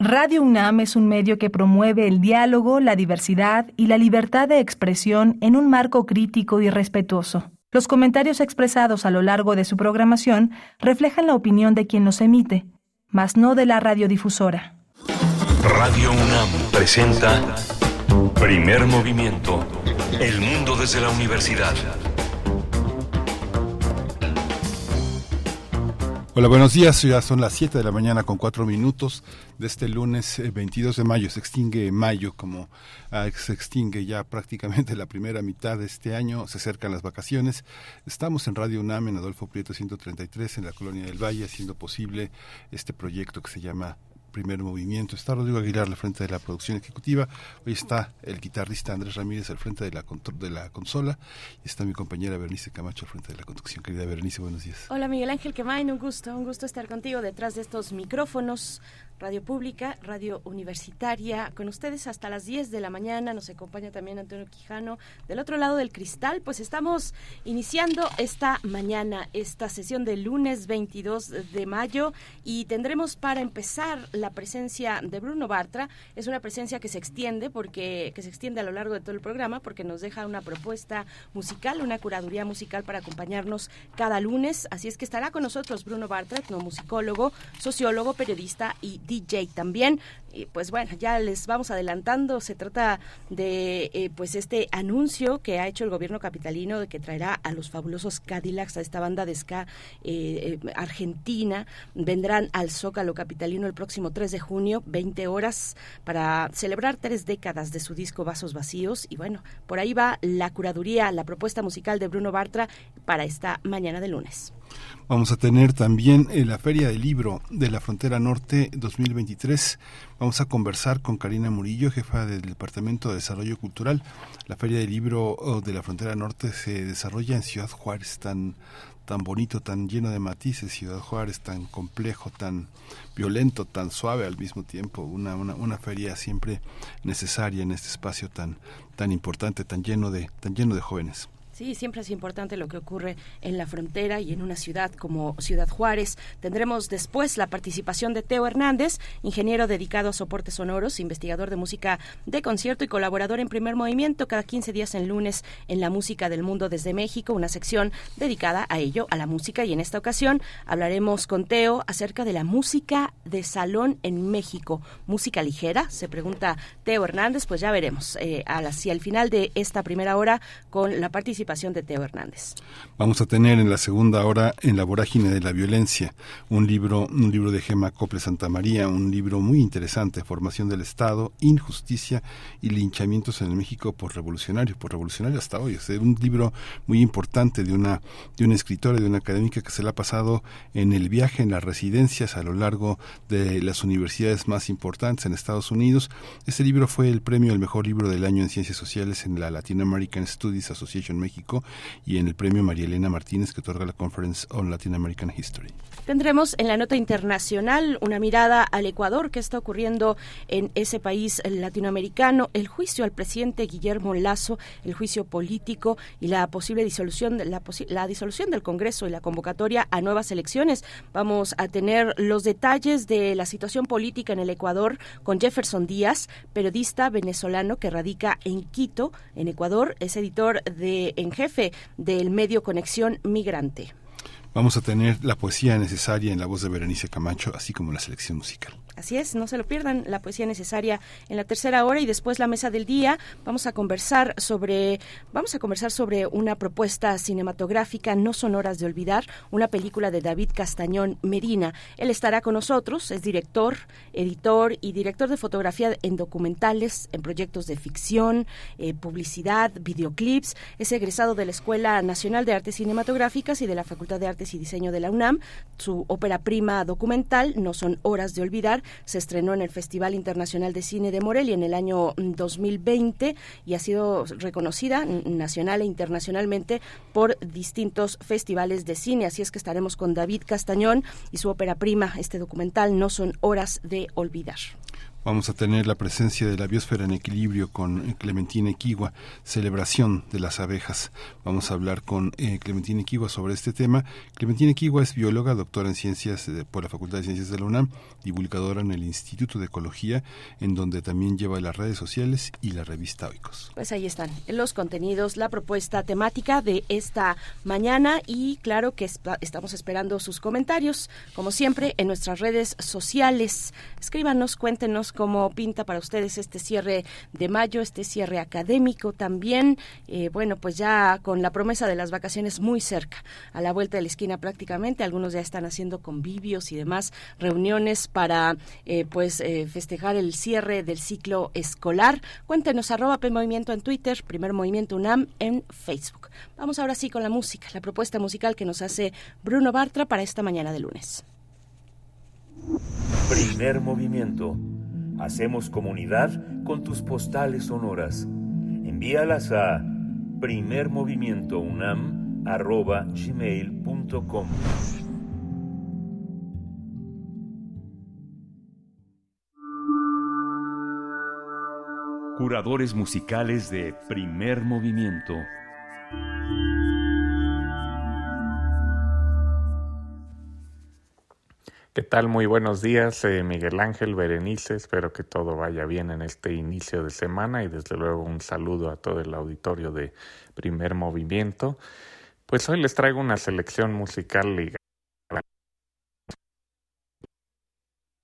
Radio UNAM es un medio que promueve el diálogo, la diversidad y la libertad de expresión en un marco crítico y respetuoso. Los comentarios expresados a lo largo de su programación reflejan la opinión de quien los emite, mas no de la radiodifusora. Radio UNAM presenta Primer Movimiento. El mundo desde la universidad. Hola, buenos días. Ya son las 7 de la mañana con 4 minutos de este lunes 22 eh, de mayo. Se extingue mayo, como ah, se extingue ya prácticamente la primera mitad de este año. Se acercan las vacaciones. Estamos en Radio UNAM, en Adolfo Prieto 133, en la Colonia del Valle, haciendo posible este proyecto que se llama primer movimiento. Está Rodrigo Aguilar al frente de la producción ejecutiva. Hoy está el guitarrista Andrés Ramírez al frente de la, de la consola. Y está mi compañera Bernice Camacho al frente de la conducción. Querida Bernice, buenos días. Hola Miguel Ángel Quemain, un gusto, un gusto estar contigo detrás de estos micrófonos. Radio Pública, Radio Universitaria, con ustedes hasta las 10 de la mañana. Nos acompaña también Antonio Quijano. Del otro lado del cristal, pues estamos iniciando esta mañana, esta sesión del lunes 22 de mayo y tendremos para empezar la presencia de Bruno Bartra. Es una presencia que se extiende porque que se extiende a lo largo de todo el programa porque nos deja una propuesta musical, una curaduría musical para acompañarnos cada lunes. Así es que estará con nosotros Bruno Bartra, etnomusicólogo, sociólogo, periodista y DJ también. Y pues bueno, ya les vamos adelantando. Se trata de eh, pues este anuncio que ha hecho el gobierno capitalino de que traerá a los fabulosos Cadillacs, a esta banda de ska eh, eh, argentina. Vendrán al Zócalo capitalino el próximo 3 de junio, 20 horas, para celebrar tres décadas de su disco Vasos Vacíos. Y bueno, por ahí va la curaduría, la propuesta musical de Bruno Bartra para esta mañana de lunes. Vamos a tener también eh, la Feria del Libro de la Frontera Norte 2023. Vamos a conversar con Karina Murillo, jefa del Departamento de Desarrollo Cultural. La Feria del Libro oh, de la Frontera Norte se desarrolla en Ciudad Juárez, tan, tan bonito, tan lleno de matices, Ciudad Juárez, tan complejo, tan violento, tan suave al mismo tiempo. Una, una, una feria siempre necesaria en este espacio tan, tan importante, tan lleno de, tan lleno de jóvenes. Sí, siempre es importante lo que ocurre en la frontera y en una ciudad como Ciudad Juárez. Tendremos después la participación de Teo Hernández, ingeniero dedicado a soportes sonoros, investigador de música de concierto y colaborador en primer movimiento cada 15 días en lunes en la música del mundo desde México, una sección dedicada a ello, a la música. Y en esta ocasión hablaremos con Teo acerca de la música de salón en México. ¿Música ligera? Se pregunta Teo Hernández, pues ya veremos eh, hacia el final de esta primera hora con la participación de Teo Hernández. Vamos a tener en la segunda hora en la vorágine de la violencia un libro, un libro de Gema Cople Santa María, un libro muy interesante, Formación del Estado, Injusticia y linchamientos en el México por revolucionarios, por revolucionario hasta hoy. Es un libro muy importante de una de una escritora, de una académica que se le ha pasado en el viaje, en las residencias a lo largo de las universidades más importantes en Estados Unidos. Este libro fue el premio al mejor libro del año en ciencias sociales en la Latin American Studies Association México y en el premio María Elena Martínez que otorga la Conference on Latin American History. Tendremos en la nota internacional una mirada al Ecuador, qué está ocurriendo en ese país latinoamericano, el juicio al presidente Guillermo Lazo, el juicio político y la posible disolución, la, la disolución del Congreso y la convocatoria a nuevas elecciones. Vamos a tener los detalles de la situación política en el Ecuador con Jefferson Díaz, periodista venezolano que radica en Quito, en Ecuador, es editor de en jefe del medio Conexión Migrante. Vamos a tener la poesía necesaria en la voz de Berenice Camacho, así como la selección musical. Así es, no se lo pierdan, la poesía necesaria en la tercera hora y después la mesa del día. Vamos a conversar sobre, vamos a conversar sobre una propuesta cinematográfica, No son horas de olvidar, una película de David Castañón Medina. Él estará con nosotros, es director, editor y director de fotografía en documentales, en proyectos de ficción, eh, publicidad, videoclips. Es egresado de la Escuela Nacional de Artes Cinematográficas y de la Facultad de Artes y Diseño de la UNAM. Su ópera prima documental, No son horas de olvidar, se estrenó en el Festival Internacional de Cine de Morelia en el año 2020 y ha sido reconocida nacional e internacionalmente por distintos festivales de cine. Así es que estaremos con David Castañón y su ópera prima, este documental No son horas de olvidar. Vamos a tener la presencia de la biosfera en equilibrio con Clementina Equigua, celebración de las abejas. Vamos a hablar con eh, Clementina Equigua sobre este tema. Clementina Equigua es bióloga, doctora en ciencias por la Facultad de Ciencias de la UNAM, divulgadora en el Instituto de Ecología, en donde también lleva las redes sociales y la revista Oikos. Pues ahí están los contenidos, la propuesta temática de esta mañana y claro que estamos esperando sus comentarios, como siempre, en nuestras redes sociales. Escríbanos, cuéntenos cómo pinta para ustedes este cierre de mayo, este cierre académico también. Eh, bueno, pues ya con la promesa de las vacaciones muy cerca, a la vuelta de la esquina prácticamente. Algunos ya están haciendo convivios y demás reuniones para eh, pues eh, festejar el cierre del ciclo escolar. Cuéntenos arroba Movimiento en Twitter, Primer Movimiento UNAM en Facebook. Vamos ahora sí con la música, la propuesta musical que nos hace Bruno Bartra para esta mañana de lunes. Primer movimiento Hacemos comunidad con tus postales sonoras. Envíalas a primermovimientounam.gmail.com Curadores musicales de Primer Movimiento ¿Qué tal? Muy buenos días, eh, Miguel Ángel, Berenice. Espero que todo vaya bien en este inicio de semana y desde luego un saludo a todo el auditorio de Primer Movimiento. Pues hoy les traigo una selección musical ligada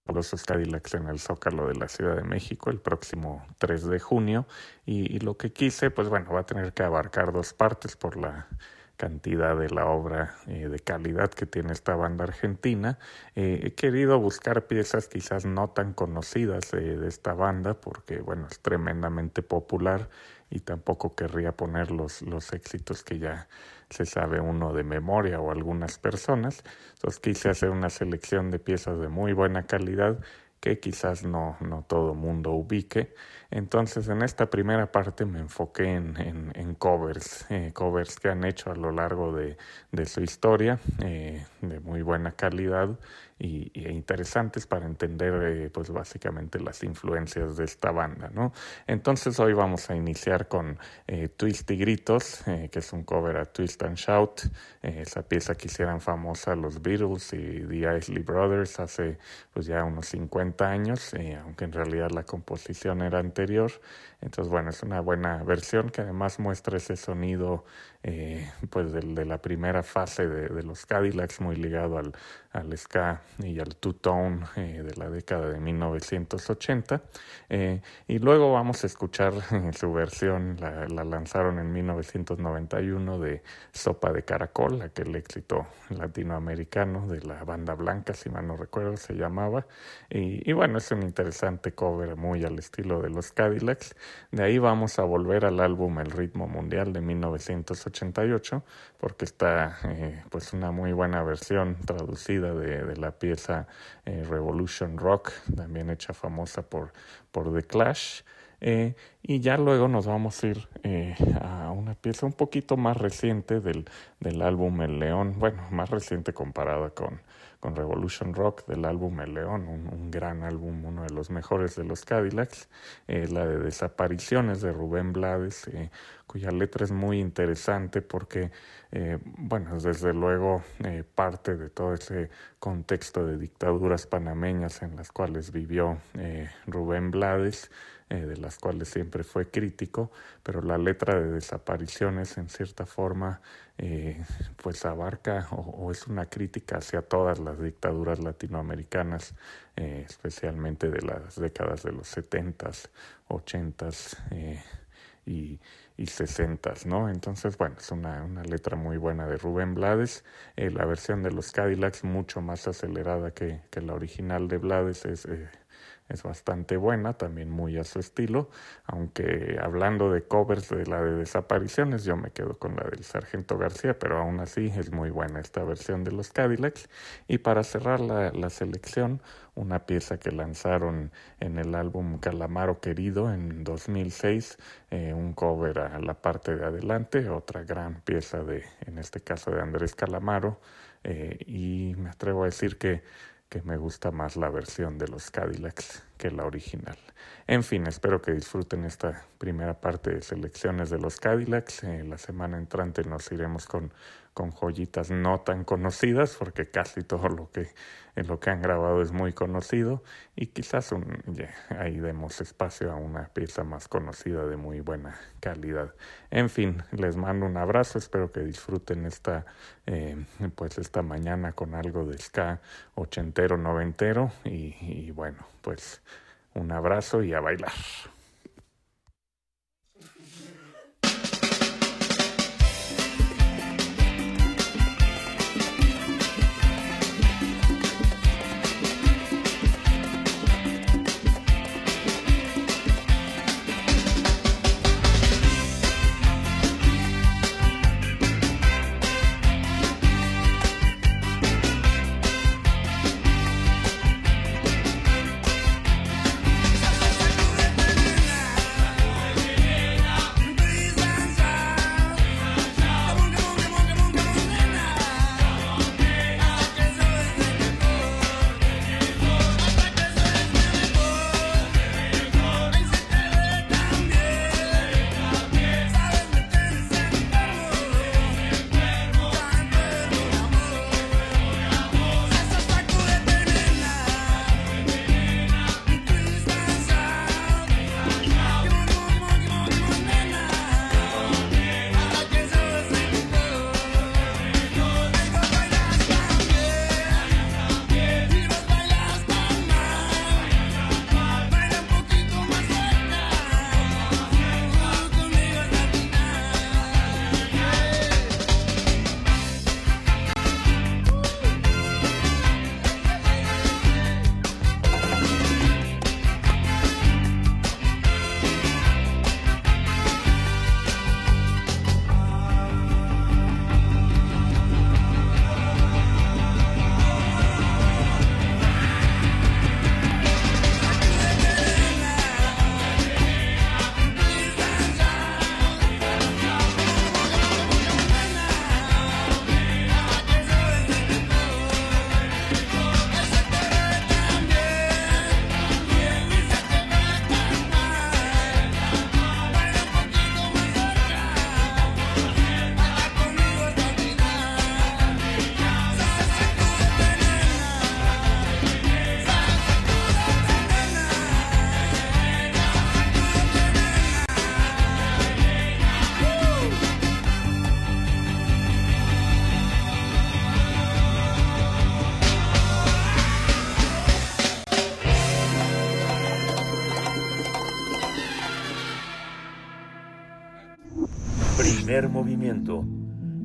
los Cadillacs en el Zócalo de la Ciudad de México el próximo 3 de junio y, y lo que quise, pues bueno, va a tener que abarcar dos partes por la cantidad de la obra eh, de calidad que tiene esta banda argentina. Eh, he querido buscar piezas quizás no tan conocidas eh, de esta banda porque bueno es tremendamente popular y tampoco querría poner los, los éxitos que ya se sabe uno de memoria o algunas personas. Entonces quise hacer una selección de piezas de muy buena calidad que quizás no, no todo mundo ubique. Entonces, en esta primera parte me enfoqué en, en, covers, eh, covers que han hecho a lo largo de, de su historia, eh, de muy buena calidad y, y interesantes para entender, eh, pues básicamente las influencias de esta banda, ¿no? Entonces, hoy vamos a iniciar con Twist y Gritos, que es un cover a Twist and Shout, esa pieza que hicieron famosa los Beatles y The Isley Brothers hace, pues ya unos 50 años, aunque en realidad la composición era anterior entonces, bueno, es una buena versión que además muestra ese sonido eh, pues de, la primera fase de, los Cadillacs, muy ligado al, al ska y al two-tone eh, de la década de 1980. Eh, y luego vamos a escuchar su versión, la, lanzaron en 1991 de Sopa de Caracol, aquel éxito latinoamericano de la banda blanca, si mal no recuerdo, se llamaba. Y, y bueno, es un interesante cover muy al estilo de los Cadillacs. De ahí vamos a volver al álbum El ritmo mundial de 1980 porque está eh, pues una muy buena versión traducida de, la pieza eh, Revolution Rock, también hecha famosa por, por The Clash. Eh, y ya luego nos vamos a ir a una pieza un poquito más reciente del, del álbum El León, bueno, más reciente comparada con, con Revolution Rock del álbum El León, un, gran álbum, uno de los mejores de los Cadillacs, eh, la de Desapariciones de Rubén Blades, eh, cuya letra es muy interesante porque, eh, bueno, desde luego parte de todo ese contexto de dictaduras panameñas en las cuales vivió Rubén Blades, de las cuales siempre fue crítico, pero la letra de Desapariciones en cierta forma eh, pues abarca o, es una crítica hacia todas las dictaduras latinoamericanas, eh, especialmente de las décadas de los setentas, ochentas eh, y, y sesentas, ¿no? Entonces, bueno, es una, una letra muy buena de Rubén Blades. la versión de los Cadillacs, mucho más acelerada que, que la original de Blades, es es bastante buena, también muy a su estilo, aunque hablando de covers de la de desapariciones, yo me quedo con la del Sargento García, pero aún así es muy buena esta versión de los Cadillacs. Y para cerrar la, la selección, una pieza que lanzaron en el álbum Calamaro Querido en 2006, eh, un cover a la parte de adelante, otra gran pieza de, en este caso de Andrés Calamaro, eh, y me atrevo a decir que que me gusta más la versión de los Cadillacs. que la original. En fin, espero que disfruten esta primera parte de selecciones de los Cadillacs. Eh, la semana entrante nos iremos con, con joyitas no tan conocidas, porque casi todo lo que, en lo que han grabado es muy conocido, y quizás un, ahí demos espacio a una pieza más conocida de muy buena calidad. En fin, les mando un abrazo, espero que disfruten esta, eh, pues esta mañana con algo de ska ochentero, noventero, y bueno, pues un abrazo y a bailar.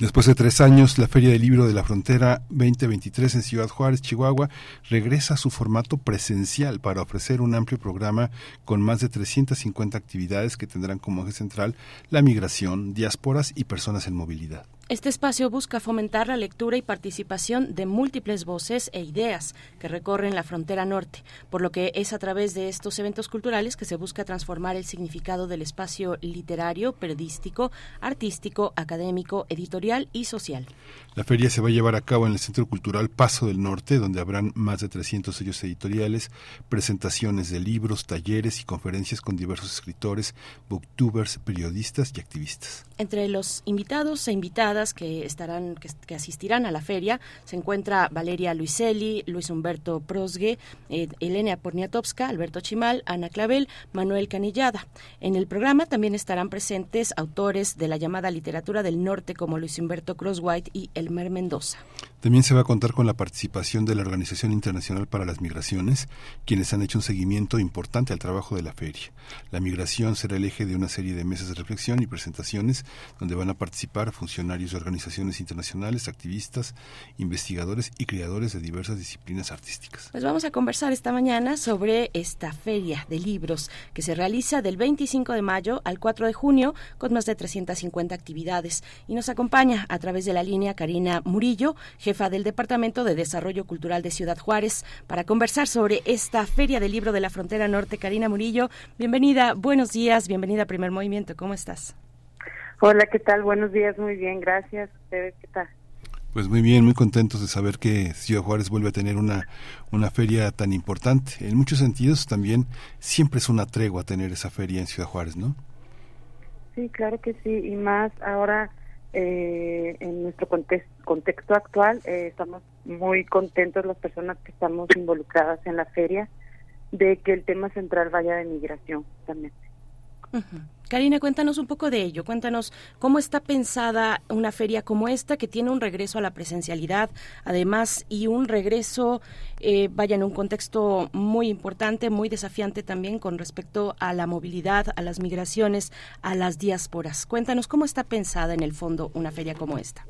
Después de tres años, la Feria del Libro de la Frontera 2023 en Ciudad Juárez, Chihuahua, regresa a su formato presencial para ofrecer un amplio programa con más de 350 actividades que tendrán como eje central la migración, diásporas y personas en movilidad. Este espacio busca fomentar la lectura y participación de múltiples voces e ideas que recorren la frontera norte, por lo que es a través de estos eventos culturales que se busca transformar el significado del espacio literario, periodístico, artístico, académico, editorial y social. La feria se va a llevar a cabo en el Centro Cultural Paso del Norte, donde habrán más de 300 sellos editoriales, presentaciones de libros, talleres y conferencias con diversos escritores, booktubers, periodistas y activistas. Entre los invitados e invitadas que estarán que, asistirán a la feria se encuentra Valeria Luiselli, Luis Humberto Prosgue, eh, Elena Porniatowska, Alberto Chimal, Ana Clavel, Manuel Canillada. En el programa también estarán presentes autores de la llamada literatura del norte como Luis Humberto Crosswhite y Elmer Mendoza. También se va a contar con la participación de la Organización Internacional para las Migraciones, quienes han hecho un seguimiento importante al trabajo de la feria. La migración será el eje de una serie de mesas de reflexión y presentaciones donde van a participar funcionarios empresarios, organizaciones internacionales, activistas, investigadores y creadores de diversas disciplinas artísticas. Pues vamos a conversar esta mañana sobre esta feria de libros que se realiza del 25 de mayo al 4 de junio con más de 350 actividades y nos acompaña a través de la línea Karina Murillo, jefa del Departamento de Desarrollo Cultural de Ciudad Juárez, para conversar sobre esta feria del libro de la frontera norte. Karina Murillo, bienvenida, buenos días, bienvenida a Primer Movimiento, ¿cómo estás? Hola, ¿qué tal? Buenos días, muy bien, gracias. ¿Ustedes qué tal? Pues muy bien, muy contentos de saber que Ciudad Juárez vuelve a tener una, una feria tan importante. En muchos sentidos también siempre es una tregua tener esa feria en Ciudad Juárez, ¿no? Sí, claro que sí, y más ahora eh, en nuestro contexto, contexto actual eh, estamos muy contentos las personas que estamos involucradas en la feria de que el tema central vaya de migración también. Karina, cuéntanos un poco de ello. Cuéntanos cómo está pensada una feria como esta, que tiene un regreso a la presencialidad, además, y un regreso, eh, vaya, en un contexto muy importante, muy desafiante también con respecto a la movilidad, a las migraciones, a las diásporas. Cuéntanos cómo está pensada en el fondo una feria como esta.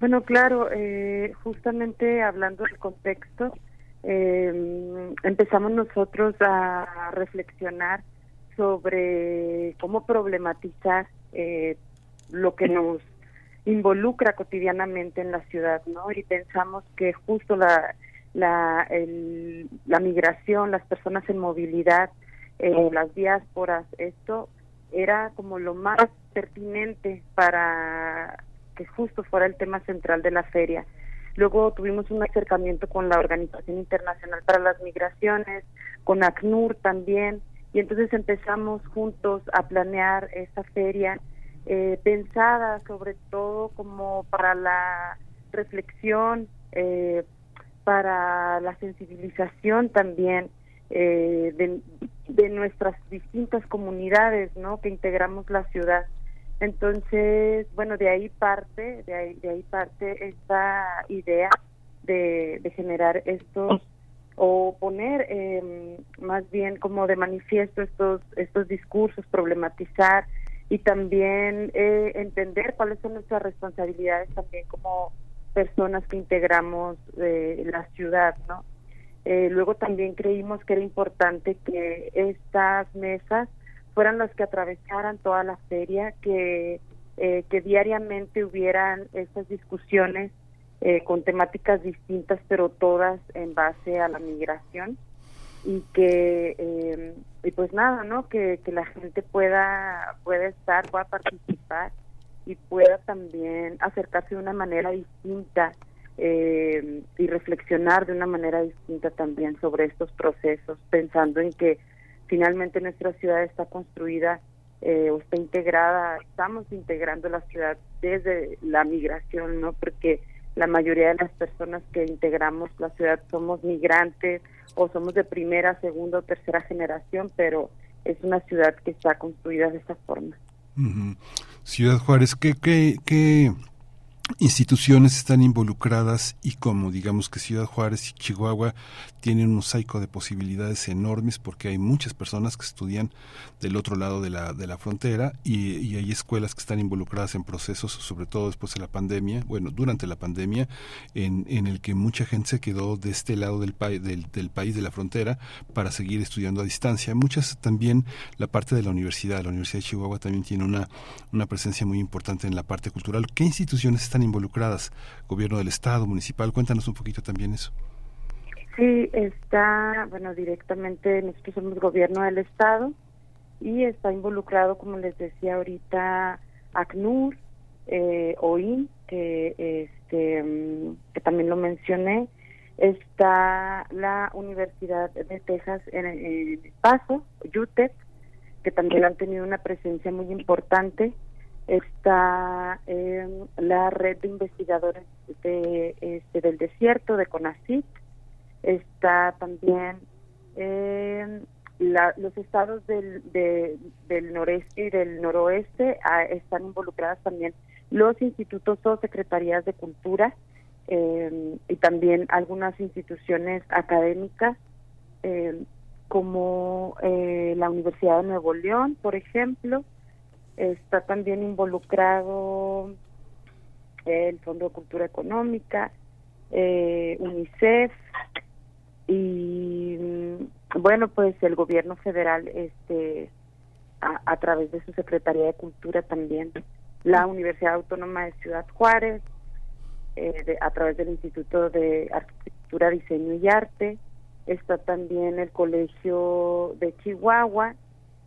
Bueno, claro, eh, justamente hablando del contexto, eh, empezamos nosotros a reflexionar sobre cómo problematizar eh, lo que nos involucra cotidianamente en la ciudad, ¿no? Y pensamos que justo la la, la migración, las personas en movilidad, eh, las diásporas, esto era como lo más pertinente para que justo fuera el tema central de la feria. Luego tuvimos un acercamiento con la Organización Internacional para las Migraciones, con ACNUR también, y entonces empezamos juntos a planear esta feria eh, pensada sobre todo como para la reflexión, eh, para la sensibilización también eh, de, nuestras distintas comunidades, ¿no? Que integramos la ciudad. Entonces, bueno, de ahí parte, de ahí, de ahí parte esta idea de, de generar estos o poner eh, más bien como de manifiesto estos estos discursos, problematizar y también eh, entender cuáles son nuestras responsabilidades también como personas que integramos eh, la ciudad, ¿no? Eh, luego también creímos que era importante que estas mesas fueran las que atravesaran toda la feria, que eh, que diariamente hubieran estas discusiones eh, con temáticas distintas, pero todas en base a la migración y que eh, y pues nada, ¿no? Que, que la gente pueda pueda estar, pueda participar y pueda también acercarse de una manera distinta eh, y reflexionar de una manera distinta también sobre estos procesos, pensando en que finalmente nuestra ciudad está construida o está integrada, estamos integrando la ciudad desde la migración, ¿no? Porque la mayoría de las personas que integramos la ciudad somos migrantes o somos de primera, segunda o tercera generación, pero es una ciudad que está construida de esta forma. Ciudad Juárez, ¿qué, qué, qué instituciones están involucradas y como digamos que Ciudad Juárez y Chihuahua tienen un mosaico de posibilidades enormes porque hay muchas personas que estudian del otro lado de la, de la frontera y, hay escuelas que están involucradas en procesos, sobre todo después de la pandemia, bueno, durante la pandemia, en, en el que mucha gente se quedó de este lado del, del, del país, de la frontera, para seguir estudiando a distancia. Muchas también, la parte de la universidad, la Universidad de Chihuahua también tiene una, una presencia muy importante en la parte cultural. ¿Qué instituciones están involucradas? Gobierno del Estado, municipal, cuéntanos un poquito también eso. Sí, está, bueno, directamente nosotros somos gobierno del Estado y está involucrado, como les decía ahorita, ACNUR, eh, OIN, que, este, que también lo mencioné, está la Universidad de Texas en, el Paso, UTEP, que también han tenido una presencia muy importante, está eh, la red de investigadores de, este, del desierto de CONACYT, está también eh, los estados del, del noreste y del noroeste ah, están involucradas también los institutos o secretarías de cultura eh, y también algunas instituciones académicas eh, como la Universidad de Nuevo León, por ejemplo, está también involucrado el Fondo de Cultura Económica, eh, UNICEF y mm, bueno, pues el gobierno federal este a, través de su Secretaría de Cultura también, la Universidad Autónoma de Ciudad Juárez, eh, a través del Instituto de Arquitectura, Diseño y Arte, está también el Colegio de Chihuahua,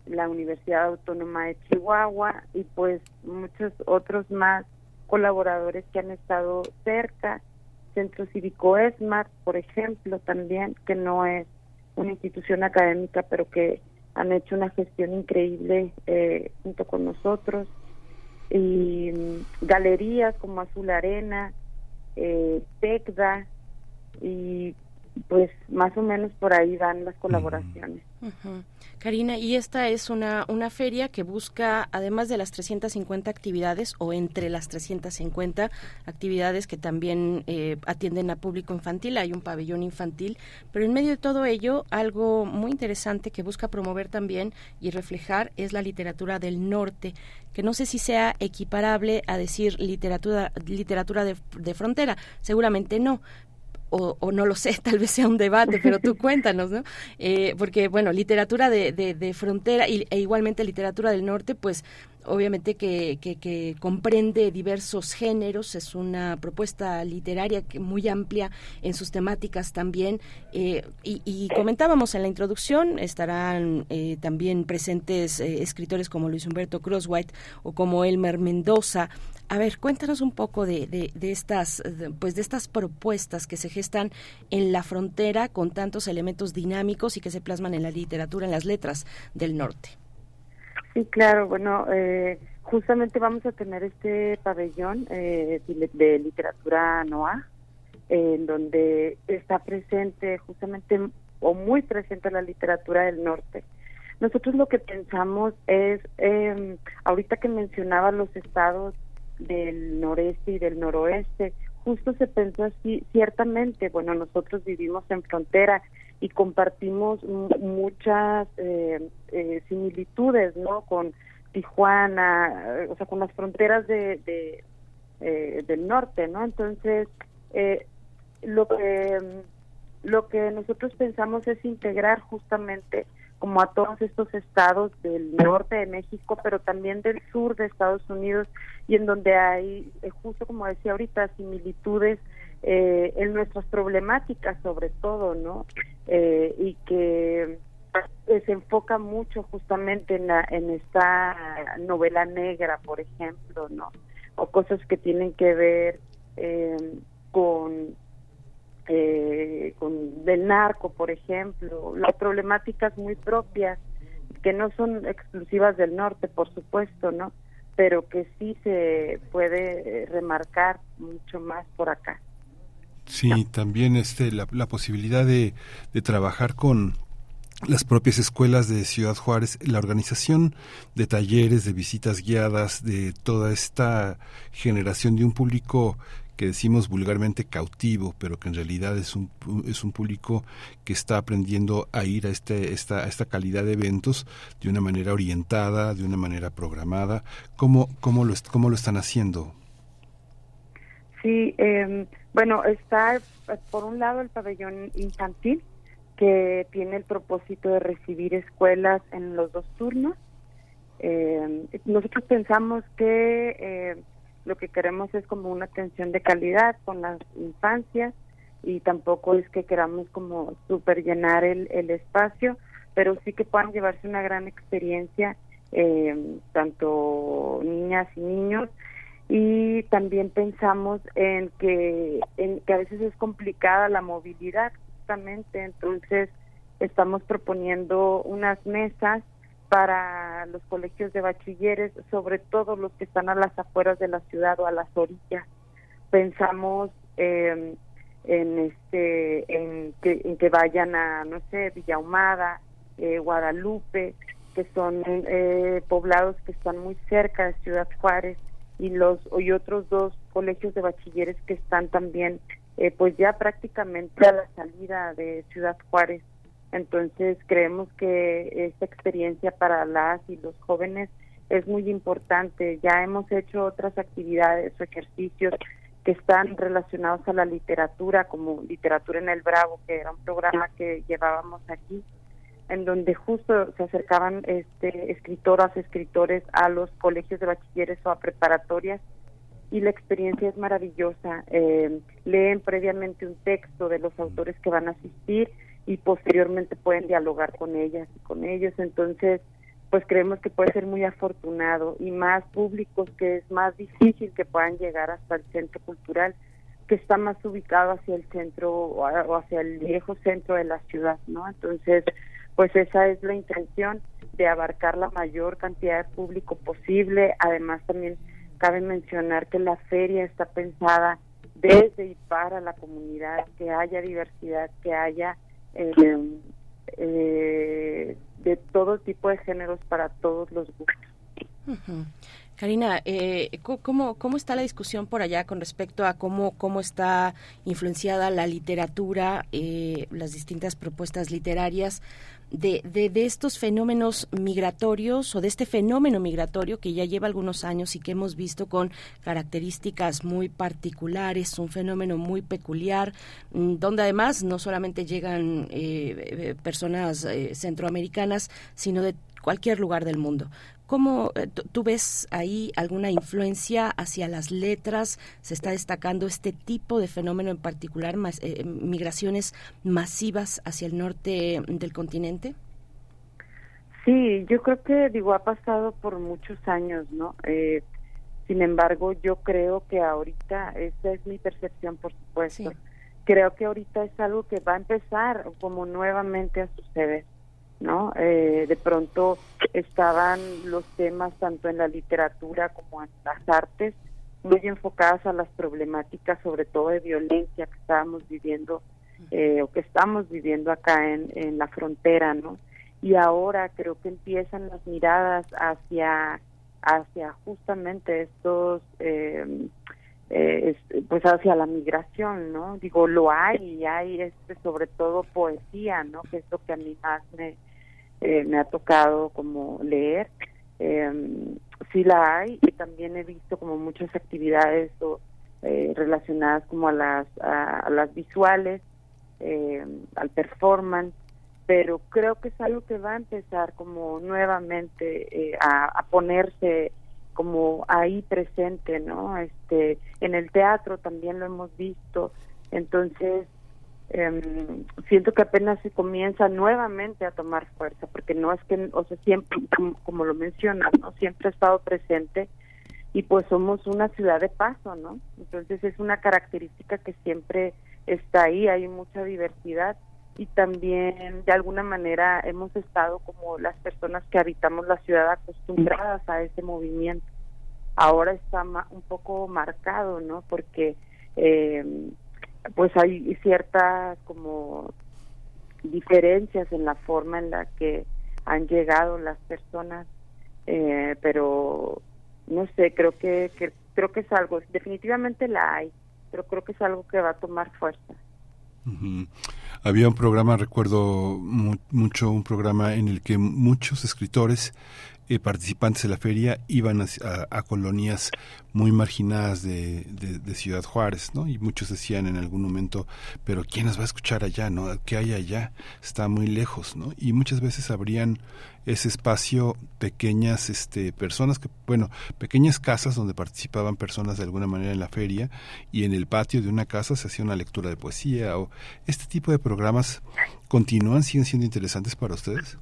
la Universidad Autónoma de Chihuahua y pues muchos otros más colaboradores que han estado cerca, Centro Cívico ESMAR, por ejemplo, también, que no es una institución académica, pero que han hecho una gestión increíble eh, junto con nosotros, y mm, galerías como Azul Arena, eh, TECDA, y pues más o menos por ahí van las colaboraciones. Karina, y esta es una, una feria que busca, además de las 350 actividades o entre las 350 actividades que también eh, atienden a público infantil, hay un pabellón infantil, pero en medio de todo ello, algo muy interesante que busca promover también y reflejar es la literatura del norte que no sé si sea equiparable a decir literatura literatura de, de frontera, seguramente no, o, no lo sé, tal vez sea un debate, pero tú cuéntanos, ¿no? Eh, porque, bueno, literatura de, de, frontera y, e igualmente literatura del norte, pues obviamente que, que, comprende diversos géneros, es una propuesta literaria muy amplia en sus temáticas también. Eh, y, comentábamos en la introducción, estarán eh, también presentes escritores como Luis Humberto Crosswhite o como Elmer Mendoza, a ver, cuéntanos un poco de, de, estas, pues de estas propuestas que se gestan en la frontera con tantos elementos dinámicos y que se plasman en la literatura, en las letras del norte. Sí, claro. Bueno, eh, justamente vamos a tener este pabellón eh, de literatura NOA, en donde está presente justamente o muy presente la literatura del norte. Nosotros lo que pensamos es, eh, ahorita que mencionaba los estados del noreste y del noroeste. Justo se pensó así, ciertamente, bueno, nosotros vivimos en frontera y compartimos muchas eh, eh, similitudes, ¿no? Con Tijuana, eh, o sea, con las fronteras de, de del norte, ¿no? Entonces, lo que lo que nosotros pensamos es integrar justamente como a todos estos estados del norte de México, pero también del sur de Estados Unidos, y en donde hay, eh, justo como decía ahorita, similitudes eh, en nuestras problemáticas sobre todo, ¿no? Eh, y que se enfoca mucho justamente en, la, en esta novela negra, por ejemplo, ¿no? O cosas que tienen que ver con eh, con del narco, por ejemplo, las problemáticas muy propias que no son exclusivas del norte, por supuesto, ¿no? Pero que sí se puede eh, remarcar mucho más por acá. Sí, también este la, la posibilidad de, de trabajar con las propias escuelas de Ciudad Juárez, la organización de talleres, de visitas guiadas, de toda esta generación de un público que decimos vulgarmente cautivo, pero que en realidad es un, es un público que está aprendiendo a ir a, este, esta, esta calidad de eventos de una manera orientada, de una manera programada. ¿Cómo, cómo, lo, cómo lo están haciendo? Sí, eh, bueno, está por un lado el pabellón infantil, que tiene el propósito de recibir escuelas en los dos turnos. Eh, nosotros pensamos que... Eh, lo que queremos es como una atención de calidad con las infancias y tampoco es que queramos como super llenar el, el espacio, pero sí que puedan llevarse una gran experiencia eh, tanto niñas y niños y también pensamos en que en que a veces es complicada la movilidad justamente entonces estamos proponiendo unas mesas para los colegios de bachilleres, sobre todo los que están a las afueras de la ciudad o a las orillas. Pensamos en este en que, en que vayan a no sé Villahumada, eh, Guadalupe, que son eh, poblados que están muy cerca de Ciudad Juárez y los y otros dos colegios de bachilleres que están también eh, pues ya prácticamente a la salida de Ciudad Juárez entonces creemos que esta experiencia para las y los jóvenes es muy importante. Ya hemos hecho otras actividades o ejercicios que están relacionados a la literatura, como Literatura en el Bravo, que era un programa que llevábamos aquí, en donde justo se acercaban este, escritoras, escritores a los colegios de bachilleres o a preparatorias y la experiencia es maravillosa. Eh, leen previamente un texto de los autores que van a asistir y posteriormente pueden dialogar con ellas y con ellos. Entonces, pues creemos que puede ser muy afortunado y más públicos que es más difícil que puedan llegar hasta el centro cultural que está más ubicado hacia el centro o hacia el viejo centro de la ciudad, ¿no? Entonces, pues esa es la intención de abarcar la mayor cantidad de público posible. Además, también cabe mencionar que la feria está pensada desde y para la comunidad, que haya diversidad, que haya eh, eh, de todo tipo de géneros para todos los gustos. Karina, eh, ¿cómo, ¿cómo está la discusión por allá con respecto a cómo, cómo está influenciada la literatura, eh, las distintas propuestas literarias de, de, estos fenómenos migratorios o de este fenómeno migratorio que ya lleva algunos años y que hemos visto con características muy particulares, un fenómeno muy peculiar, mm, donde además no solamente llegan eh, eh, personas eh, centroamericanas, sino de cualquier lugar del mundo. ¿Cómo eh, tú ves ahí alguna influencia hacia las letras? ¿Se está destacando este tipo de fenómeno en particular, eh, migraciones masivas hacia el norte del continente? Sí, yo creo que, digo, ha pasado por muchos años, ¿no? Eh, sin embargo, yo creo que ahorita, esa es mi percepción, por supuesto, creo que ahorita es algo que va a empezar como nuevamente a suceder. ¿No? Eh, de pronto estaban los temas tanto en la literatura como en las artes muy enfocadas a las problemáticas, sobre todo de violencia que estábamos viviendo eh, o que estamos viviendo acá en, en la frontera, ¿no? Y ahora creo que empiezan las miradas hacia hacia justamente estos eh, eh, pues hacia la migración, ¿no? Digo, lo hay y hay este, sobre todo poesía, ¿no? Que es lo que a mí más me, eh, me ha tocado como leer. Eh, sí la hay y también he visto como muchas actividades eh, relacionadas como a las, a, las visuales, eh, al performance, pero creo que es algo que va a empezar como nuevamente eh, a ponerse como ahí presente, ¿no? Este, en el teatro también lo hemos visto, entonces eh, siento que apenas se comienza nuevamente a tomar fuerza, porque no es que, o sea, siempre, como, lo mencionas, ¿no? Siempre ha estado presente y pues somos una ciudad de paso, ¿no? Entonces es una característica que siempre está ahí, hay mucha diversidad y también de alguna manera hemos estado como las personas que habitamos la ciudad acostumbradas a ese movimiento. Ahora está un poco marcado, ¿no? Porque eh, pues hay ciertas como diferencias en la forma en la que han llegado las personas eh, pero no sé creo que, creo que es algo definitivamente la hay pero creo que es algo que va a tomar fuerza había un programa recuerdo mucho un programa en el que muchos escritores eh, participantes de la feria iban a, colonias muy marginadas de, de, Ciudad Juárez, ¿no? Y muchos decían en algún momento, pero ¿quién nos va a escuchar allá, no? ¿Qué hay allá? Está muy lejos, ¿no? Y muchas veces abrían ese espacio pequeñas este personas que bueno pequeñas casas donde participaban personas de alguna manera en la feria y en el patio de una casa se hacía una lectura de poesía o este tipo de programas continúan siguen siendo interesantes para ustedes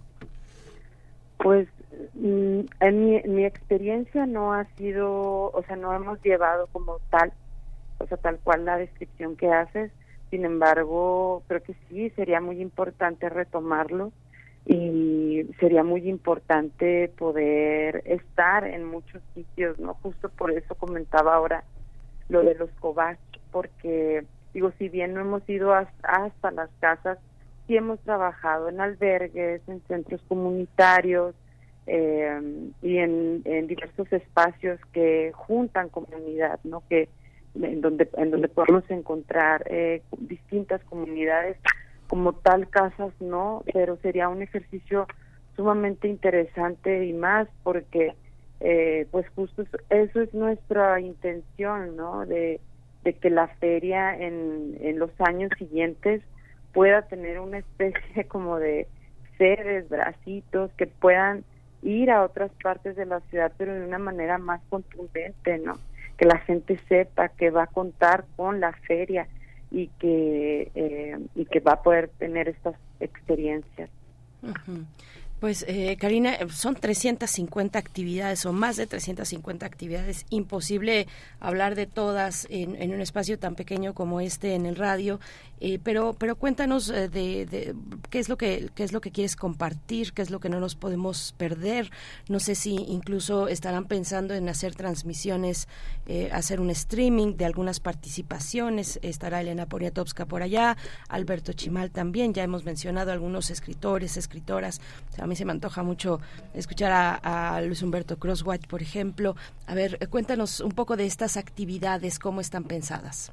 pues en mi, mi experiencia no ha sido, o sea, no hemos llevado como tal, o sea, tal cual la descripción que haces. Sin embargo, creo que sí, sería muy importante retomarlo y sería muy importante poder estar en muchos sitios, ¿no? Justo por eso comentaba ahora lo de los cobach, porque digo, si bien no hemos ido hasta las casas, sí hemos trabajado en albergues, en centros comunitarios, eh, y en, en, diversos espacios que juntan comunidad, ¿no? Que en donde en donde podemos encontrar eh, distintas comunidades como tal casas, no, pero sería un ejercicio sumamente interesante y más porque eh, pues justo eso es nuestra intención, ¿no? De, de que la feria en, en los años siguientes pueda tener una especie como de sedes, bracitos, que puedan ir a otras partes de la ciudad, pero de una manera más contundente, ¿no? Que la gente sepa que va a contar con la feria y que eh, y que va a poder tener estas experiencias. Pues, eh, Karina, eh, son 350 actividades o más de 350 actividades. Imposible hablar de todas en, un espacio tan pequeño como este en el radio. Eh, pero, pero cuéntanos eh, de, qué es lo que qué es lo que quieres compartir, qué es lo que no nos podemos perder. No sé si incluso estarán pensando en hacer transmisiones, hacer un streaming de algunas participaciones. Estará Elena Poniatowska por allá, Alberto Chimal también. Ya hemos mencionado algunos escritores, escritoras. Se me antoja mucho escuchar a, Luis Humberto Crosswhite, por ejemplo. A ver, eh, cuéntanos un poco de estas actividades, cómo están pensadas.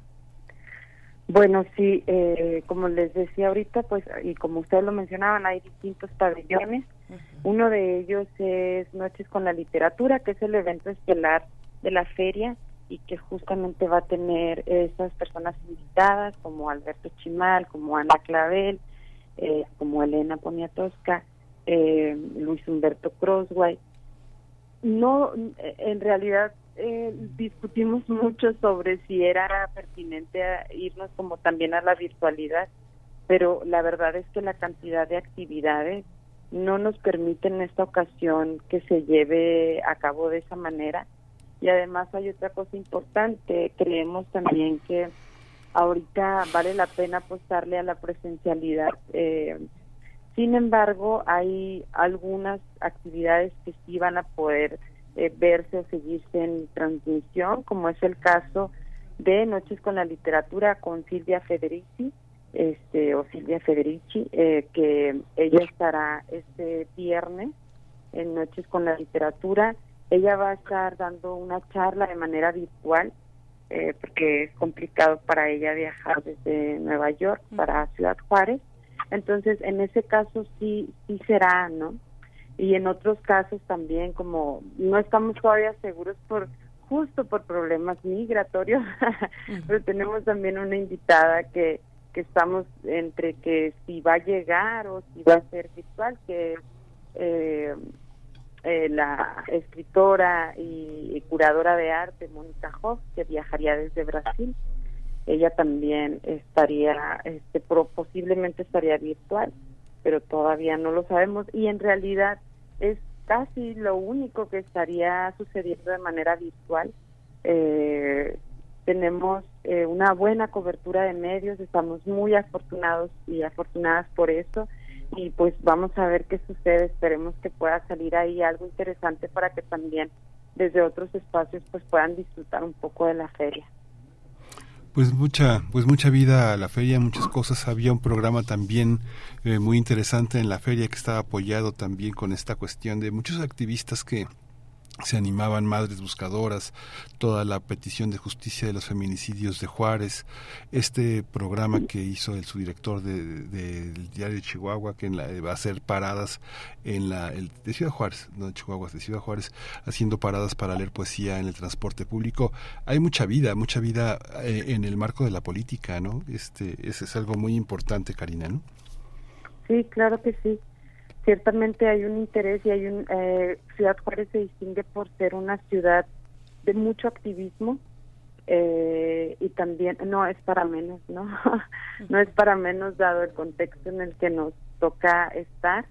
Bueno, sí, eh, como les decía ahorita, pues, y como ustedes lo mencionaban, hay distintos pabellones. Uno de ellos es Noches con la Literatura, que es el evento estelar de la feria y que justamente va a tener esas personas invitadas como Alberto Chimal, como Ana Clavel, eh, como Elena Poniatowska, eh, Luis Humberto Crosswhite. No, en realidad eh, discutimos mucho sobre si era pertinente irnos como también a la virtualidad, pero la verdad es que la cantidad de actividades no nos permite en esta ocasión que se lleve a cabo de esa manera. Y además hay otra cosa importante, creemos también que ahorita vale la pena apostarle a la presencialidad. Eh, sin embargo, hay algunas actividades que sí van a poder eh, verse o seguirse en transmisión, como es el caso de Noches con la Literatura con Silvia Federici, este, o Silvia Federici, eh, que ella estará este viernes en Noches con la Literatura. Ella va a estar dando una charla de manera virtual, eh, porque es complicado para ella viajar desde Nueva York para Ciudad Juárez entonces, en ese caso sí, sí será, ¿no? Y en otros casos también, como no estamos todavía seguros por justo por problemas migratorios, pero tenemos también una invitada que, que estamos entre que si va a llegar o si va a ser virtual, que es eh, eh, la escritora y, curadora de arte Mónica Hoff, que viajaría desde Brasil ella también estaría, este, posiblemente estaría virtual, pero todavía no lo sabemos y en realidad es casi lo único que estaría sucediendo de manera virtual. Eh, tenemos eh, una buena cobertura de medios, estamos muy afortunados y afortunadas por eso y pues vamos a ver qué sucede, esperemos que pueda salir ahí algo interesante para que también desde otros espacios pues puedan disfrutar un poco de la feria. Pues mucha, pues mucha vida a la feria, muchas cosas. Había un programa también eh, muy interesante en la feria que estaba apoyado también con esta cuestión de muchos activistas que se animaban madres buscadoras, toda la petición de justicia de los feminicidios de Juárez, este programa que hizo el subdirector del de, diario de Chihuahua, que va a hacer paradas en la de Ciudad Juárez, no de Chihuahua, de Ciudad Juárez, haciendo paradas para leer poesía en el transporte público. Hay mucha vida, mucha vida eh, en el marco de la política, ¿no? Este, ese es algo muy importante, Karina, ¿no? Sí, claro que sí ciertamente hay un interés y hay un eh, Ciudad Juárez se distingue por ser una ciudad de mucho activismo eh, y también no es para menos no no es para menos dado el contexto en el que nos toca estar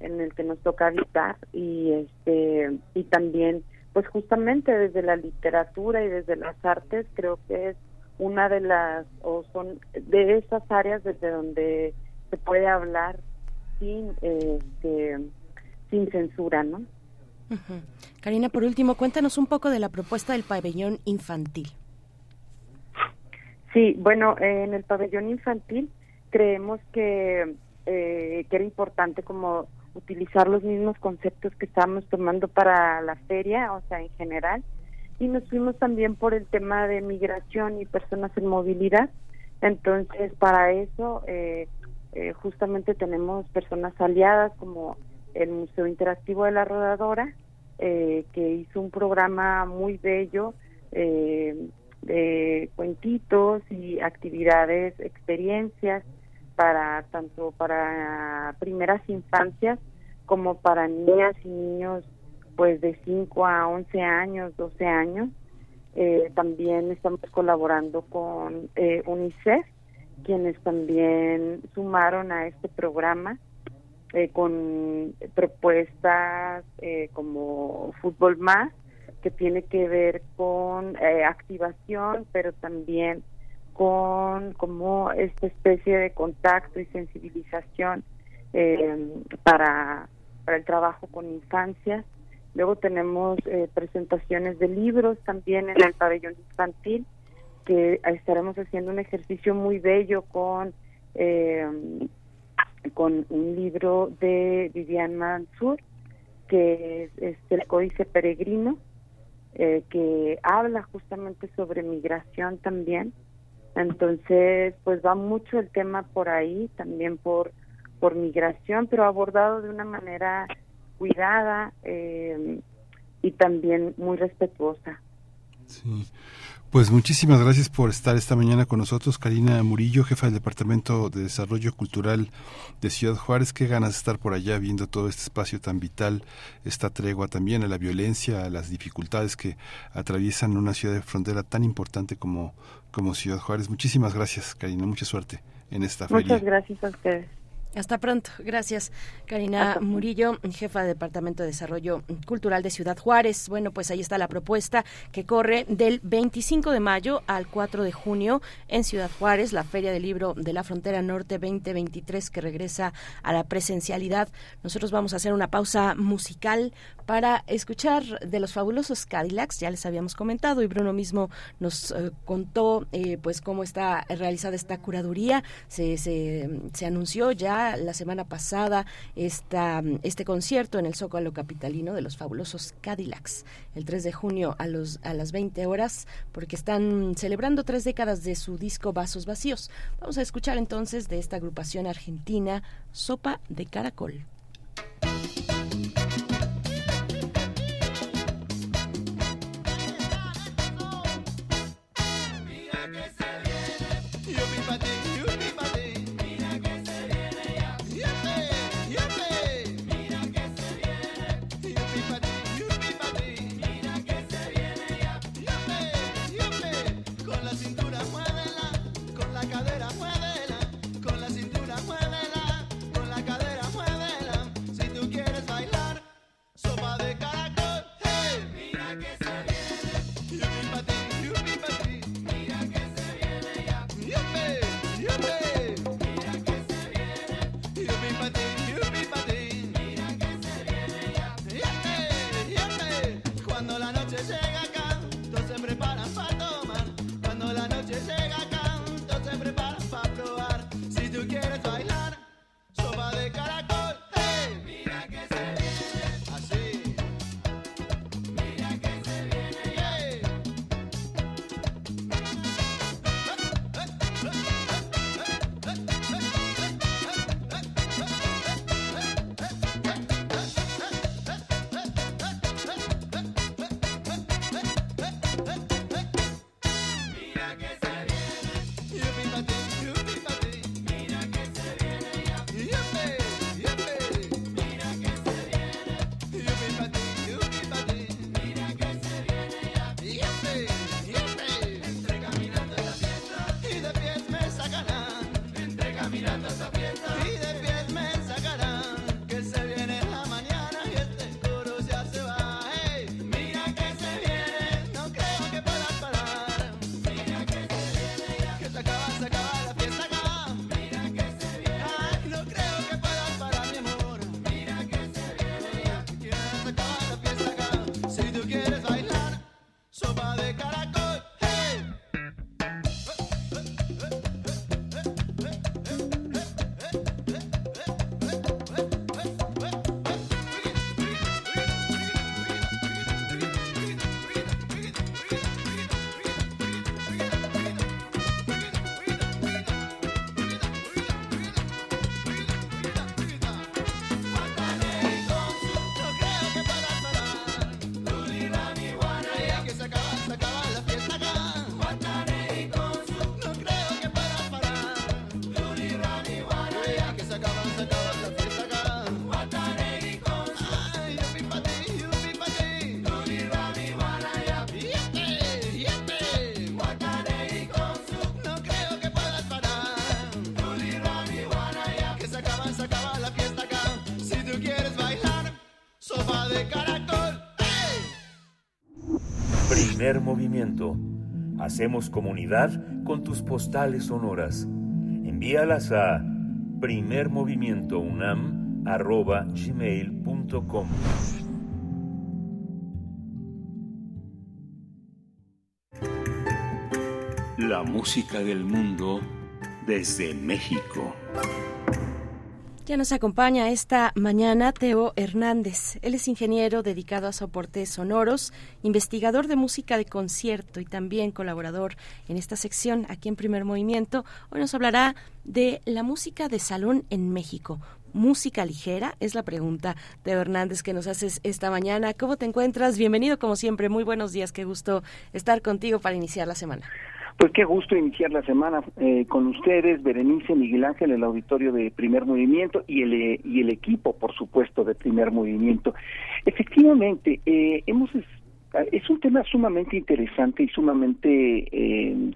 en el que nos toca habitar y este y también pues justamente desde la literatura y desde las artes creo que es una de las o son de esas áreas desde donde se puede hablar sin, este, sin censura, ¿no? Karina, por último, cuéntanos un poco de la propuesta del pabellón infantil. Sí, bueno, en el pabellón infantil creemos que, eh, que era importante como utilizar los mismos conceptos que estábamos tomando para la feria, o sea, en general, y nos fuimos también por el tema de migración y personas en movilidad. Entonces, para eso eh, eh, justamente tenemos personas aliadas como el Museo Interactivo de la Rodadora, eh, que hizo un programa muy bello eh, de cuentitos y actividades, experiencias para tanto para primeras infancias como para niñas y niños pues de 5 a 11 años, 12 años. Eh, también estamos colaborando con eh, UNICEF, quienes también sumaron a este programa eh, con propuestas como Fútbol Más, que tiene que ver con activación, pero también con como esta especie de contacto y sensibilización para, para el trabajo con infancias. Luego tenemos eh, presentaciones de libros también en el pabellón infantil, que estaremos haciendo un ejercicio muy bello con, eh, con un libro de Vivian Mansur, que es, el Códice Peregrino, eh, que habla justamente sobre migración también. Entonces, pues va mucho el tema por ahí, también por, por migración, pero abordado de una manera cuidada eh, y también muy respetuosa. Sí. Pues muchísimas gracias por estar esta mañana con nosotros, Karina Murillo, jefa del Departamento de Desarrollo Cultural de Ciudad Juárez. Qué ganas de estar por allá viendo todo este espacio tan vital, esta tregua también a la violencia, a las dificultades que atraviesan una ciudad de frontera tan importante como, como Ciudad Juárez. Muchísimas gracias, Karina. Mucha suerte en esta feria. Muchas gracias a ustedes. Hasta pronto. Gracias, Karina Murillo, jefa de Departamento de Desarrollo Cultural de Ciudad Juárez. Bueno, pues ahí está la propuesta que corre del 25 de mayo al 4 de junio en Ciudad Juárez, la Feria del Libro de la Frontera Norte 2023 que regresa a la presencialidad. Nosotros vamos a hacer una pausa musical para escuchar de los fabulosos Cadillacs, ya les habíamos comentado y Bruno mismo nos eh, contó eh, pues cómo está realizada esta curaduría. Se, se, se anunció ya la semana pasada esta, este concierto en el Zócalo Capitalino de los fabulosos Cadillacs, el 3 de junio a, los, a las 20 horas, porque están celebrando tres décadas de su disco Vasos Vacíos. Vamos a escuchar entonces de esta agrupación argentina Sopa de Caracol. Movimiento. Hacemos comunidad con tus postales sonoras. Envíalas a primermovimientounam.gmail.com La música del mundo desde México. Ya nos acompaña esta mañana Teo Hernández. Él es ingeniero dedicado a soportes sonoros, investigador de música de concierto y también colaborador en esta sección aquí en Primer Movimiento. Hoy nos hablará de la música de salón en México. ¿Música ligera? Es la pregunta, Teo Hernández, que nos haces esta mañana. ¿Cómo te encuentras? Bienvenido como siempre. Muy buenos días. Qué gusto estar contigo para iniciar la semana. Pues qué gusto iniciar la semana eh, con ustedes, Berenice, Miguel Ángel, el auditorio de Primer Movimiento y el, eh, y el equipo, por supuesto, de Primer Movimiento. Efectivamente, eh, hemos es un tema sumamente interesante y sumamente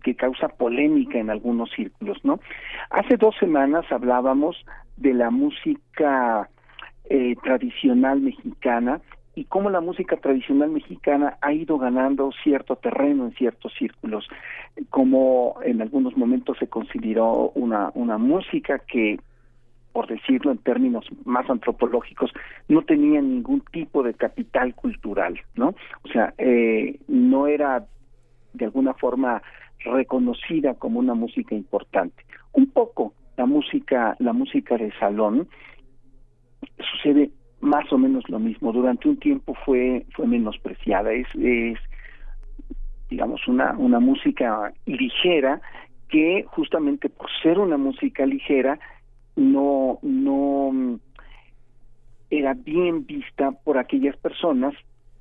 que causa polémica en algunos círculos, ¿no? Hace dos semanas hablábamos de la música tradicional mexicana y cómo la música tradicional mexicana ha ido ganando cierto terreno en ciertos círculos, como en algunos momentos se consideró una, una música que, por decirlo en términos más antropológicos, no tenía ningún tipo de capital cultural, ¿no? O sea, eh, no era de alguna forma reconocida como una música importante. Un poco la música, la música de salón sucede más o menos lo mismo. Durante un tiempo fue fue menospreciada. Es, es digamos una una música ligera que justamente por ser una música ligera no no era bien vista por aquellas personas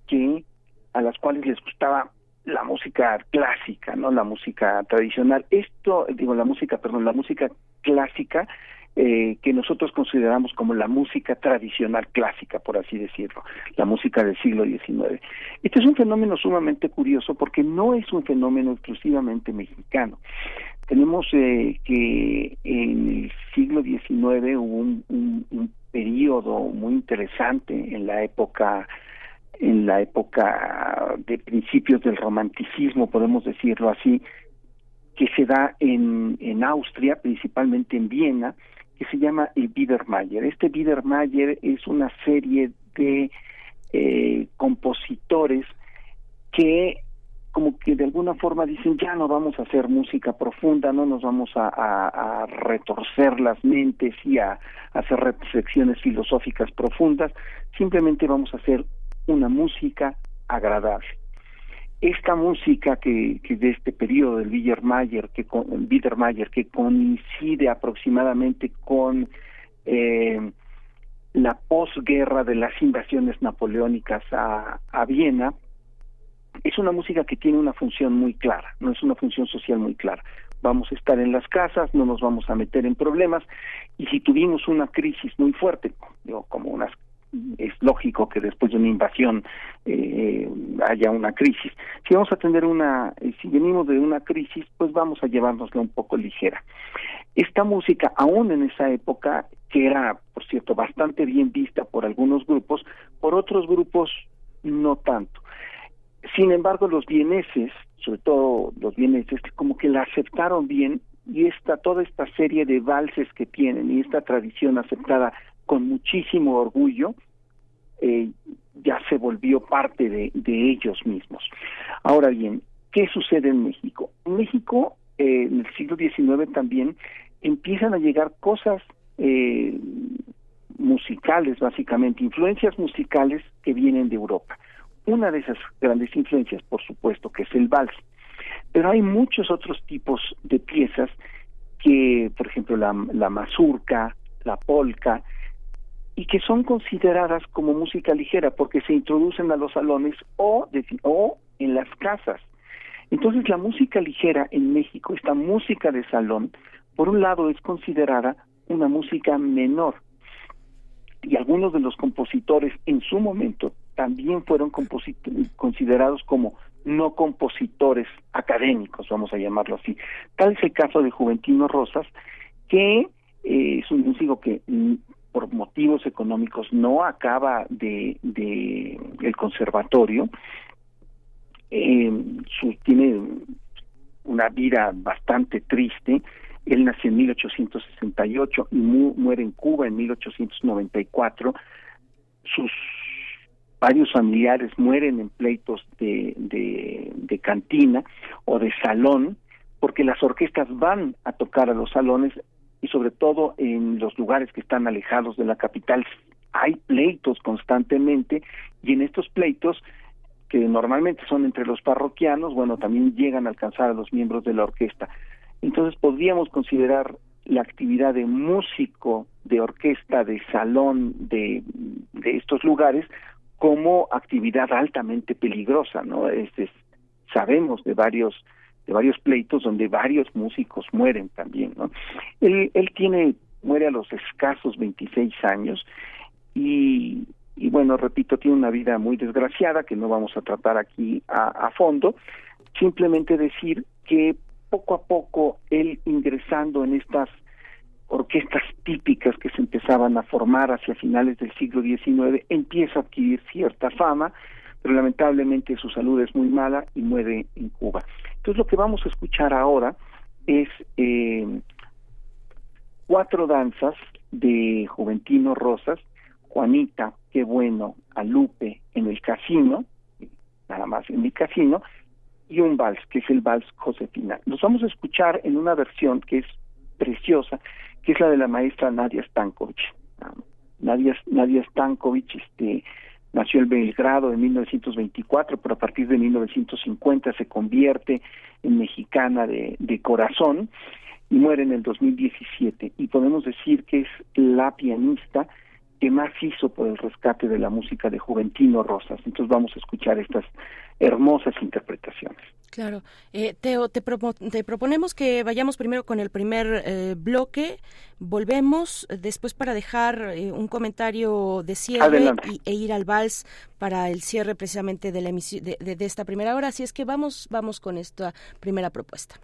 que a las cuales les gustaba la música clásica, no la música tradicional. Esto, digo, la música, perdón, la música clásica eh, que nosotros consideramos como la música tradicional clásica, por así decirlo, la música del siglo XIX. Este es un fenómeno sumamente curioso porque no es un fenómeno exclusivamente mexicano. Tenemos eh, que en el siglo XIX hubo un, un, periodo muy interesante en la época en la época de principios del romanticismo, podemos decirlo así, que se da en Austria, principalmente en Viena, que se llama el Biedermeier. Este Biedermeier es una serie de eh, compositores que como que de alguna forma dicen ya no vamos a hacer música profunda, no nos vamos a, retorcer las mentes y a, a, hacer reflexiones filosóficas profundas, simplemente vamos a hacer una música agradable esta música que, que de este periodo del Biedermeier que con, que coincide aproximadamente con eh, la posguerra de las invasiones napoleónicas a, a Viena es una música que tiene una función muy clara, no es una función social muy clara. Vamos a estar en las casas, no nos vamos a meter en problemas y si tuvimos una crisis muy fuerte, digo, como unas es lógico que después de una invasión eh, haya una crisis. Si vamos a tener una, eh, si venimos de una crisis, pues vamos a llevárnosla un poco ligera. Esta música, aún en esa época, que era, por cierto, bastante bien vista por algunos grupos, por otros grupos no tanto. Sin embargo, los vieneses, sobre todo los vieneses, como que la aceptaron bien y esta toda esta serie de valses que tienen y esta tradición aceptada con muchísimo orgullo, eh, ya se volvió parte de, ellos mismos. Ahora bien, ¿qué sucede en México? En México, eh, en el siglo XIX también, empiezan a llegar cosas eh, musicales, básicamente, influencias musicales que vienen de Europa. Una de esas grandes influencias, por supuesto, que es el vals. Pero hay muchos otros tipos de piezas que, por ejemplo, la, la mazurca, la polka, y que son consideradas como música ligera porque se introducen a los salones o, o en las casas. Entonces la música ligera en México, esta música de salón, por un lado es considerada una música menor y algunos de los compositores en su momento también fueron considerados como no compositores académicos, vamos a llamarlo así. Tal es el caso de Juventino Rosas, que eh, es un músico que por motivos económicos no acaba de, de el conservatorio eh, tiene una vida bastante triste. Él nació en 1868 y muere en Cuba en 1894. Sus varios familiares mueren en pleitos de, de, cantina o de salón, porque las orquestas van a tocar a los salones y sobre todo en los lugares que están alejados de la capital hay pleitos constantemente y en estos pleitos que normalmente son entre los parroquianos, bueno, también llegan a alcanzar a los miembros de la orquesta. Entonces podríamos considerar la actividad de músico de orquesta de salón de, de estos lugares como actividad altamente peligrosa, ¿no? Este, sabemos de varios de varios pleitos donde varios músicos mueren también, ¿no? Él, él tiene muere a los escasos 26 años y, y bueno, repito, tiene una vida muy desgraciada que no vamos a tratar aquí a, a fondo, simplemente decir que poco a poco él ingresando en estas orquestas típicas que se empezaban a formar hacia finales del siglo XIX, empieza a adquirir cierta fama, pero lamentablemente su salud es muy mala y muere en Cuba. Entonces lo que vamos a escuchar ahora es eh, cuatro danzas de Juventino Rosas, Juanita, qué bueno, a Lupe en el casino, nada más en el casino, y un vals, que es el vals Josefina. Los vamos a escuchar en una versión que es preciosa, que es la de la maestra Nadia Stankovic. Nadia, Nadia Stankovic este, nació en Belgrado en 1924, pero a partir de 1950 se convierte en mexicana de, de corazón y muere en el 2017. Y podemos decir que es la pianista que más hizo por el rescate de la música de Juventino Rosas. Entonces vamos a escuchar estas hermosas interpretaciones. Claro. Eh, Teo, te, te, proponemos que vayamos primero con el primer eh, bloque, volvemos después para dejar eh, un comentario de cierre y, e ir al vals para el cierre precisamente de, la emisión, de, de esta primera hora. Así es que vamos, vamos con esta primera propuesta.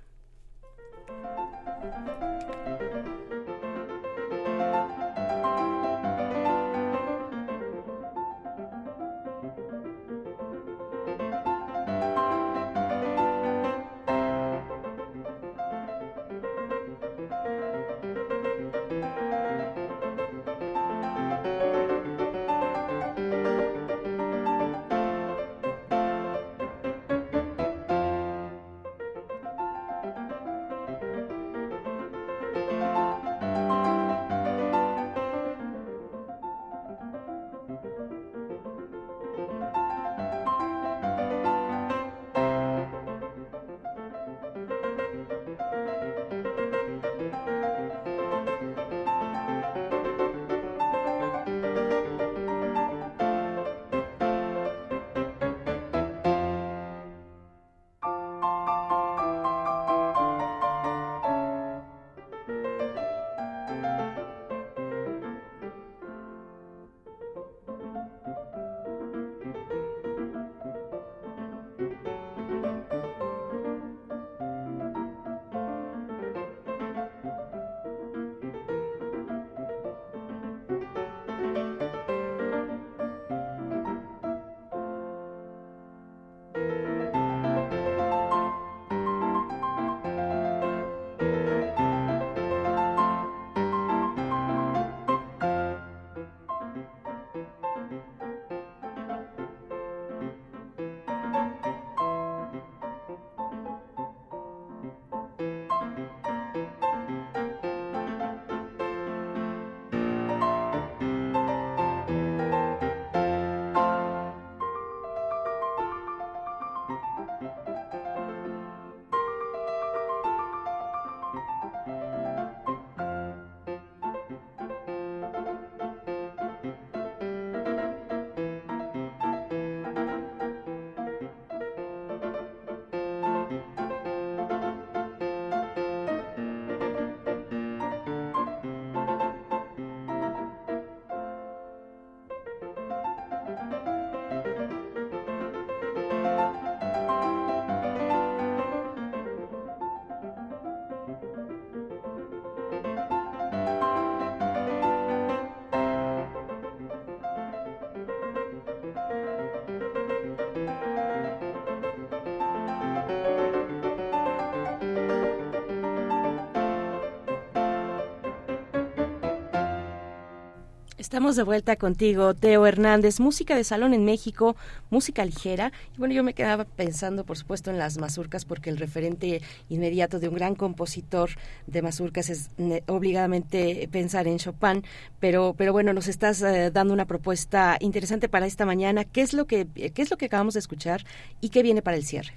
Estamos de vuelta contigo, Teo Hernández, música de salón en México, música ligera. Y bueno, yo me quedaba pensando, por supuesto, en las mazurcas, porque el referente inmediato de un gran compositor de mazurcas es obligadamente pensar en Chopin. Pero, pero bueno, nos estás eh, dando una propuesta interesante para esta mañana. ¿Qué es lo que, qué es lo que acabamos de escuchar y qué viene para el cierre?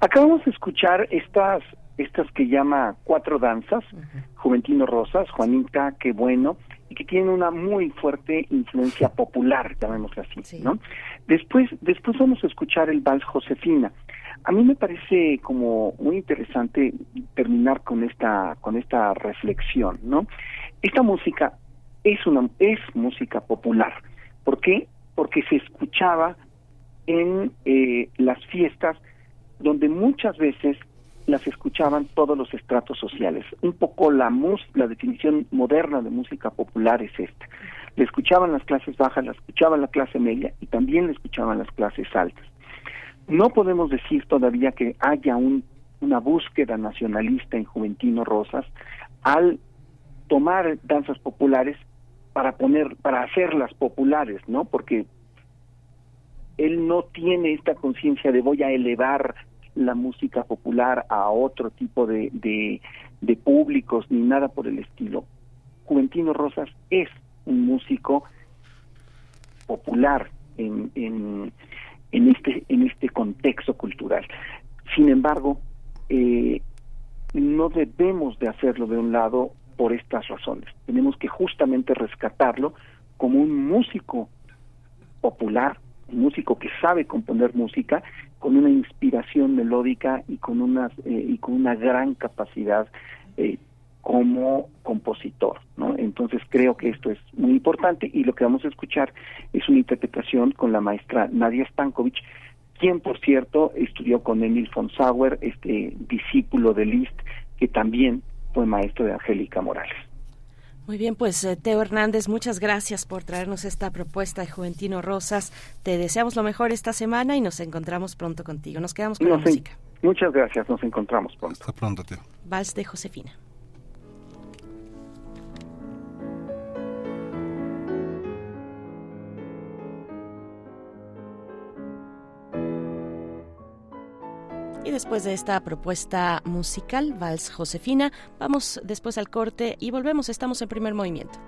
Acabamos de escuchar estas estas que llama Cuatro Danzas, Juventino Rosas, Juanita, qué bueno, y que tienen una muy fuerte influencia popular, llamémoslo así, ¿no? Después, después vamos a escuchar el Vals Josefina. A mí me parece como muy interesante terminar con esta, con esta reflexión, ¿no? Esta música es una, es música popular. ¿Por qué? Porque se escuchaba en eh, las fiestas donde muchas veces las escuchaban todos los estratos sociales. Un poco la mus la definición moderna de música popular es esta. Le escuchaban las clases bajas, la escuchaban la clase media y también le escuchaban las clases altas. No podemos decir todavía que haya un, una búsqueda nacionalista en Juventino Rosas al tomar danzas populares para poner para hacerlas populares, ¿no? Porque él no tiene esta conciencia de voy a elevar la música popular a otro tipo de, de, públicos ni nada por el estilo. Juventino Rosas es un músico popular en, en, en, este, en este contexto cultural. Sin embargo, eh, no debemos de hacerlo de un lado por estas razones. Tenemos que justamente rescatarlo como un músico popular, músico que sabe componer música con una inspiración melódica y con unas eh, y con una gran capacidad eh, como compositor. Entonces creo que esto es muy importante y lo que vamos a escuchar es una interpretación con la maestra Nadia Stankovic, quien por cierto estudió con Emil von Sauer, este discípulo de Liszt, que también fue maestro de Angélica Morales. Muy bien, pues eh, Teo Hernández, muchas gracias por traernos esta propuesta de Juventino Rosas. Te deseamos lo mejor esta semana y nos encontramos pronto contigo. Nos quedamos con la música. Muchas gracias, nos encontramos pronto. Hasta pronto, Teo. Vals de Josefina. Después de esta propuesta musical, Vals Josefina, vamos después al corte y volvemos. Estamos en primer movimiento.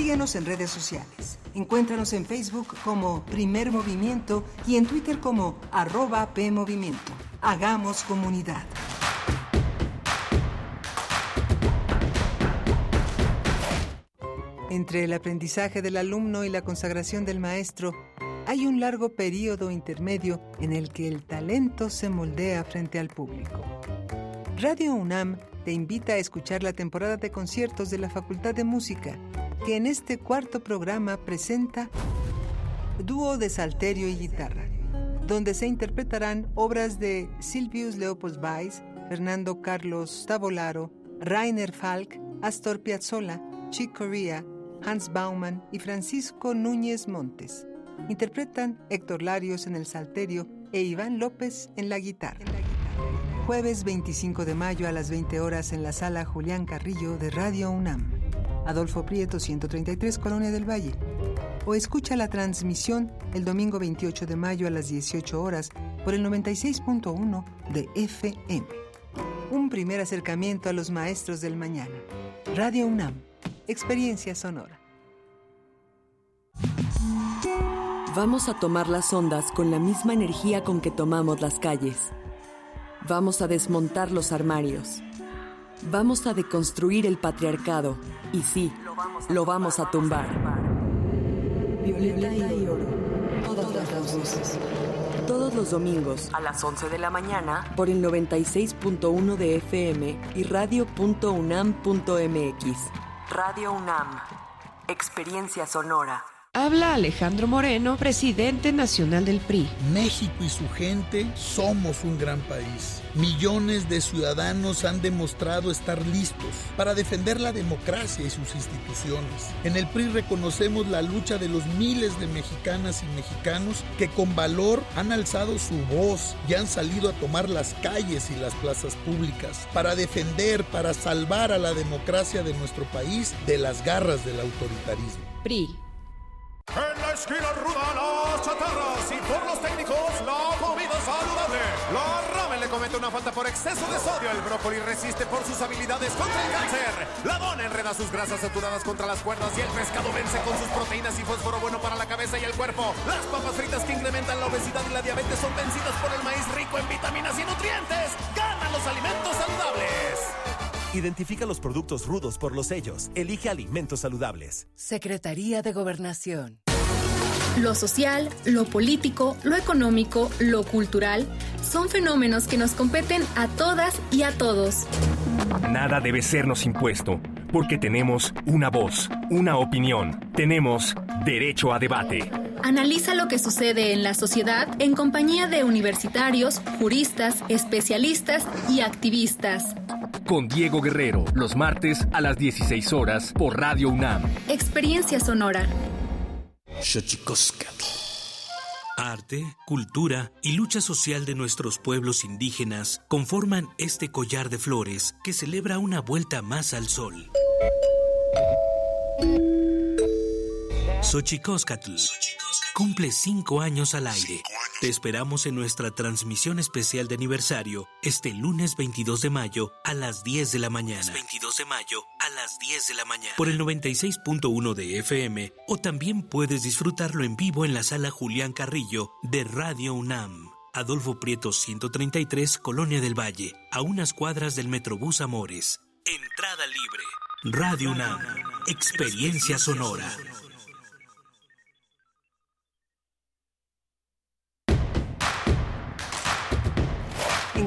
Síguenos en redes sociales. Encuéntranos en Facebook como Primer Movimiento y en Twitter como arroba PMovimiento. Hagamos comunidad. Entre el aprendizaje del alumno y la consagración del maestro, hay un largo periodo intermedio en el que el talento se moldea frente al público. Radio UNAM te invita a escuchar la temporada de conciertos de la Facultad de Música, que en este cuarto programa presenta Dúo de Salterio y Guitarra, donde se interpretarán obras de Silvius Leopold Weiss, Fernando Carlos Tavolaro, Rainer Falk, Astor Piazzolla, Chick Corea, Hans Baumann y Francisco Núñez Montes. Interpretan Héctor Larios en el salterio e Iván López en la guitarra. Jueves 25 de mayo a las 20 horas en la sala Julián Carrillo de Radio UNAM. Adolfo Prieto 133, Colonia del Valle. O escucha la transmisión el domingo 28 de mayo a las 18 horas por el 96.1 de FM. Un primer acercamiento a los maestros del mañana. Radio UNAM Experiencia sonora. Vamos a tomar las ondas con la misma energía con que tomamos las calles. Vamos a desmontar los armarios. Vamos a deconstruir el patriarcado. Y sí, lo vamos a tumbar. Violeta y oro. Todas las voces. Todos los domingos a las 11 de la mañana por el 96.1 de FM y radio.unam.mx. Radio UNAM. Experiencia sonora. Habla Alejandro Moreno, presidente nacional del PRI. México y su gente somos un gran país. Millones de ciudadanos han demostrado estar listos para defender la democracia y sus instituciones. En el PRI reconocemos la lucha de los miles de mexicanas y mexicanos que con valor han alzado su voz y han salido a tomar las calles y las plazas públicas para defender, para salvar a la democracia de nuestro país de las garras del autoritarismo. PRI en la esquina ruda, las chatarras y por los técnicos, la comida saludable. La ramen le comete una falta por exceso de sodio. El brócoli resiste por sus habilidades contra el cáncer. La dona enreda sus grasas saturadas contra las cuerdas y el pescado vence con sus proteínas y fósforo bueno para la cabeza y el cuerpo. Las papas fritas que incrementan la obesidad y la diabetes son vencidas por el maíz rico en vitaminas y nutrientes. ¡Ganan los alimentos saludables! Identifica los productos rudos por los sellos. Elige alimentos saludables. Secretaría de Gobernación. Lo social, lo político, lo económico, lo cultural son fenómenos que nos competen a todas y a todos. Nada debe sernos impuesto, porque tenemos una voz, una opinión, tenemos derecho a debate. Analiza lo que sucede en la sociedad en compañía de universitarios, juristas, especialistas y activistas. Con Diego Guerrero, los martes a las 16 horas por Radio UNAM. Experiencia sonora. Arte, cultura y lucha social de nuestros pueblos indígenas conforman este collar de flores que celebra una vuelta más al sol. Xochicóscatl cumple cinco años al aire. Te esperamos en nuestra transmisión especial de aniversario este lunes 22 de mayo a las 10 de la mañana. 22 de mayo a las 10 de la mañana. Por el 96.1 de FM o también puedes disfrutarlo en vivo en la sala Julián Carrillo de Radio UNAM. Adolfo Prieto 133, Colonia del Valle, a unas cuadras del Metrobús Amores. Entrada libre. Radio UNAM. Experiencia sonora.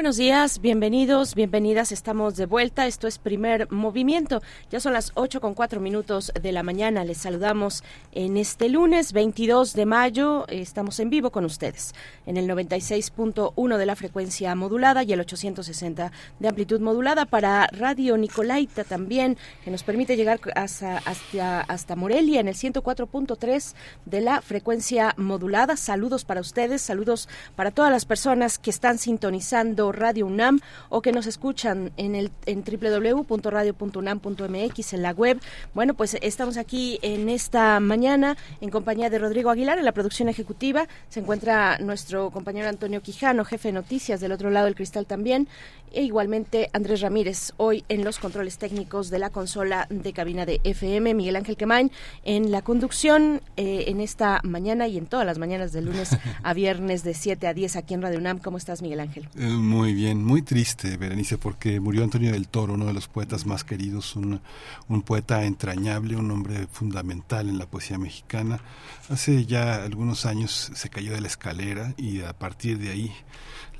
Buenos días, bienvenidos, bienvenidas. Estamos de vuelta. Esto es Primer Movimiento. Ya son las 8 con 4 minutos de la mañana. Les saludamos en este lunes 22 de mayo. Estamos en vivo con ustedes en el 96.1 de la frecuencia modulada y el 860 de amplitud modulada para Radio Nicolaita también, que nos permite llegar hasta, hasta, hasta Morelia en el 104.3 de la frecuencia modulada. Saludos para ustedes, saludos para todas las personas que están sintonizando Radio UNAM o que nos escuchan en el en www.radio.unam.mx en la web. Bueno, pues estamos aquí en esta mañana en compañía de Rodrigo Aguilar en la producción ejecutiva. Se encuentra nuestro compañero Antonio Quijano, jefe de noticias del otro lado del cristal también, e igualmente Andrés Ramírez hoy en los controles técnicos de la consola de cabina de FM, Miguel Ángel Quemain en la conducción eh, en esta mañana y en todas las mañanas de lunes a viernes de 7 a 10 aquí en Radio UNAM. ¿Cómo estás, Miguel Ángel? Eh, muy bien, muy triste, Berenice, porque murió Antonio del Toro, uno de los poetas más queridos, un, un poeta entrañable, un hombre fundamental en la poesía mexicana. Hace ya algunos años se cayó de la escalera y a partir de ahí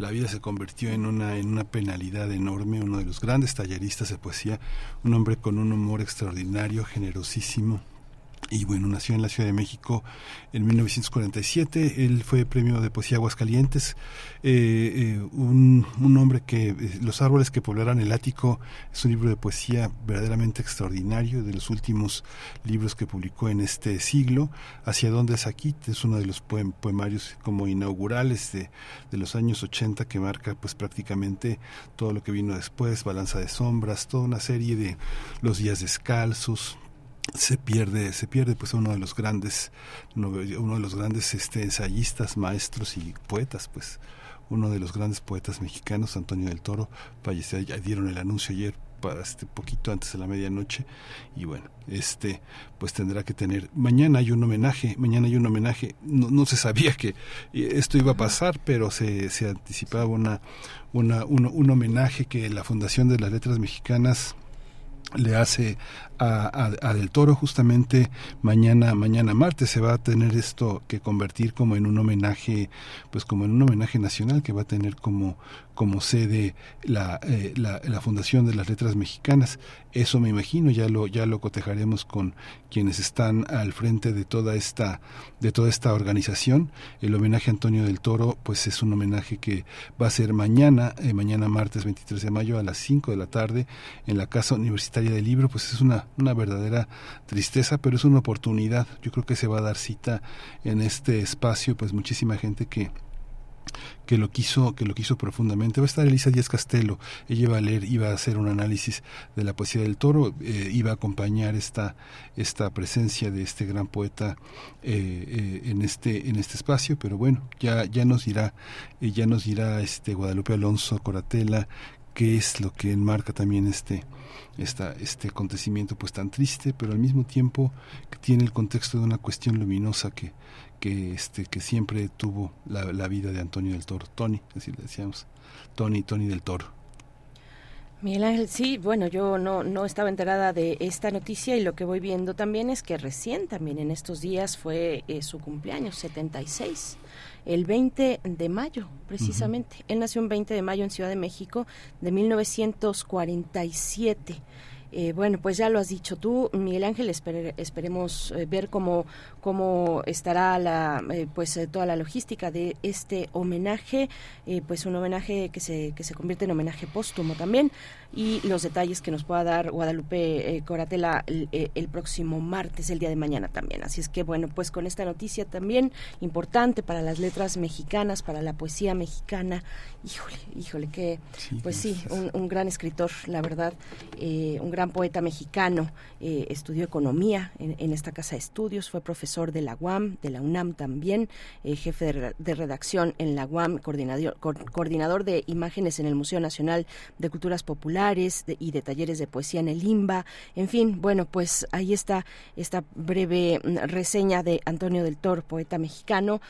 la vida se convirtió en una, en una penalidad enorme, uno de los grandes talleristas de poesía, un hombre con un humor extraordinario, generosísimo, y bueno, nació en la Ciudad de México en 1947. Él fue premio de poesía Aguascalientes. Eh, eh, un, un, hombre que eh, Los árboles que poblaran el ático es un libro de poesía verdaderamente extraordinario, de los últimos libros que publicó en este siglo. Hacia dónde es aquí es uno de los poemarios como inaugurales de, de los años 80 que marca pues prácticamente todo lo que vino después, Balanza de sombras, toda una serie de Los días descalzos, se pierde se pierde pues uno de los grandes uno de los grandes este ensayistas maestros y poetas pues. Uno de los grandes poetas mexicanos Antonio del Toro falleció ya dieron el anuncio ayer para este poquito antes de la medianoche. Y bueno este pues tendrá que tener mañana hay un homenaje mañana hay un homenaje. No, no se sabía que esto iba a pasar pero se, se anticipaba una, una un, un homenaje que la fundación de las letras mexicanas le hace a, a, Del Toro justamente mañana mañana martes se va a tener esto que convertir como en un homenaje pues como en un homenaje nacional que va a tener como como sede la, eh, la, la, Fundación de las Letras Mexicanas. Eso me imagino, ya lo, ya lo cotejaremos con quienes están al frente de toda esta, de toda esta organización. El homenaje a Antonio del Toro, pues es un homenaje que va a ser mañana, eh, mañana martes 23 de mayo a las 5 de la tarde en la Casa Universitaria del Libro, pues es una, una verdadera tristeza, pero es una oportunidad. Yo creo que se va a dar cita en este espacio, pues muchísima gente que que lo quiso que lo quiso profundamente. Va a estar Elisa Díaz Castelo. Ella iba a leer iba a hacer un análisis de la poesía del toro eh, iba a acompañar esta esta presencia de este gran poeta eh, eh, en este en este espacio. Pero bueno ya ya nos dirá ya nos dirá este Guadalupe Alonso Coratela qué es lo que enmarca también este este acontecimiento pues tan triste pero al mismo tiempo que tiene el contexto de una cuestión luminosa que, que, este, que siempre tuvo la, la vida de Antonio del Toro, Tony, así le decíamos, Tony, Tony del Toro. Miguel Ángel, sí, bueno, yo no, no estaba enterada de esta noticia y lo que voy viendo también es que recién, también en estos días, fue eh, su cumpleaños, 76, el 20 de mayo, precisamente. Él nació el 20 de mayo en Ciudad de México de 1947. Eh, bueno, pues ya lo has dicho tú, Miguel Ángel, esperemos eh, ver cómo, cómo estará la, eh, pues toda la logística de este homenaje, pues un homenaje que se, que se convierte en homenaje póstumo también y los detalles que nos pueda dar Guadalupe Coratela el, el, próximo martes, el día de mañana también. Así es que bueno, pues con esta noticia también importante para las letras mexicanas, para la poesía mexicana, híjole, híjole, que pues sí, un, un, gran escritor, la verdad, un gran gran poeta mexicano, eh, estudió economía en, esta casa de estudios, fue profesor de la UAM, de la UNAM también, eh, jefe de, redacción en la UAM, coordinador, coordinador de imágenes en el Museo Nacional de Culturas Populares y de talleres de poesía en el IMBA. En fin, bueno, pues ahí está esta breve mm, reseña de Antonio del Toro, poeta mexicano.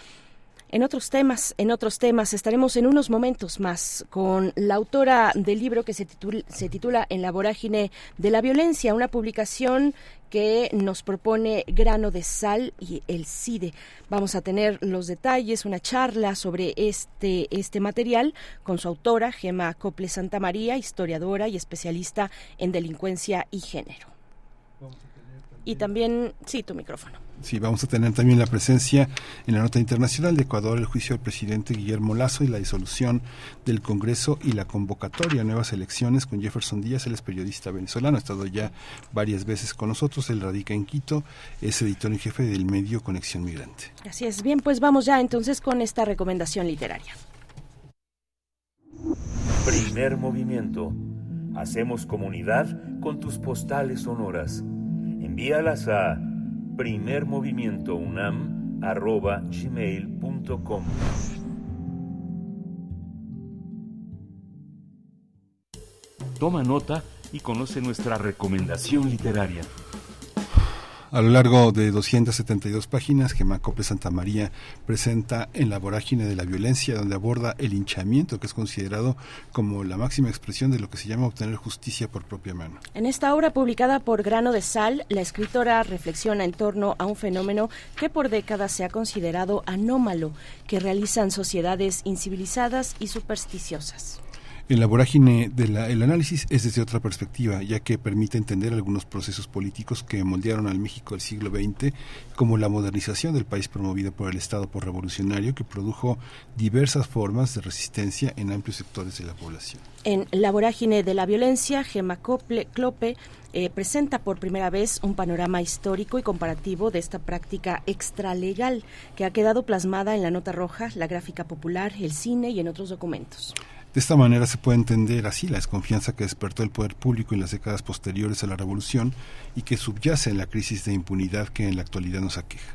En otros temas, en otros temas, estaremos en unos momentos más con la autora del libro que se titula, se titula En la vorágine de la violencia, una publicación que nos propone grano de sal y el CIDE. Vamos a tener los detalles, una charla sobre este, este material con su autora, Gema Cople Santa María, historiadora y especialista en delincuencia y género. Y también, sí, tu micrófono. Sí, vamos a tener también la presencia en la nota internacional de Ecuador, el juicio del presidente Guillermo Lazo y la disolución del Congreso y la convocatoria a nuevas elecciones con Jefferson Díaz, él es periodista venezolano, ha estado ya varias veces con nosotros, él radica en Quito, es editor en jefe del medio Conexión Migrante. Así es, bien, pues vamos ya entonces con esta recomendación literaria. Primer movimiento. Hacemos comunidad con tus postales sonoras. Envíalas a primermovimientounam.gmail.com Toma nota y conoce nuestra recomendación literaria. A lo largo de 272 páginas, Gemma Cople Santa María presenta En la vorágine de la violencia, donde aborda el hinchamiento, que es considerado como la máxima expresión de lo que se llama obtener justicia por propia mano. En esta obra publicada por Grano de Sal, la escritora reflexiona en torno a un fenómeno que por décadas se ha considerado anómalo, que realizan sociedades incivilizadas y supersticiosas. En la vorágine del análisis es desde otra perspectiva, ya que permite entender algunos procesos políticos que moldearon al México del siglo XX, como la modernización del país promovida por el Estado por revolucionario, que produjo diversas formas de resistencia en amplios sectores de la población. En La vorágine de la violencia, Gemma Clope eh, presenta por primera vez un panorama histórico y comparativo de esta práctica extralegal que ha quedado plasmada en la nota roja, la gráfica popular, el cine y en otros documentos. De esta manera se puede entender así la desconfianza que despertó el poder público en las décadas posteriores a la revolución y que subyace en la crisis de impunidad que en la actualidad nos aqueja.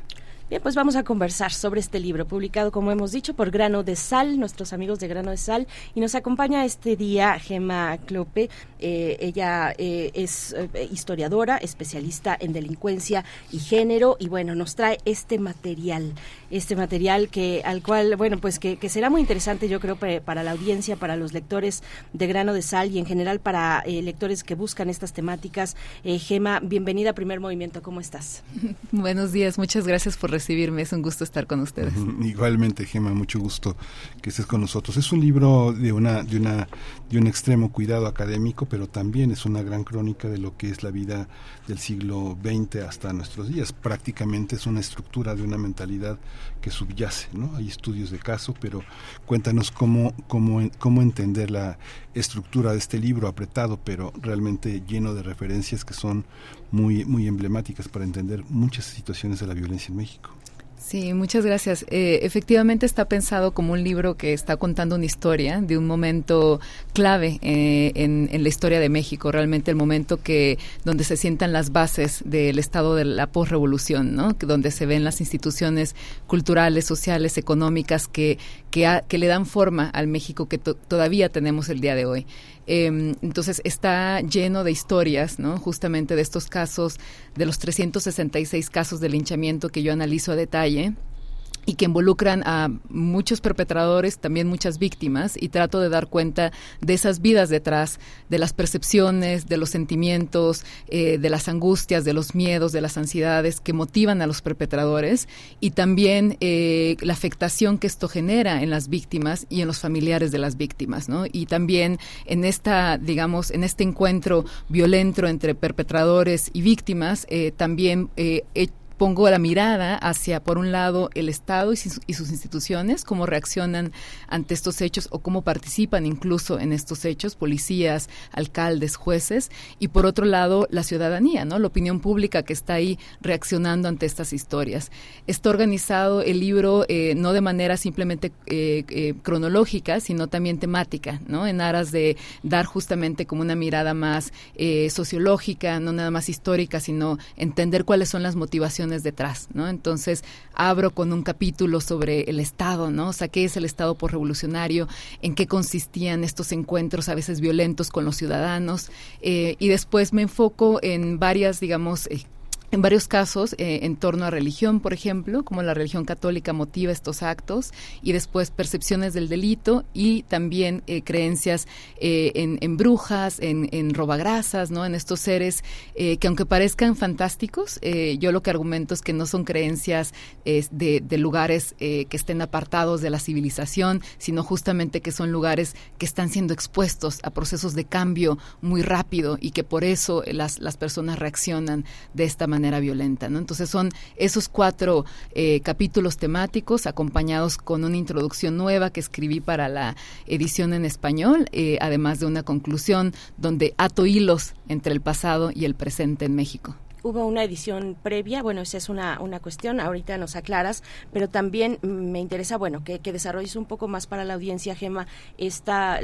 Bien, pues vamos a conversar sobre este libro, publicado, como hemos dicho, por Grano de Sal, nuestros amigos de Grano de Sal, y nos acompaña este día Gema Clope. Eh, ella eh, es eh, historiadora, especialista en delincuencia y género, y bueno, nos trae este material, este material que al cual, bueno, pues que, será muy interesante, yo creo, para la audiencia, para los lectores de Grano de Sal y en general para lectores que buscan estas temáticas. Gema, bienvenida a Primer Movimiento, ¿cómo estás? Buenos días, muchas gracias por recibirme. Es un gusto estar con ustedes. Igualmente, Gema, mucho gusto que estés con nosotros. Es un libro de una de una de un extremo cuidado académico, pero también es una gran crónica de lo que es la vida del siglo XX hasta nuestros días. Prácticamente es una estructura de una mentalidad que subyace, ¿no? Hay estudios de caso, pero cuéntanos cómo cómo cómo entender la estructura de este libro apretado, pero realmente lleno de referencias que son muy muy emblemáticas para entender muchas situaciones de la violencia en México. Sí, muchas gracias. Eh, efectivamente está pensado como un libro que está contando una historia de un momento clave eh, en, la historia de México, realmente el momento que donde se sientan las bases del estado de la posrevolución, ¿no? donde se ven las instituciones culturales, sociales, económicas que, que, que le dan forma al México que todavía tenemos el día de hoy. Em, entonces está lleno de historias, ¿no? Justamente de estos casos, de los 366 casos de linchamiento que yo analizo a detalle y que involucran a muchos perpetradores, también muchas víctimas, y trato de dar cuenta de esas vidas detrás, de las percepciones, de los sentimientos, eh, de las angustias, de los miedos, de las ansiedades que motivan a los perpetradores, y también eh, la afectación que esto genera en las víctimas y en los familiares de las víctimas, ¿no? Y también en esta, digamos, en este encuentro violento entre perpetradores y víctimas, eh, también pongo la mirada hacia, por un lado, el Estado y, sus instituciones, cómo reaccionan ante estos hechos o cómo participan incluso en estos hechos, policías, alcaldes, jueces, y por otro lado, la ciudadanía, ¿no? La opinión pública que está ahí reaccionando ante estas historias. Está organizado el libro eh, no de manera simplemente eh, eh, cronológica, sino también temática, ¿no? En aras de dar justamente como una mirada más sociológica, no nada más histórica, sino entender cuáles son las motivaciones detrás, ¿no? Entonces abro con un capítulo sobre el Estado, ¿no? O sea, ¿qué es el Estado por revolucionario? ¿En qué consistían estos encuentros a veces violentos con los ciudadanos? Eh, y después me enfoco en varias, digamos, eh, en varios casos eh, en torno a religión, por ejemplo, como la religión católica motiva estos actos, y después percepciones del delito y también eh, creencias eh, en, brujas, en, en, robagrasas, ¿no? en estos seres que aunque parezcan fantásticos, yo lo que argumento es que no son creencias de, de, lugares que estén apartados de la civilización, sino justamente que son lugares que están siendo expuestos a procesos de cambio muy rápido y que por eso las, las personas reaccionan de esta manera manera violenta. ¿no? Entonces son esos cuatro eh, capítulos temáticos acompañados con una introducción nueva que escribí para la edición en español, eh, además de una conclusión donde ato hilos entre el pasado y el presente en México hubo una edición previa, bueno, esa es una, una cuestión, ahorita nos aclaras, pero también me interesa, bueno, que, desarrolles un poco más para la audiencia, Gema, esta,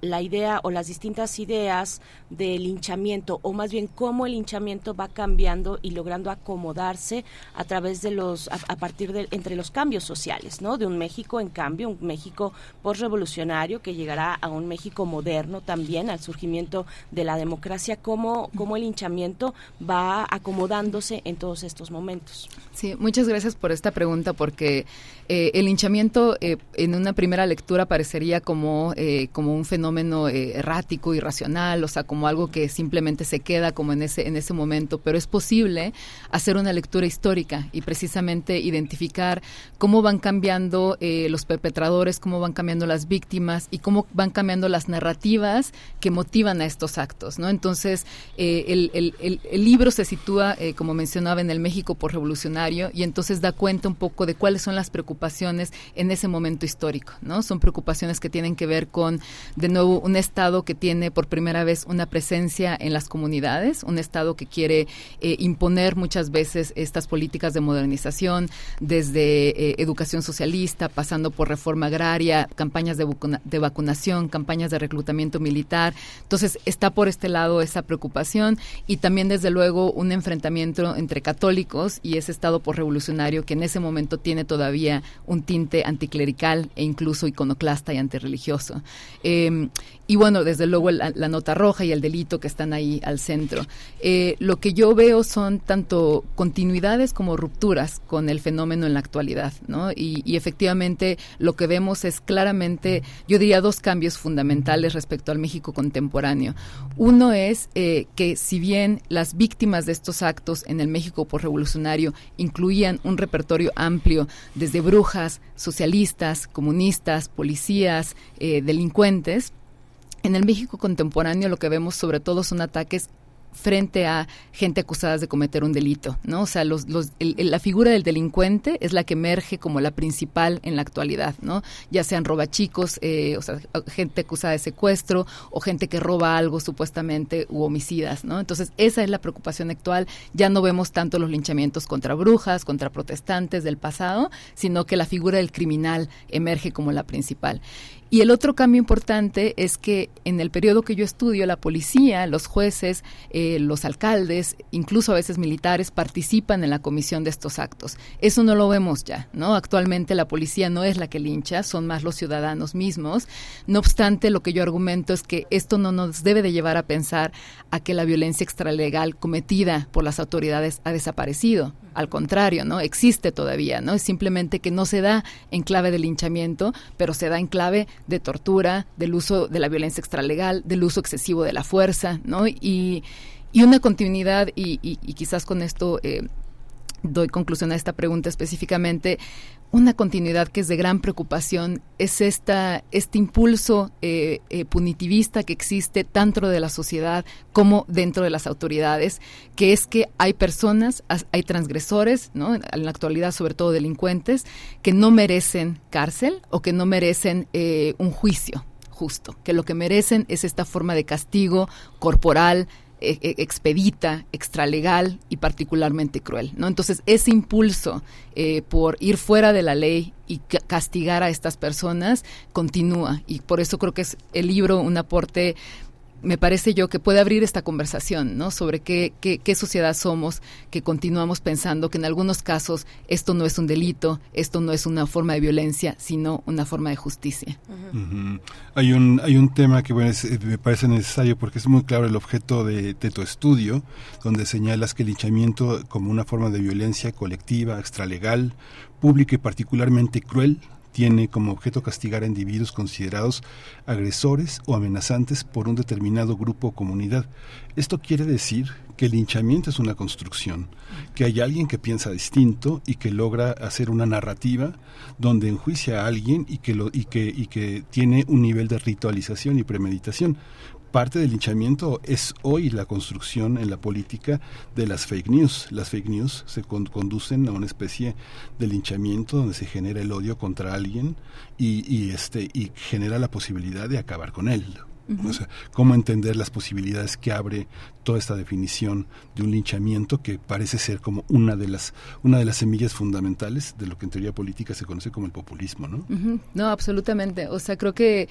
la, idea o las distintas ideas del linchamiento, o más bien cómo el linchamiento va cambiando y logrando acomodarse a través de los, a, partir de, entre los cambios sociales, ¿no? De un México en cambio, un México postrevolucionario que llegará a un México moderno también, al surgimiento de la democracia, cómo, cómo el linchamiento va acomodándose en todos estos momentos. Sí, muchas gracias por esta pregunta porque eh, el linchamiento eh, en una primera lectura parecería como, eh, como un fenómeno errático, irracional, o sea, como algo que simplemente se queda como en ese, en ese momento, pero es posible hacer una lectura histórica y precisamente identificar cómo van cambiando los perpetradores, cómo van cambiando las víctimas y cómo van cambiando las narrativas que motivan a estos actos, ¿no? Entonces, el, el, libro se sitúa, como mencionaba, en el México por revolucionario y entonces da cuenta un poco de cuáles son las preocupaciones preocupaciones en ese momento histórico, ¿no? Son preocupaciones que tienen que ver con, de nuevo, un Estado que tiene por primera vez una presencia en las comunidades, un Estado que quiere eh, imponer muchas veces estas políticas de modernización, desde eh, educación socialista, pasando por reforma agraria, campañas de, de vacunación, campañas de reclutamiento militar. Entonces, está por este lado esa preocupación y también, desde luego, un enfrentamiento entre católicos y ese Estado por revolucionario que en ese momento tiene todavía un tinte anticlerical e incluso iconoclasta y antirreligioso. Eh, y bueno, desde luego la, nota roja y el delito que están ahí al centro. Eh, lo que yo veo son tanto continuidades como rupturas con el fenómeno en la actualidad, ¿no? Y, efectivamente lo que vemos es claramente, yo diría, dos cambios fundamentales respecto al México contemporáneo. Uno es eh, que si bien las víctimas de estos actos en el México por revolucionario incluían un repertorio amplio desde brujas, socialistas, comunistas, policías, eh, delincuentes, en el México contemporáneo lo que vemos sobre todo son ataques frente a gente acusada de cometer un delito, ¿no? O sea, los, los, la figura del delincuente es la que emerge como la principal en la actualidad, ¿no? Ya sean robachicos, eh, o sea, gente acusada de secuestro o gente que roba algo supuestamente u homicidas, ¿no? Entonces, esa es la preocupación actual. Ya no vemos tanto los linchamientos contra brujas, contra protestantes del pasado, sino que la figura del criminal emerge como la principal. Y el otro cambio importante es que en el periodo que yo estudio, la policía, los jueces, eh, los alcaldes, incluso a veces militares, participan en la comisión de estos actos. Eso no lo vemos ya, ¿no? Actualmente la policía no es la que lincha, son más los ciudadanos mismos. No obstante, lo que yo argumento es que esto no nos debe de llevar a pensar a que la violencia extralegal cometida por las autoridades ha desaparecido. Al contrario, ¿no? Existe todavía, ¿no? Es simplemente que no se da en clave de linchamiento, pero se da en clave de tortura, del uso de la violencia extralegal, del uso excesivo de la fuerza, ¿no? Y, y una continuidad, y, y, quizás con esto eh, doy conclusión a esta pregunta específicamente, una continuidad que es de gran preocupación es esta, este impulso eh, eh, punitivista que existe tanto de la sociedad como dentro de las autoridades, que es que hay personas, hay transgresores, ¿no? en la actualidad sobre todo delincuentes, que no merecen cárcel o que no merecen eh, un juicio justo, que lo que merecen es esta forma de castigo corporal, e, e, expedita, extralegal y particularmente cruel. ¿no? Entonces, ese impulso eh, por ir fuera de la ley y castigar a estas personas continúa. Y por eso creo que es el libro un aporte me parece yo que puede abrir esta conversación, ¿no? Sobre qué, qué, sociedad somos, que continuamos pensando que en algunos casos esto no es un delito, esto no es una forma de violencia, sino una forma de justicia. Hay un hay un tema que bueno, eh, me parece necesario porque es muy claro el objeto de, de, tu estudio, donde señalas que el linchamiento como una forma de violencia colectiva, extralegal, pública y particularmente cruel, tiene como objeto castigar a individuos considerados agresores o amenazantes por un determinado grupo o comunidad. Esto quiere decir que el linchamiento es una construcción, que hay alguien que piensa distinto y que logra hacer una narrativa donde enjuicia a alguien y que, lo, y que, y que tiene un nivel de ritualización y premeditación parte del linchamiento es hoy la construcción en la política de las fake news. Las fake news se conducen a una especie de linchamiento donde se genera el odio contra alguien y, y, este, y genera la posibilidad de acabar con él. O sea, cómo entender las posibilidades que abre toda esta definición de un linchamiento que parece ser como una de las una de las semillas fundamentales de lo que en teoría política se conoce como el populismo, ¿no? No, absolutamente. O sea, creo que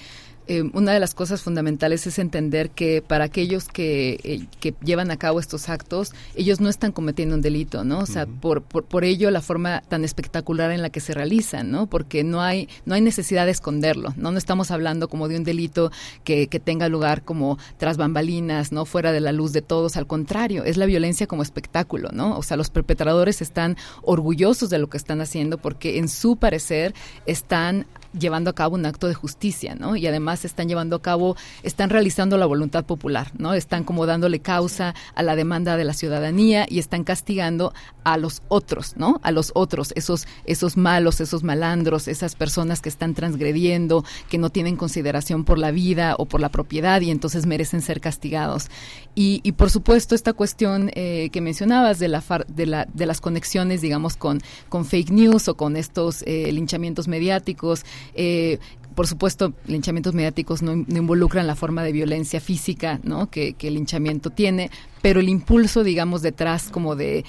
eh, una de las cosas fundamentales es entender que para aquellos que, eh, que, llevan a cabo estos actos, ellos no están cometiendo un delito, ¿no? O sea, por, por, por, ello la forma tan espectacular en la que se realizan, ¿no? Porque no hay, no hay necesidad de esconderlo, ¿no? No estamos hablando como de un delito que, que tenga lugar como tras bambalinas, ¿no? Fuera de la luz de todos, al contrario, es la violencia como espectáculo, ¿no? O sea, los perpetradores están orgullosos de lo que están haciendo porque en su parecer están llevando a cabo un acto de justicia, ¿no? Y además están llevando a cabo, están realizando la voluntad popular, ¿no? Están como dándole causa a la demanda de la ciudadanía y están castigando a los otros, ¿no? A los otros, esos, esos malos, esos malandros, esas personas que están transgrediendo, que no tienen consideración por la vida o por la propiedad y entonces merecen ser castigados. Y, y por supuesto, esta cuestión eh, que mencionabas de, la, de, la, de las conexiones, digamos, con, con fake news o con estos eh, linchamientos mediáticos, eh, por supuesto, linchamientos mediáticos no, involucran la forma de violencia física ¿no? que, el linchamiento tiene, pero el impulso, digamos, detrás como de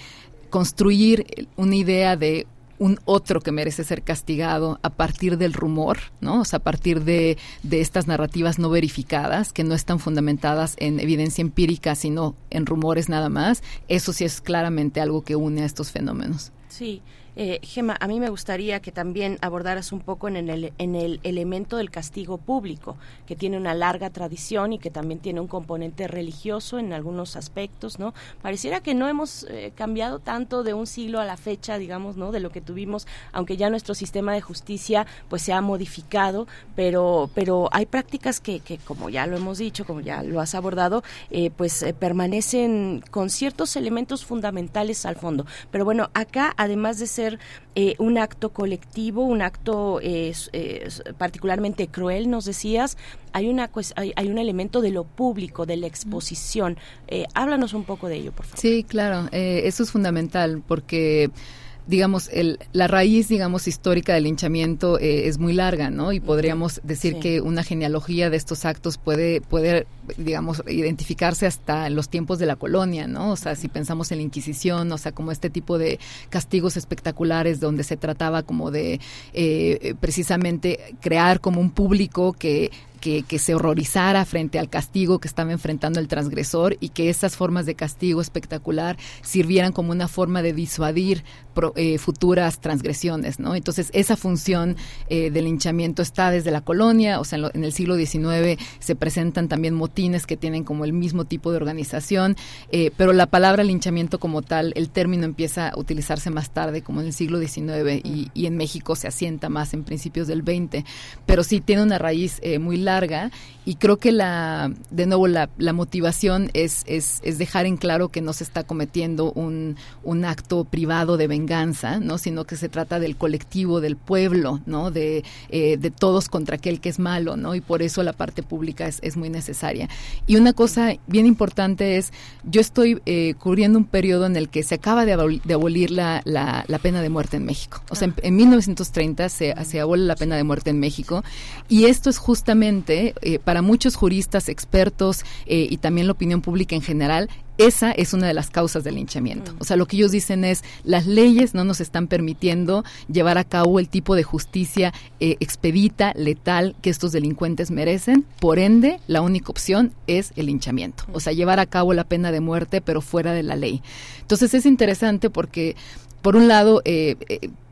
construir una idea de un otro que merece ser castigado a partir del rumor, ¿no? O sea, a partir de, de, estas narrativas no verificadas, que no están fundamentadas en evidencia empírica, sino en rumores nada más, eso sí es claramente algo que une a estos fenómenos. Sí, eh, Gema, a mí me gustaría que también abordaras un poco en el, en el elemento del castigo público, que tiene una larga tradición y que también tiene un componente religioso en algunos aspectos, ¿no? Pareciera que no hemos eh, cambiado tanto de un siglo a la fecha, digamos, ¿no? De lo que tuvimos, aunque ya nuestro sistema de justicia pues se ha modificado, pero, pero hay prácticas que, que como ya lo hemos dicho, como ya lo has abordado, eh, pues eh, permanecen con ciertos elementos fundamentales al fondo. Pero bueno, acá, además de ser eh, un acto colectivo, un acto particularmente cruel, nos decías, hay, una, hay, hay, un elemento de lo público, de la exposición. Eh, háblanos un poco de ello, por favor. Sí, claro, eh, eso es fundamental porque digamos, el, la raíz, digamos, histórica del linchamiento eh, es muy larga, ¿no? Y podríamos decir que una genealogía de estos actos puede, puede, digamos, identificarse hasta en los tiempos de la colonia, ¿no? O sea, si pensamos en la Inquisición, o sea, como este tipo de castigos espectaculares donde se trataba como de eh, precisamente crear como un público que que, se horrorizara frente al castigo que estaba enfrentando el transgresor y que esas formas de castigo espectacular sirvieran como una forma de disuadir eh, futuras transgresiones, ¿no? Entonces, esa función eh, del linchamiento está desde la colonia, o sea, en, el siglo XIX se presentan también motines que tienen como el mismo tipo de organización, eh, pero la palabra linchamiento como tal, el término empieza a utilizarse más tarde, como en el siglo XIX, y, en México se asienta más en principios del XX, pero sí tiene una raíz muy larga y creo que la, de nuevo, la, la motivación es, es, es, dejar en claro que no se está cometiendo un, un acto privado de venganza, ¿no? Sino que se trata del colectivo, del pueblo, ¿no? De, eh, de todos contra aquel que es malo, ¿no? Y por eso la parte pública es, es muy necesaria. Y una cosa bien importante es, yo estoy eh, cubriendo un periodo en el que se acaba de, abolir, la, la, la, pena de muerte en México. O sea, en, en 1930 se, se abole la pena de muerte en México y esto es justamente eh, para muchos juristas, expertos eh, y también la opinión pública en general, esa es una de las causas del linchamiento. O sea, lo que ellos dicen es, las leyes no nos están permitiendo llevar a cabo el tipo de justicia eh, expedita, letal que estos delincuentes merecen. Por ende, la única opción es el linchamiento. O sea, llevar a cabo la pena de muerte, pero fuera de la ley. Entonces es interesante porque, por un lado, eh,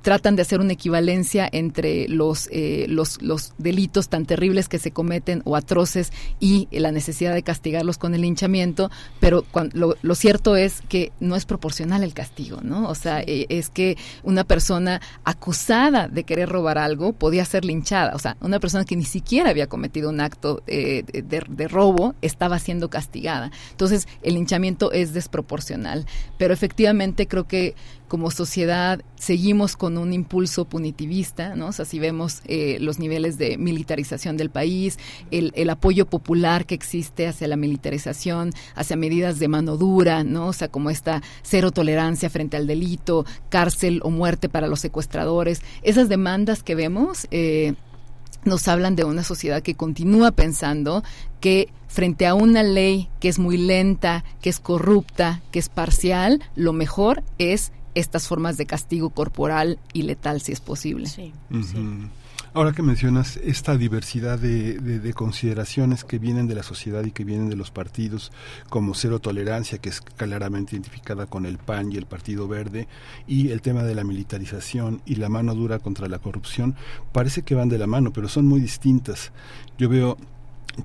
tratan de hacer una equivalencia entre los, eh, los, los delitos tan terribles que se cometen o atroces y la necesidad de castigarlos con el linchamiento, pero lo, lo, cierto es que no es proporcional el castigo, ¿no? O sea, eh, es que una persona acusada de querer robar algo podía ser linchada, o sea, una persona que ni siquiera había cometido un acto eh, de, de robo estaba siendo castigada. Entonces, el linchamiento es desproporcional, pero efectivamente creo que como sociedad seguimos con un impulso punitivista, ¿no? O sea, si vemos eh, los niveles de militarización del país, el, apoyo popular que existe hacia la militarización, hacia medidas de mano dura, ¿no? O sea, como esta cero tolerancia frente al delito, cárcel o muerte para los secuestradores, esas demandas que vemos, eh, nos hablan de una sociedad que continúa pensando que frente a una ley que es muy lenta, que es corrupta, que es parcial, lo mejor es estas formas de castigo corporal y letal si es posible. Sí, Ahora que mencionas esta diversidad de, consideraciones que vienen de la sociedad y que vienen de los partidos, como cero tolerancia, que es claramente identificada con el PAN y el Partido Verde, y el tema de la militarización y la mano dura contra la corrupción, parece que van de la mano, pero son muy distintas. Yo veo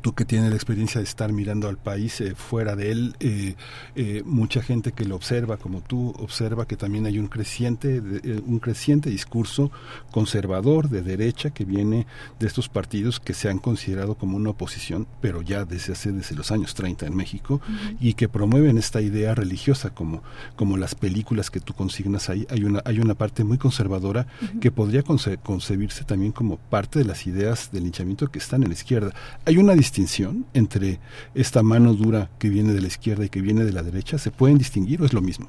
tú que tienes la experiencia de estar mirando al país eh, fuera de él, eh, eh, mucha gente que lo observa como tú observa que también hay un creciente un creciente discurso conservador de derecha que viene de estos partidos que se han considerado como una oposición, pero ya desde hace desde los años 30 en México y que promueven esta idea religiosa como como las películas que tú consignas ahí. Hay una hay una parte muy conservadora que podría concebirse también como parte de las ideas del linchamiento que están en la izquierda. Hay una distinción entre esta mano dura que viene de la izquierda y que viene de la derecha? ¿Se pueden distinguir o es lo mismo?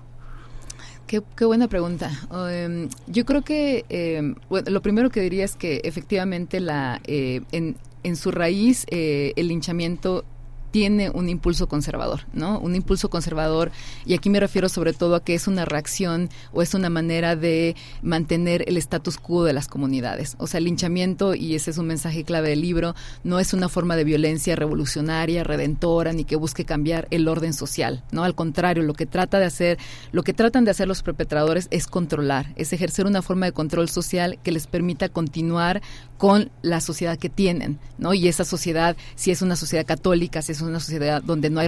Qué, buena pregunta. Em, yo creo que em, lo primero que diría es que efectivamente la eh, en, en su raíz eh, el linchamiento tiene un impulso conservador, ¿no? Un impulso conservador, y aquí me refiero sobre todo a que es una reacción o es una manera de mantener el status quo de las comunidades. O sea, el linchamiento, y ese es un mensaje clave del libro, no es una forma de violencia revolucionaria, redentora, ni que busque cambiar el orden social, ¿no? Al contrario, lo que trata de hacer, lo que tratan de hacer los perpetradores es controlar, es ejercer una forma de control social que les permita continuar con la sociedad que tienen, ¿no? Y esa sociedad, si es una sociedad católica, si es una sociedad donde no hay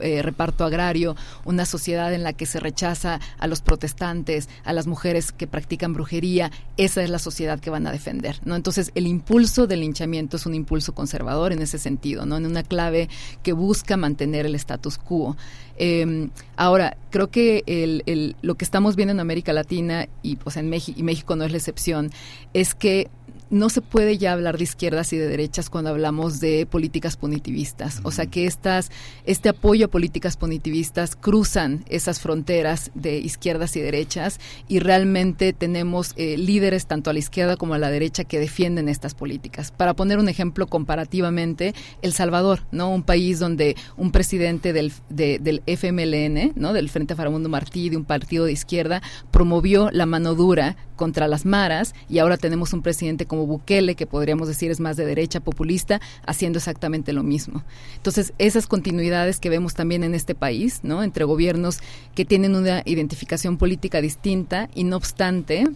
eh, reparto agrario, una sociedad en la que se rechaza a los protestantes, a las mujeres que practican brujería, esa es la sociedad que van a defender, ¿no? Entonces, el impulso del linchamiento es un impulso conservador en ese sentido, ¿no? En una clave que busca mantener el status quo. Em, ahora, creo que lo que estamos viendo en América Latina y pues en México, y México no es la excepción, es que no se puede ya hablar de izquierdas y de derechas cuando hablamos de políticas punitivistas. O sea que estas, este apoyo a políticas punitivistas cruzan esas fronteras de izquierdas y derechas y realmente tenemos eh, líderes tanto a la izquierda como a la derecha que defienden estas políticas. Para poner un ejemplo comparativamente, El Salvador, ¿no? Un país donde un presidente del, del FMLN, ¿no? Del Frente Faramundo Martí, de un partido de izquierda, promovió la mano dura contra las maras y ahora tenemos un presidente como Bukele, que podríamos decir es más de derecha populista, haciendo exactamente lo mismo. Entonces, esas continuidades que vemos también en este país, ¿no? Entre gobiernos que tienen una identificación política distinta y no obstante,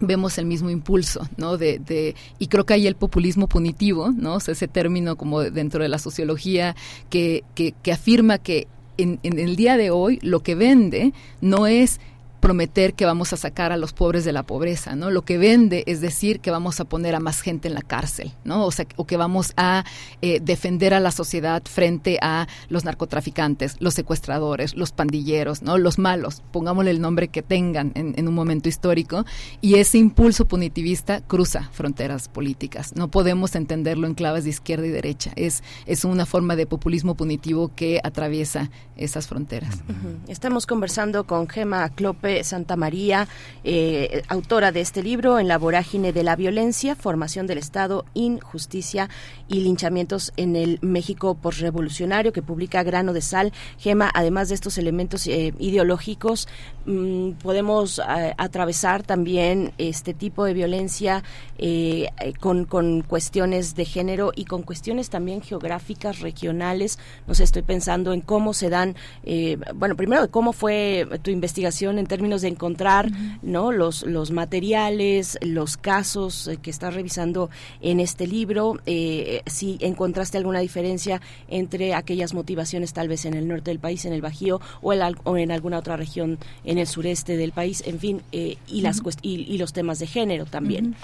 vemos el mismo impulso, ¿no? De, y creo que hay el populismo punitivo, ¿no? ese término como dentro de la sociología que, que, afirma que en, el día de hoy lo que vende no es prometer que vamos a sacar a los pobres de la pobreza, ¿no? Lo que vende es decir que vamos a poner a más gente en la cárcel, ¿no? O sea, o que vamos a eh, defender a la sociedad frente a los narcotraficantes, los secuestradores, los pandilleros, ¿no? Los malos, pongámosle el nombre que tengan en, un momento histórico, y ese impulso punitivista cruza fronteras políticas. No podemos entenderlo en claves de izquierda y derecha. Es, es una forma de populismo punitivo que atraviesa esas fronteras. Estamos conversando con Gema Clope Santa María, eh, autora de este libro, En la vorágine de la violencia, formación del Estado, injusticia y linchamientos en el México postrevolucionario, que publica Grano de Sal. Gema, además de estos elementos eh, ideológicos, mm, podemos eh, atravesar también este tipo de violencia con, con cuestiones de género y con cuestiones también geográficas, regionales. No sé, estoy pensando en cómo se dan, bueno, primero, cómo fue tu investigación en términos términos de encontrar no los los materiales los casos eh, que estás revisando en este libro. Eh, si encontraste alguna diferencia entre aquellas motivaciones tal vez en el norte del país en el bajío o, en alguna otra región en el sureste del país en fin eh, y las y, los temas de género también.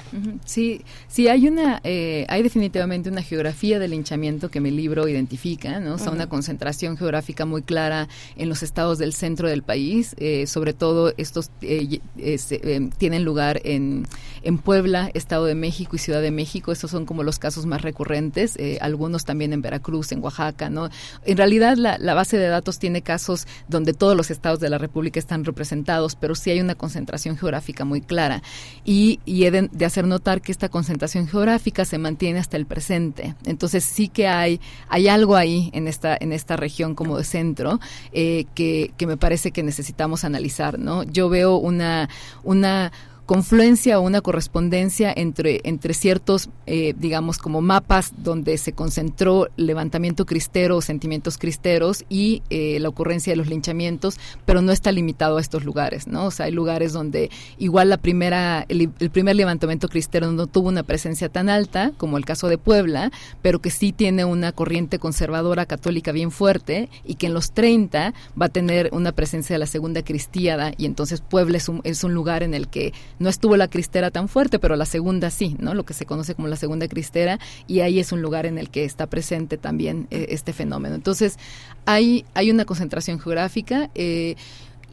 Sí sí hay una hay definitivamente una geografía del linchamiento que mi libro identifica no o sea una concentración geográfica muy clara en los estados del centro del país sobre todo estos eh, eh, tienen lugar en, en Puebla, Estado de México y Ciudad de México. Estos son como los casos más recurrentes. algunos también en Veracruz, en Oaxaca, ¿no? En realidad, la, base de datos tiene casos donde todos los estados de la República están representados, pero sí hay una concentración geográfica muy clara. Y, he de, hacer notar que esta concentración geográfica se mantiene hasta el presente. Entonces sí que hay, hay algo ahí en esta, en esta región como de centro eh, que, que me parece que necesitamos analizar, ¿no? Yo veo una, una confluencia o una correspondencia entre, entre ciertos, eh, digamos, como mapas donde se concentró levantamiento cristero o sentimientos cristeros y eh, la ocurrencia de los linchamientos, pero no está limitado a estos lugares, ¿no? O sea, hay lugares donde igual la primera, el, primer levantamiento cristero no tuvo una presencia tan alta, como el caso de Puebla, pero que sí tiene una corriente conservadora católica bien fuerte y que en los 30 va a tener una presencia de la segunda cristiada y entonces Puebla es un, es un lugar en el que no estuvo la cristera tan fuerte, pero la segunda sí, ¿no? Lo que se conoce como la segunda cristera y ahí es un lugar en el que está presente también eh, este fenómeno. Entonces, hay, hay una concentración geográfica. Eh,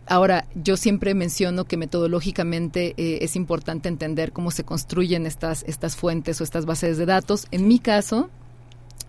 Ahora, yo siempre menciono que metodológicamente eh, es importante entender cómo se construyen estas, estas fuentes o estas bases de datos. En mi caso,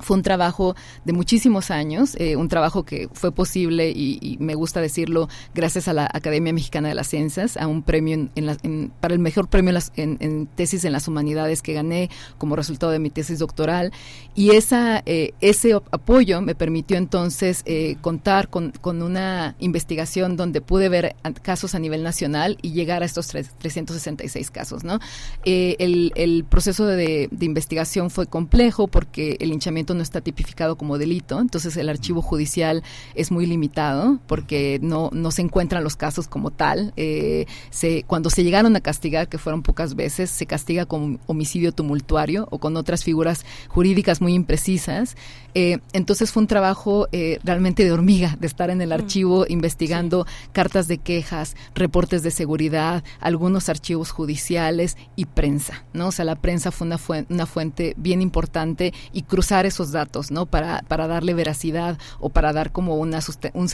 fue un trabajo de muchísimos años, eh, un trabajo que fue posible y, me gusta decirlo gracias a la Academia Mexicana de las Ciencias, a un premio en, para el mejor premio en, tesis en las humanidades que gané como resultado de mi tesis doctoral y esa eh, ese apoyo me permitió entonces eh, contar con, una investigación donde pude ver casos a nivel nacional y llegar a estos 366 casos, ¿no? el, proceso de, de investigación fue complejo porque el hinchamiento no está tipificado como delito, entonces el archivo judicial es muy limitado porque no, no se encuentran los casos como tal. Eh, se, cuando se llegaron a castigar, que fueron pocas veces, se castiga con homicidio tumultuario o con otras figuras jurídicas muy imprecisas. Eh, entonces fue un trabajo eh, realmente de hormiga, de estar en el mm. archivo investigando cartas de quejas, reportes de seguridad, algunos archivos judiciales y prensa, ¿no? O sea, la prensa fue una, una fuente bien importante y cruzar esos datos, ¿no? Para, para darle veracidad o para dar como una un,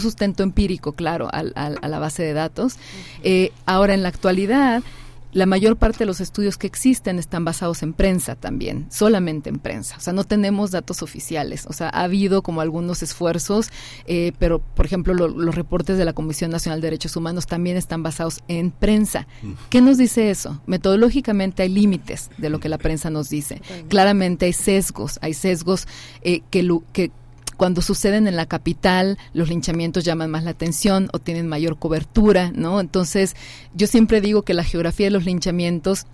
sustento empírico, claro, a, a, la base de datos. Eh, ahora, en la actualidad, la mayor parte de los estudios que existen están basados en prensa también, solamente en prensa. O sea, no tenemos datos oficiales. O sea, ha habido como algunos esfuerzos, eh, pero por ejemplo los reportes de la Comisión Nacional de Derechos Humanos también están basados en prensa. ¿Qué nos dice eso? Metodológicamente hay límites de lo que la prensa nos dice. Claramente hay sesgos, hay sesgos eh, que, que cuando suceden en la capital, los linchamientos llaman más la atención o tienen mayor cobertura, ¿no? Entonces, yo siempre digo que la geografía de los linchamientos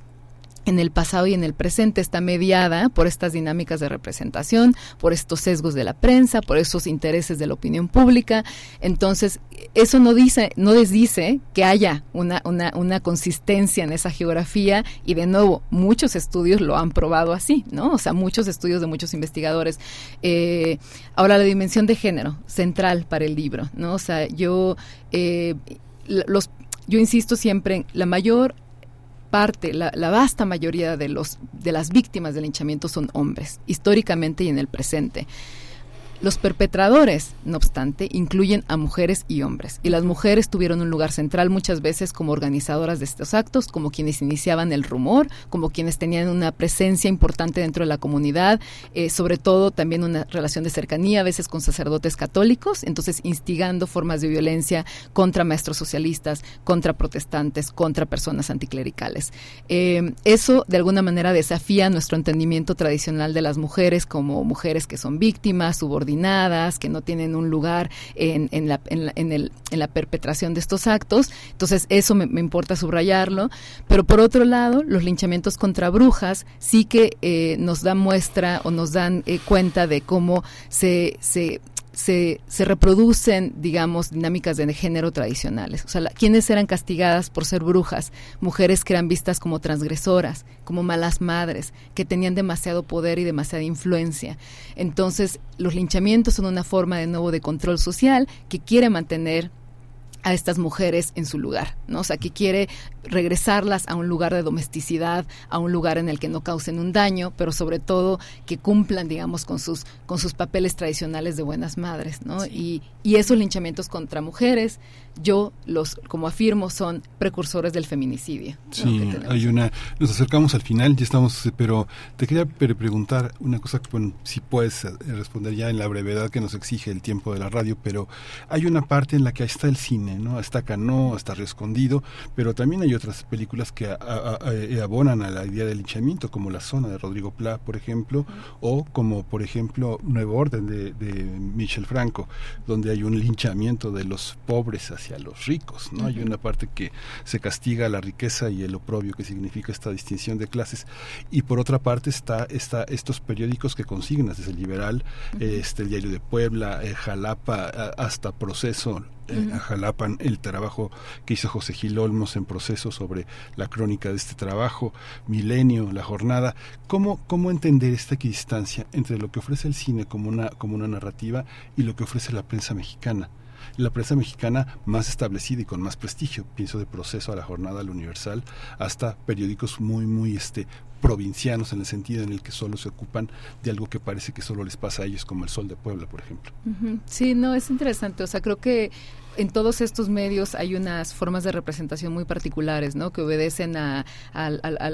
en el pasado y en el presente está mediada por estas dinámicas de representación, por estos sesgos de la prensa, por esos intereses de la opinión pública. Entonces, eso no dice, no desdice que haya una, una, consistencia en esa geografía y de nuevo, muchos estudios lo han probado así, ¿no? O sea, muchos estudios de muchos investigadores. Eh, ahora, la dimensión de género, central para el libro, ¿no? O sea, yo, eh, los, yo insisto siempre en la mayor parte, la, la, vasta mayoría de, los, de las víctimas del linchamiento son hombres, históricamente y en el presente. Los perpetradores, no obstante, incluyen a mujeres y hombres, y las mujeres tuvieron un lugar central muchas veces como organizadoras de estos actos, como quienes iniciaban el rumor, como quienes tenían una presencia importante dentro de la comunidad, eh, sobre todo también una relación de cercanía, a veces con sacerdotes católicos, entonces instigando formas de violencia contra maestros socialistas, contra protestantes, contra personas anticlericales. Eh, eso de alguna manera desafía nuestro entendimiento tradicional de las mujeres como mujeres que son víctimas, subordinadas, que no tienen un lugar en, en, la, en, el, en la perpetración de estos actos. Entonces, eso me, importa subrayarlo. Pero por otro lado, los linchamientos contra brujas sí que eh, nos dan muestra o nos dan eh, cuenta de cómo se se, se reproducen, digamos, dinámicas de género tradicionales. O sea, ¿quiénes eran castigadas por ser brujas? Mujeres que eran vistas como transgresoras, como malas madres, que tenían demasiado poder y demasiada influencia. Entonces, los linchamientos son una forma de nuevo de control social que quiere mantener a estas mujeres en su lugar, ¿no? O sea, que quiere regresarlas a un lugar de domesticidad, a un lugar en el que no causen un daño, pero sobre todo que cumplan, digamos, con sus con sus papeles tradicionales de buenas madres, ¿no? Y, y esos linchamientos contra mujeres, yo los, como afirmo, son precursores del feminicidio. Sí, hay una, nos acercamos al final, ya estamos, pero te quería preguntar una cosa, bueno, si puedes eh, responder ya en la brevedad que nos exige el tiempo de la radio, pero hay una parte en la que está el cine, ¿no? Está Cano, está Rescondido, pero también hay otras películas que eh, abonan a la idea del linchamiento, como La Zona de Rodrigo Pla, por ejemplo, o como, por ejemplo, Nuevo Orden de, de, Michel Franco, donde hay un linchamiento de los pobres hacia los ricos, ¿no? Hay una parte que se castiga la riqueza y el oprobio que significa esta distinción de clases, y por otra parte está, está estos periódicos que consignas desde el Liberal, este, el Diario de Puebla, eh, Jalapa, hasta Proceso, a Jalapan el trabajo que hizo José Gil Olmos en proceso sobre la crónica de este trabajo, Milenio, la jornada. ¿Cómo, cómo entender esta equidistancia entre lo que ofrece el cine como una, como una narrativa y lo que ofrece la prensa mexicana? La prensa mexicana más establecida y con más prestigio, pienso de proceso a la jornada al Universal, hasta periódicos muy, muy este, provincianos en el sentido en el que solo se ocupan de algo que parece que solo les pasa a ellos, como el Sol de Puebla, por ejemplo. Sí, no, es interesante. O sea, creo que en todos estos medios hay unas formas de representación muy particulares, ¿no? Que obedecen a,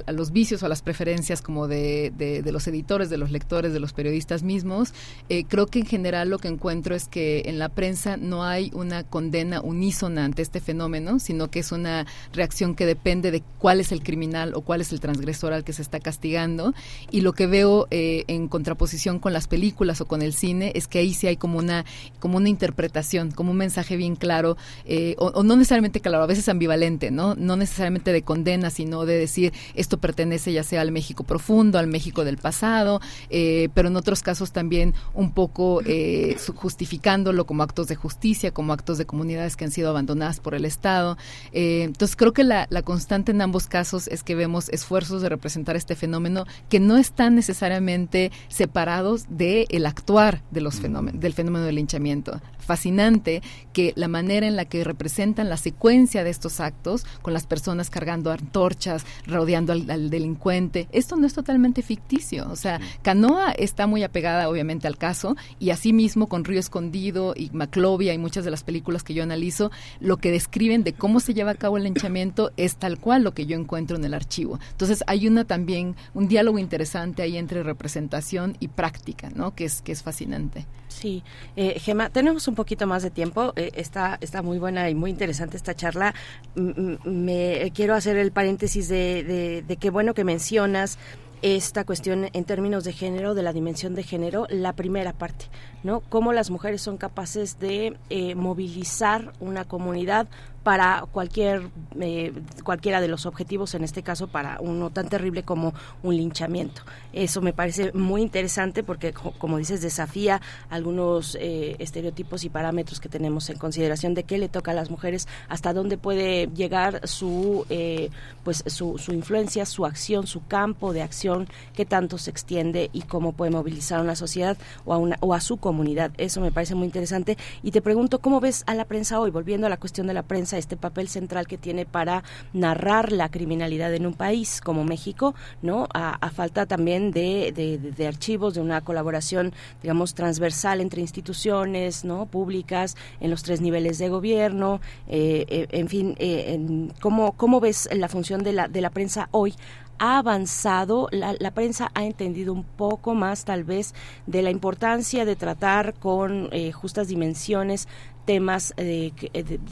los vicios o a las preferencias como de, los editores, de los lectores, de los periodistas mismos. Eh, creo que en general lo que encuentro es que en la prensa no hay una condena unísona ante este fenómeno, sino que es una reacción que depende de cuál es el criminal o cuál es el transgresor al que se está castigando. Y lo que veo eh, en contraposición con las películas o con el cine es que ahí sí hay como una, como una interpretación, como un mensaje bien claro claro, eh, o, no necesariamente claro, a veces ambivalente, ¿no? No necesariamente de condena, sino de decir esto pertenece ya sea al México profundo, al México del pasado, eh, pero en otros casos también un poco eh, justificándolo como actos de justicia, como actos de comunidades que han sido abandonadas por el Estado. entonces creo que la, constante en ambos casos es que vemos esfuerzos de representar este fenómeno que no están necesariamente separados del el actuar de los fenómenos, del fenómeno del linchamiento fascinante que la manera en la que representan la secuencia de estos actos, con las personas cargando antorchas, rodeando al, delincuente, esto no es totalmente ficticio. O sea, Canoa está muy apegada obviamente al caso y asimismo con Río Escondido y Maclovia y muchas de las películas que yo analizo, lo que describen de cómo se lleva a cabo el linchamiento es tal cual lo que yo encuentro en el archivo. Entonces hay una también, un diálogo interesante ahí entre representación y práctica, ¿no? Que es, que es fascinante. Sí, eh, Gema, tenemos un poquito más de tiempo. Eh, está, está muy buena y muy interesante esta charla. me quiero hacer el paréntesis de, de, de qué bueno que mencionas esta cuestión en términos de género, de la dimensión de género, la primera parte, ¿no? Cómo las mujeres son capaces de eh, movilizar una comunidad para cualquier eh, cualquiera de los objetivos, en este caso para uno tan terrible como un linchamiento. Eso me parece muy interesante porque, como dices, desafía algunos eh, estereotipos y parámetros que tenemos en consideración de qué le toca a las mujeres, hasta dónde puede llegar su eh, pues su, su influencia, su acción, su campo de acción, qué tanto se extiende y cómo puede movilizar a una sociedad o a una o a su comunidad. Eso me parece muy interesante. Y te pregunto cómo ves a la prensa hoy, volviendo a la cuestión de la prensa este papel central que tiene para narrar la criminalidad en un país como México, ¿no? A, falta también de, archivos, de una colaboración, digamos, transversal entre instituciones, ¿no? Públicas, en los tres niveles de gobierno, eh, eh, en fin, eh, ¿cómo, ¿cómo ves la función de la, de la prensa hoy ha avanzado, la, la, prensa ha entendido un poco más tal vez de la importancia de tratar con justas dimensiones temas, eh,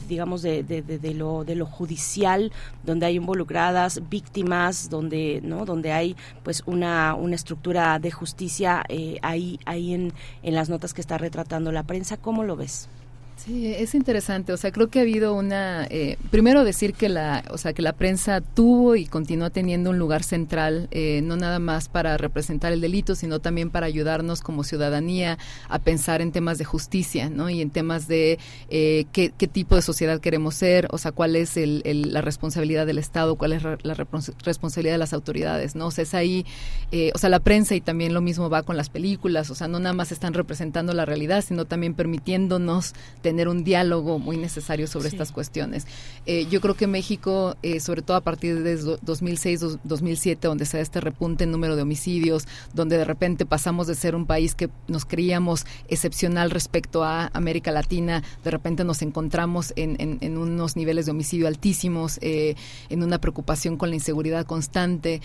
digamos, de, de, lo, de lo judicial, donde hay involucradas víctimas, donde, ¿no? donde hay pues una, una estructura de justicia eh, ahí, ahí en, en las notas que está retratando la prensa. ¿Cómo lo ves? Sí, es interesante. O sea, creo que ha habido una. Eh, primero decir que la, o sea, que la prensa tuvo y continúa teniendo un lugar central, eh, no nada más para representar el delito, sino también para ayudarnos como ciudadanía a pensar en temas de justicia, ¿no? Y en temas de eh, qué, tipo de sociedad queremos ser, o sea, cuál es el, la responsabilidad del Estado, cuál es la responsabilidad de las autoridades, ¿no? O sea, es ahí, o sea, la prensa y también lo mismo va con las películas, o sea, no nada más están representando la realidad, sino también permitiéndonos tener un diálogo muy necesario sobre estas cuestiones. Eh, yo creo que México, eh, sobre todo a partir de 2006, 2007, donde se da este repunte en número de homicidios, donde de repente pasamos de ser un país que nos creíamos excepcional respecto a América Latina, de repente nos encontramos en, unos niveles de homicidio altísimos, eh, en una preocupación con la inseguridad constante.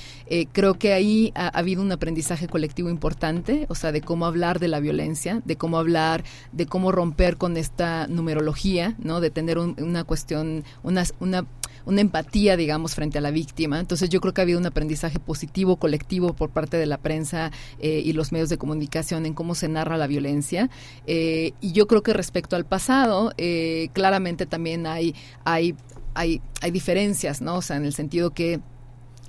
creo que ahí ha, habido un aprendizaje colectivo importante, o sea, de cómo hablar de la violencia, de cómo hablar, de cómo romper con esta numerología, ¿no? De tener una cuestión, una, una, empatía, digamos, frente a la víctima. Entonces yo creo que ha habido un aprendizaje positivo, colectivo por parte de la prensa eh, y los medios de comunicación en cómo se narra la violencia. Eh, y yo creo que respecto al pasado, eh, claramente también hay, hay, hay, hay diferencias, ¿no? O sea, en el sentido que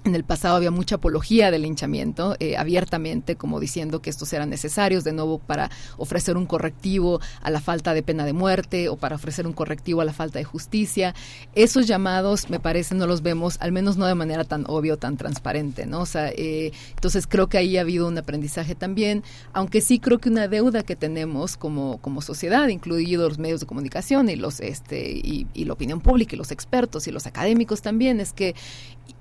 en el pasado había mucha apología del linchamiento, eh, abiertamente, como diciendo que estos eran necesarios, de nuevo, para ofrecer un correctivo a la falta de pena de muerte o para ofrecer un correctivo a la falta de justicia. Esos llamados, me parece, no los vemos, al menos no de manera tan obvia o tan transparente, ¿no? O sea, eh, entonces creo que ahí ha habido un aprendizaje también, aunque sí creo que una deuda que tenemos como, como sociedad, incluidos los medios de comunicación y los este y, y la opinión pública y los expertos y los académicos también, es que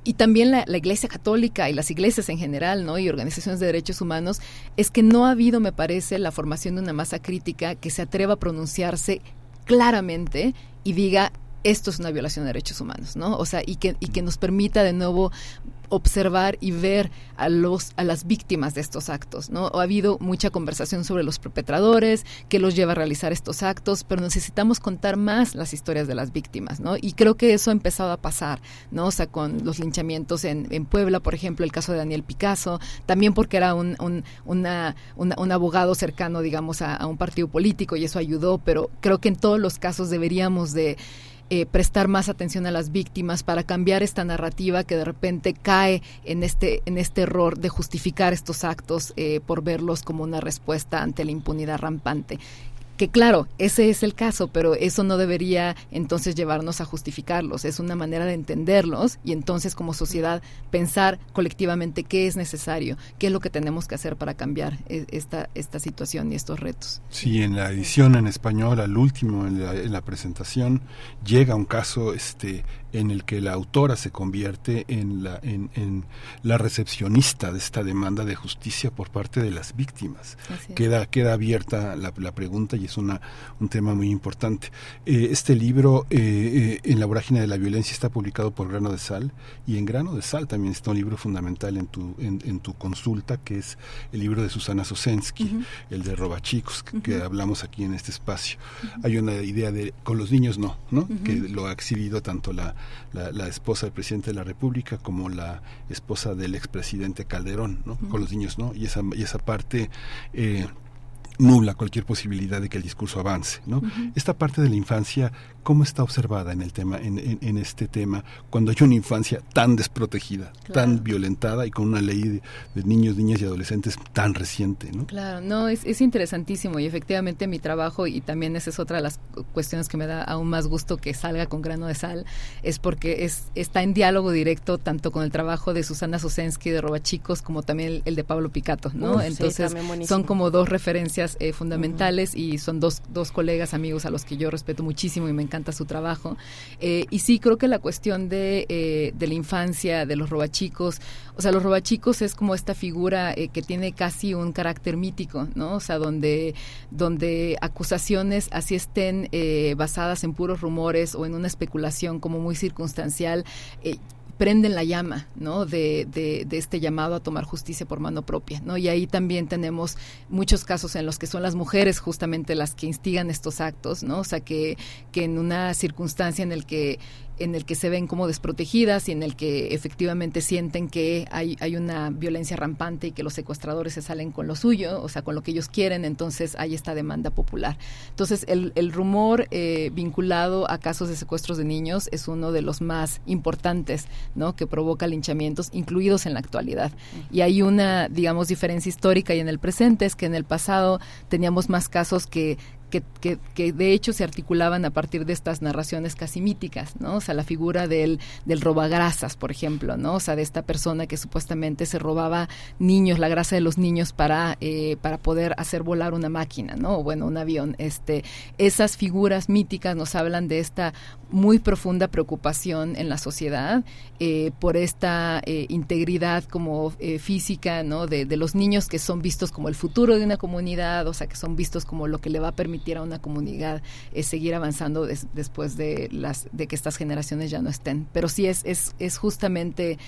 y también la, Iglesia Católica y las iglesias en general, ¿no? Y organizaciones de derechos humanos, es que no ha habido, me parece, la formación de una masa crítica que se atreva a pronunciarse claramente y diga esto es una violación de derechos humanos, ¿no? O sea, y que, y que nos permita de nuevo observar y ver a los a las víctimas de estos actos, ¿no? Ha habido mucha conversación sobre los perpetradores, que los lleva a realizar estos actos, pero necesitamos contar más las historias de las víctimas, ¿no? Y creo que eso ha empezado a pasar, ¿no? O sea, con los linchamientos en, en Puebla, por ejemplo, el caso de Daniel Picasso, también porque era un, un, una, un abogado cercano, digamos, a, a un partido político y eso ayudó, pero creo que en todos los casos deberíamos de eh, prestar más atención a las víctimas para cambiar esta narrativa que de repente cae en este en este error de justificar estos actos eh, por verlos como una respuesta ante la impunidad rampante que claro, ese es el caso, pero eso no debería entonces llevarnos a justificarlos, es una manera de entenderlos y entonces como sociedad pensar colectivamente qué es necesario, qué es lo que tenemos que hacer para cambiar e, esta, esta situación y estos retos. Sí, en la edición en español, al último, en la, en la presentación, llega un caso este en el que la autora se convierte en la, en, la recepcionista de esta demanda de justicia por parte de las víctimas. Queda, queda abierta la, pregunta y es una, un tema muy importante. Eh, este libro, eh, eh, En la vorágine de la violencia, está publicado por Grano de Sal y en Grano de Sal también está un libro fundamental en tu, en, tu consulta, que es el libro de Susana Sosensky, el de Robachicos, que, que, hablamos aquí en este espacio. Hay una idea de, con los niños no, ¿no? Que lo ha exhibido tanto la la, esposa del presidente de la República como la esposa del expresidente Calderón, ¿no? Con los niños, ¿no? Y esa, y esa parte... Eh, nula cualquier posibilidad de que el discurso avance. ¿no? Esta parte de la infancia ¿Cómo está observada en el tema, en, este tema, cuando hay una infancia tan desprotegida, tan violentada y con una ley de, niños, niñas y adolescentes tan reciente? ¿no? Claro, no, es, es interesantísimo y efectivamente mi trabajo, y también esa es otra de las cuestiones que me da aún más gusto que salga con grano de sal, es porque es, está en diálogo directo tanto con el trabajo de Susana Sosensky de Robachicos como también el, de Pablo Picato, ¿no? Entonces son como dos referencias eh, fundamentales y son dos, dos colegas, amigos a los que yo respeto muchísimo y me encanta su trabajo. Eh, y sí, creo que la cuestión de, eh, de la infancia, de los robachicos, o sea, los robachicos es como esta figura eh, que tiene casi un carácter mítico, ¿no? O sea, donde, donde acusaciones así estén basadas en puros rumores o en una especulación como muy circunstancial, prenden la llama, ¿no? De, de, este llamado a tomar justicia por mano propia, ¿no? Y ahí también tenemos muchos casos en los que son las mujeres justamente las que instigan estos actos, ¿no? O sea, que, que en una circunstancia en el que en el que se ven como desprotegidas y en el que efectivamente sienten que hay, hay una violencia rampante y que los secuestradores se salen con lo suyo, o sea, con lo que ellos quieren, entonces hay esta demanda popular. Entonces, el, el rumor eh, vinculado a casos de secuestros de niños es uno de los más importantes, ¿no? Que provoca linchamientos, incluidos en la actualidad. Y hay una, digamos, diferencia histórica y en el presente es que en el pasado teníamos más casos que que, de hecho se articulaban a partir de estas narraciones casi míticas, ¿no? O sea, la figura del, del robagrasas, por ejemplo, ¿no? O sea, de esta persona que supuestamente se robaba niños, la grasa de los niños para, eh, para poder hacer volar una máquina, ¿no? O bueno, un avión. Este, esas figuras míticas nos hablan de esta muy profunda preocupación en la sociedad eh, por esta eh, integridad como física, ¿no? De, de los niños que son vistos como el futuro de una comunidad, o sea, que son vistos como lo que le va a permitir a una comunidad eh, seguir avanzando después de las de que estas generaciones ya no estén. Pero sí es es, es justamente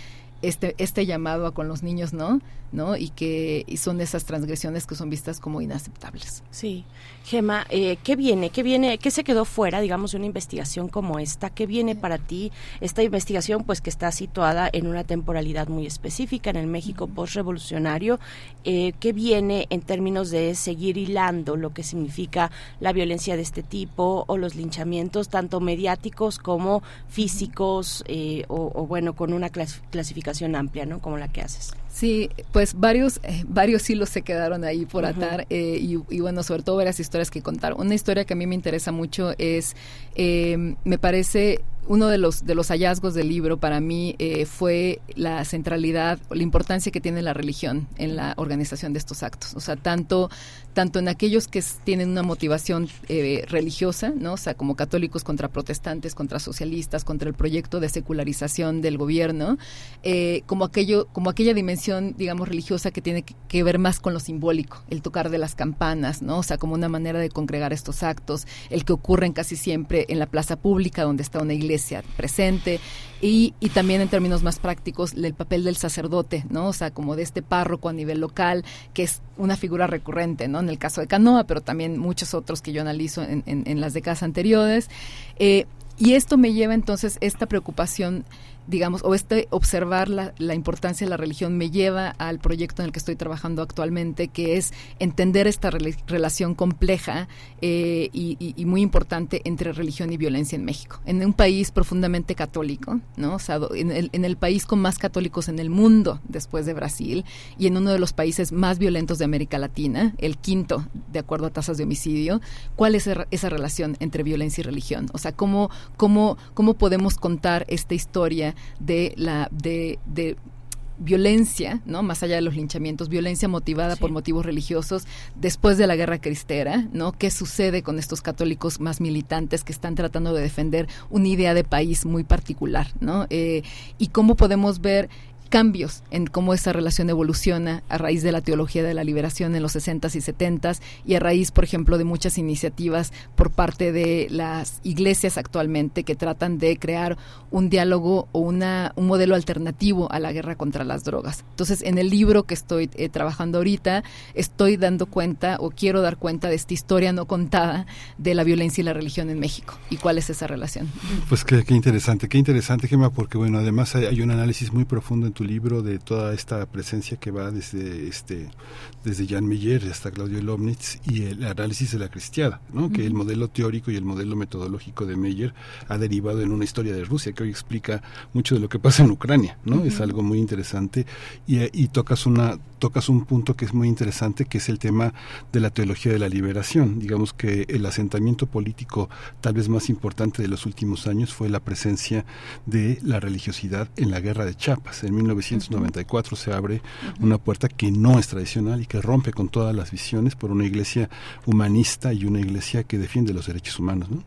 este, este llamado a con los niños no, ¿no? Y que y son esas transgresiones que son vistas como inaceptables. Sí. Gema, eh, ¿qué viene? ¿Qué viene? ¿Qué se quedó fuera, digamos, de una investigación como esta? ¿Qué viene para ti esta investigación, pues que está situada en una temporalidad muy específica en el México postrevolucionario? Eh, ¿Qué viene en términos de seguir hilando lo que significa la violencia de este tipo o los linchamientos, tanto mediáticos como físicos, eh, o, bueno, con una clasificación amplia, ¿no? Como la que haces. Sí, pues varios, eh, varios hilos se quedaron ahí por atar eh, y, y, bueno, sobre todo varias historias que contar. Una historia que a mí me interesa mucho es, eh, me parece uno de los de los hallazgos del libro para mí eh, fue la centralidad la importancia que tiene la religión en la organización de estos actos. O sea tanto tanto en aquellos que tienen una motivación eh, religiosa no o sea como católicos contra protestantes contra socialistas contra el proyecto de secularización del gobierno eh, como aquello como aquella dimensión digamos religiosa que tiene que, ver más con lo simbólico el tocar de las campanas no o sea como una manera de congregar estos actos el que ocurren casi siempre en la plaza pública donde está una iglesia presente y, y, también en términos más prácticos el papel del sacerdote, ¿no? O sea, como de este párroco a nivel local, que es una figura recurrente, ¿no? En el caso de Canoa, pero también muchos otros que yo analizo en, en, las décadas anteriores. Eh, y esto me lleva entonces esta preocupación digamos, o este observar la, la, importancia de la religión me lleva al proyecto en el que estoy trabajando actualmente, que es entender esta relación compleja eh, y, y, muy importante entre religión y violencia en México. En un país profundamente católico, ¿no? O sea, en el, en el país con más católicos en el mundo después de Brasil y en uno de los países más violentos de América Latina, el quinto de acuerdo a tasas de homicidio, ¿cuál es esa relación entre violencia y religión? O sea, ¿cómo, cómo, cómo podemos contar esta historia de la de, de violencia, ¿no? Más allá de los linchamientos, violencia motivada por motivos religiosos después de la guerra cristera, ¿no? ¿Qué sucede con estos católicos más militantes que están tratando de defender una idea de país muy particular, ¿no? Eh, y cómo podemos ver cambios en cómo esa relación evoluciona a raíz de la teología de la liberación en los 60s y 70s y a raíz, por ejemplo, de muchas iniciativas por parte de las iglesias actualmente que tratan de crear un diálogo o una, un modelo alternativo a la guerra contra las drogas. Entonces, en el libro que estoy eh, trabajando ahorita, estoy dando cuenta o quiero dar cuenta de esta historia no contada de la violencia y la religión en México y cuál es esa relación. Pues qué, interesante, qué interesante, Gemma, porque bueno, además hay, hay un análisis muy profundo en tu libro de toda esta presencia que va desde este desde Jan Meyer hasta Claudio Lomnitz y el análisis de la cristiada, ¿no? que el modelo teórico y el modelo metodológico de Meyer ha derivado en una historia de Rusia que hoy explica mucho de lo que pasa en Ucrania, ¿no? Es algo muy interesante y, y tocas una tocas un punto que es muy interesante, que es el tema de la teología de la liberación. Digamos que el asentamiento político tal vez más importante de los últimos años fue la presencia de la religiosidad en la guerra de Chiapas. En 1994 se abre una puerta que no es tradicional y que rompe con todas las visiones por una iglesia humanista y una iglesia que defiende los derechos humanos. ¿no?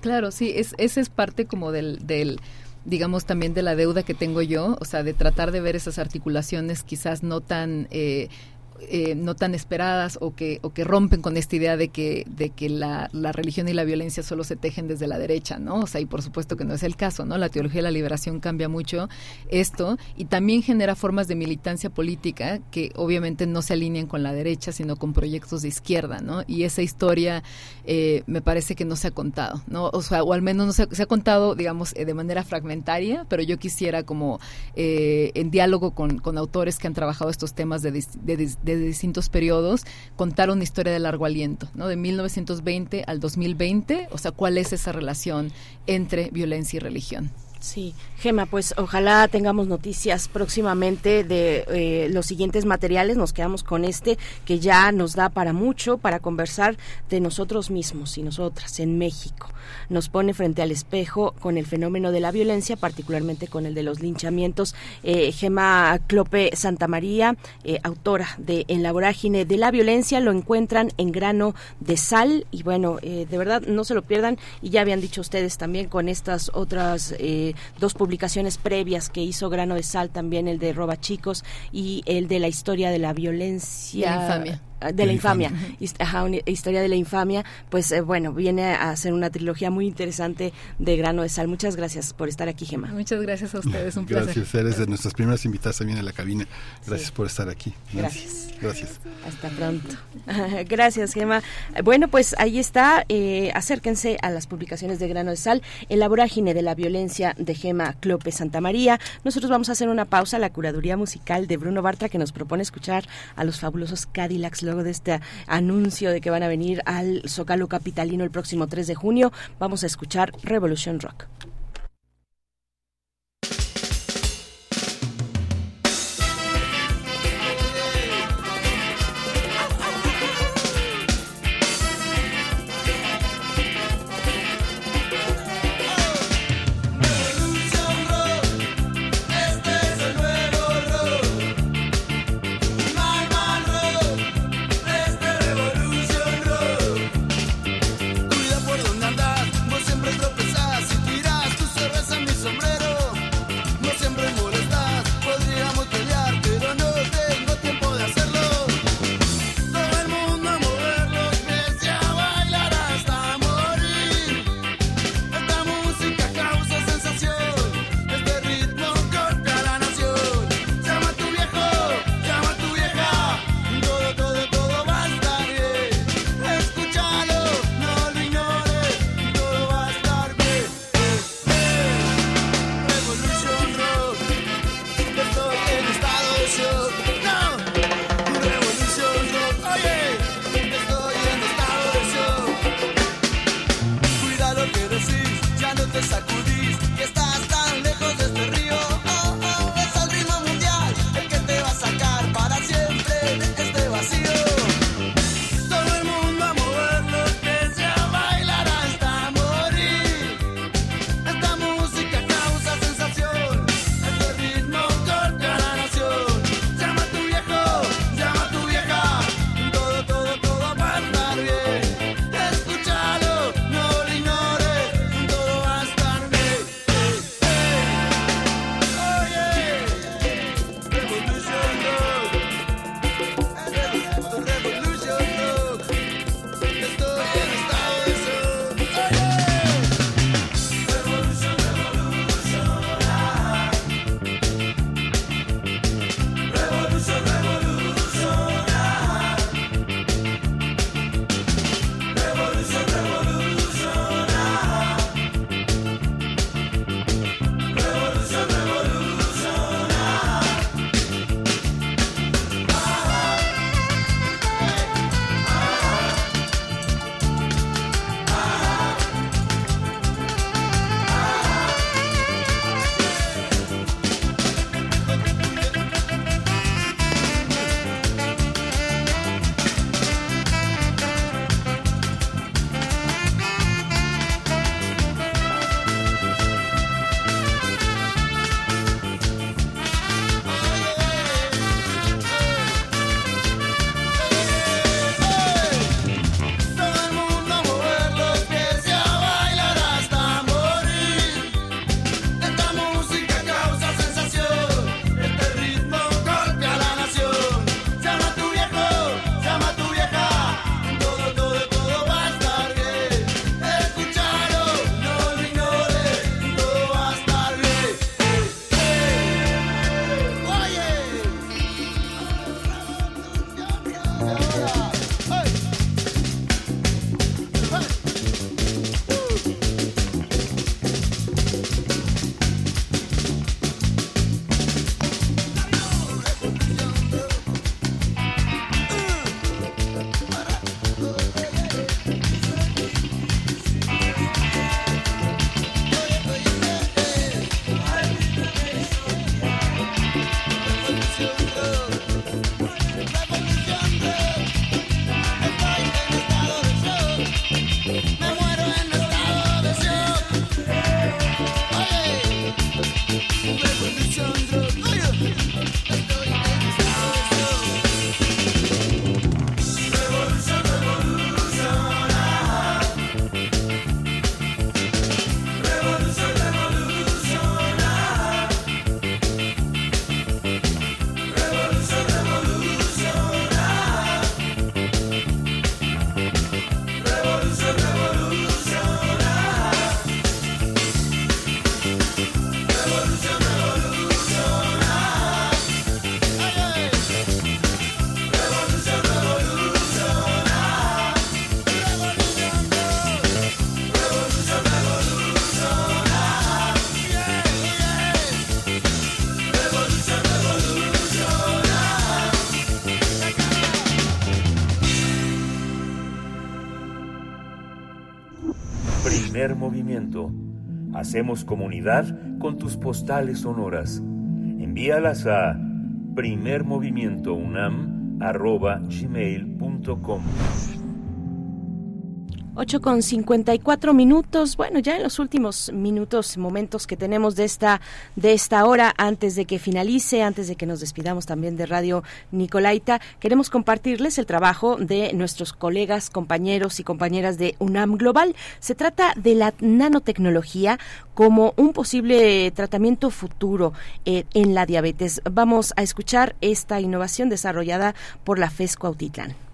Claro, sí, es, ese es parte como del, del digamos también de la deuda que tengo yo, o sea, de tratar de ver esas articulaciones quizás no tan eh, eh, no tan esperadas o que, o que rompen con esta idea de que, de que la, la, religión y la violencia solo se tejen desde la derecha, ¿no? O sea, y por supuesto que no es el caso, ¿no? La teología de la liberación cambia mucho esto y también genera formas de militancia política que obviamente no se alinean con la derecha, sino con proyectos de izquierda, ¿no? Y esa historia eh, me parece que no se ha contado, ¿no? O sea, o al menos no se, ha contado, digamos, eh, de manera fragmentaria, pero yo quisiera como en diálogo con, con, autores que han trabajado estos temas de de distintos periodos, contar una historia de largo aliento, ¿no? De 1920 al 2020, o sea, cuál es esa relación entre violencia y religión. Sí, Gema, pues ojalá tengamos noticias próximamente de eh, los siguientes materiales. Nos quedamos con este que ya nos da para mucho, para conversar de nosotros mismos y nosotras en México. Nos pone frente al espejo con el fenómeno de la violencia, particularmente con el de los linchamientos. Eh, Gema Clope Santamaría, eh, autora de En la vorágine de la violencia, lo encuentran en grano de sal y bueno, eh, de verdad no se lo pierdan y ya habían dicho ustedes también con estas otras eh, dos publicaciones previas que hizo Grano de Sal, también el de Roba Chicos y el de la historia de la violencia. La infamia de la infamia, Ajá, una historia de la infamia, pues eh, bueno, viene a ser una trilogía muy interesante de grano de sal. Muchas gracias por estar aquí, Gema. Muchas gracias a ustedes, un placer. Gracias, eres de nuestras primeras invitadas también en la cabina. Gracias por estar aquí. Gracias. Gracias. Hasta pronto. gracias, Gema. Bueno, pues ahí está. Eh, acérquense a las publicaciones de grano de sal, en la vorágine de la violencia de Gema Clope Santa María. Nosotros vamos a hacer una pausa, la curaduría musical de Bruno Bartra, que nos propone escuchar a los fabulosos Cadillacs luego de este anuncio de que van a venir al Zócalo Capitalino el próximo 3 de junio. Vamos a escuchar Revolution Rock. Hacemos comunidad con tus postales sonoras. Envíalas a primermovimientounam.gmail.com 8 con 54 minutos. Bueno, ya en los últimos minutos, momentos que tenemos de esta, de esta hora, antes de que finalice, antes de que nos despidamos también de Radio Nicolaita, queremos compartirles el trabajo de nuestros colegas, compañeros y compañeras de UNAM Global. Se trata de la nanotecnología como un posible tratamiento futuro eh, en la diabetes. Vamos a escuchar esta innovación desarrollada por la FESCO Autitlán.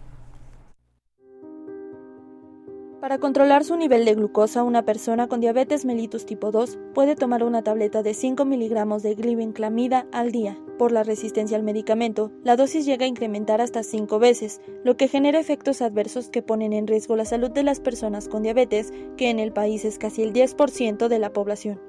Para controlar su nivel de glucosa, una persona con diabetes mellitus tipo 2 puede tomar una tableta de 5 miligramos de glibenclamida al día. Por la resistencia al medicamento, la dosis llega a incrementar hasta 5 veces, lo que genera efectos adversos que ponen en riesgo la salud de las personas con diabetes, que en el país es casi el 10% de la población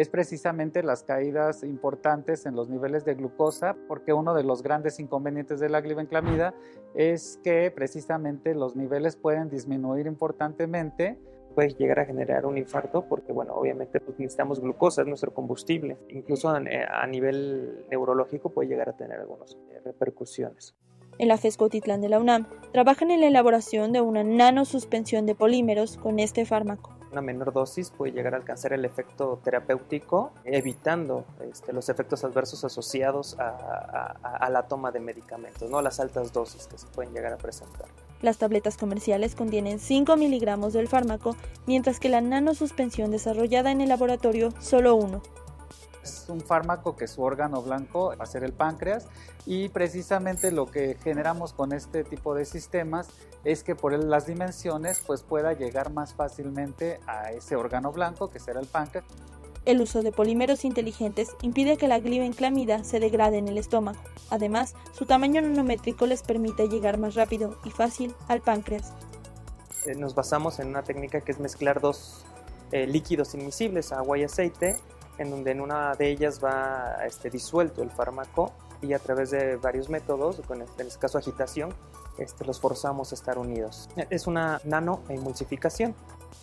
es precisamente las caídas importantes en los niveles de glucosa, porque uno de los grandes inconvenientes de la glibenclamida es que precisamente los niveles pueden disminuir importantemente puede llegar a generar un infarto porque, bueno, obviamente pues, necesitamos glucosa, es nuestro combustible. Incluso a, nivel neurológico puede llegar a tener algunas eh, repercusiones. En la FESCO Titlán de la UNAM trabajan en la elaboración de una nanosuspensión de polímeros con este fármaco una menor dosis puede llegar a alcanzar el efecto terapéutico, evitando este, los efectos adversos asociados a, la toma de medicamentos, ¿no? las altas dosis que se pueden llegar a presentar. Las tabletas comerciales contienen 5 miligramos del fármaco, mientras que la nanosuspensión desarrollada en el laboratorio solo uno. Es un fármaco que su órgano blanco va a ser el páncreas y precisamente lo que generamos con este tipo de sistemas es que por las dimensiones pues pueda llegar más fácilmente a ese órgano blanco que será el páncreas. El uso de polímeros inteligentes impide que la glibenclamida se degrade en el estómago. Además, su tamaño nanométrico les permite llegar más rápido y fácil al páncreas. Eh, nos basamos en una técnica que es mezclar dos eh, líquidos inmisibles, agua y aceite, en donde en una de ellas va este, disuelto el fármaco y a través de varios métodos, en este caso agitación, este, los forzamos a estar unidos. Es una nanoemulsificación.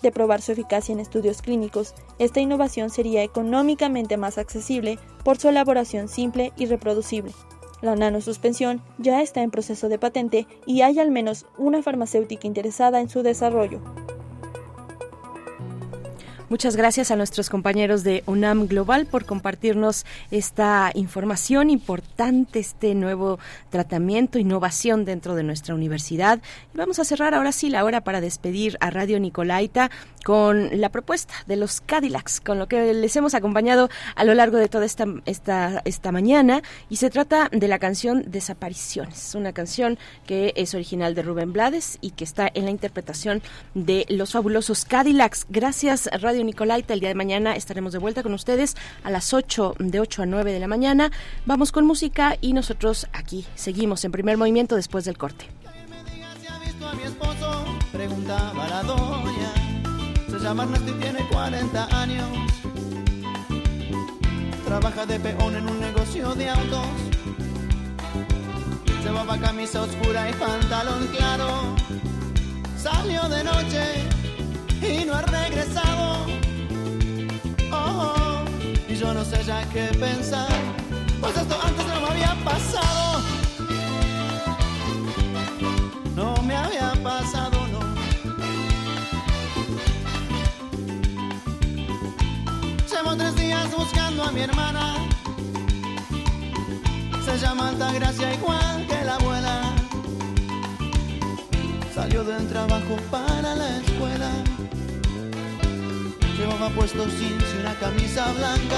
De probar su eficacia en estudios clínicos, esta innovación sería económicamente más accesible por su elaboración simple y reproducible. La nanosuspensión ya está en proceso de patente y hay al menos una farmacéutica interesada en su desarrollo. Muchas gracias a nuestros compañeros de UNAM Global por compartirnos esta información importante, este nuevo tratamiento, innovación dentro de nuestra universidad. Y vamos a cerrar ahora sí la hora para despedir a Radio Nicolaita con la propuesta de los Cadillacs, con lo que les hemos acompañado a lo largo de toda esta, esta, esta mañana. Y se trata de la canción Desapariciones, una canción que es original de Rubén Blades y que está en la interpretación de los fabulosos Cadillacs. Gracias, Radio Nicolaita. El día de mañana estaremos de vuelta con ustedes a las 8, de 8 a 9 de la mañana. Vamos con música y nosotros aquí seguimos en primer movimiento después del corte. mi esposo, preguntaba la doña. Se llama Ernesto y tiene 40 años. Trabaja de peón en un negocio de autos. Llevaba camisa oscura y pantalón claro. Salió de noche no ha regresado. Oh, y yo no sé ya qué pensar, pues esto antes no me había pasado. No me había pasado, no. Llevo tres días buscando a mi hermana. Se llama Altagracia igual que la abuela. Salió del trabajo para la escuela. Llevaba puesto jeans y una camisa blanca.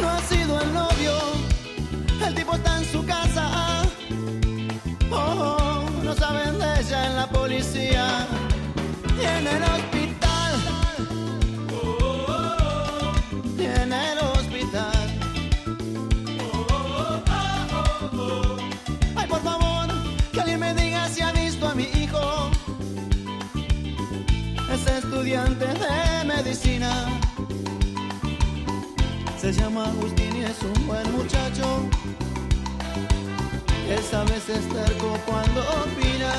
No ha sido el novio, el tipo está en su casa. Oh, no saben de ella en la policía y en el. Se llama Agustín y es un buen muchacho. Es a veces terco cuando opina.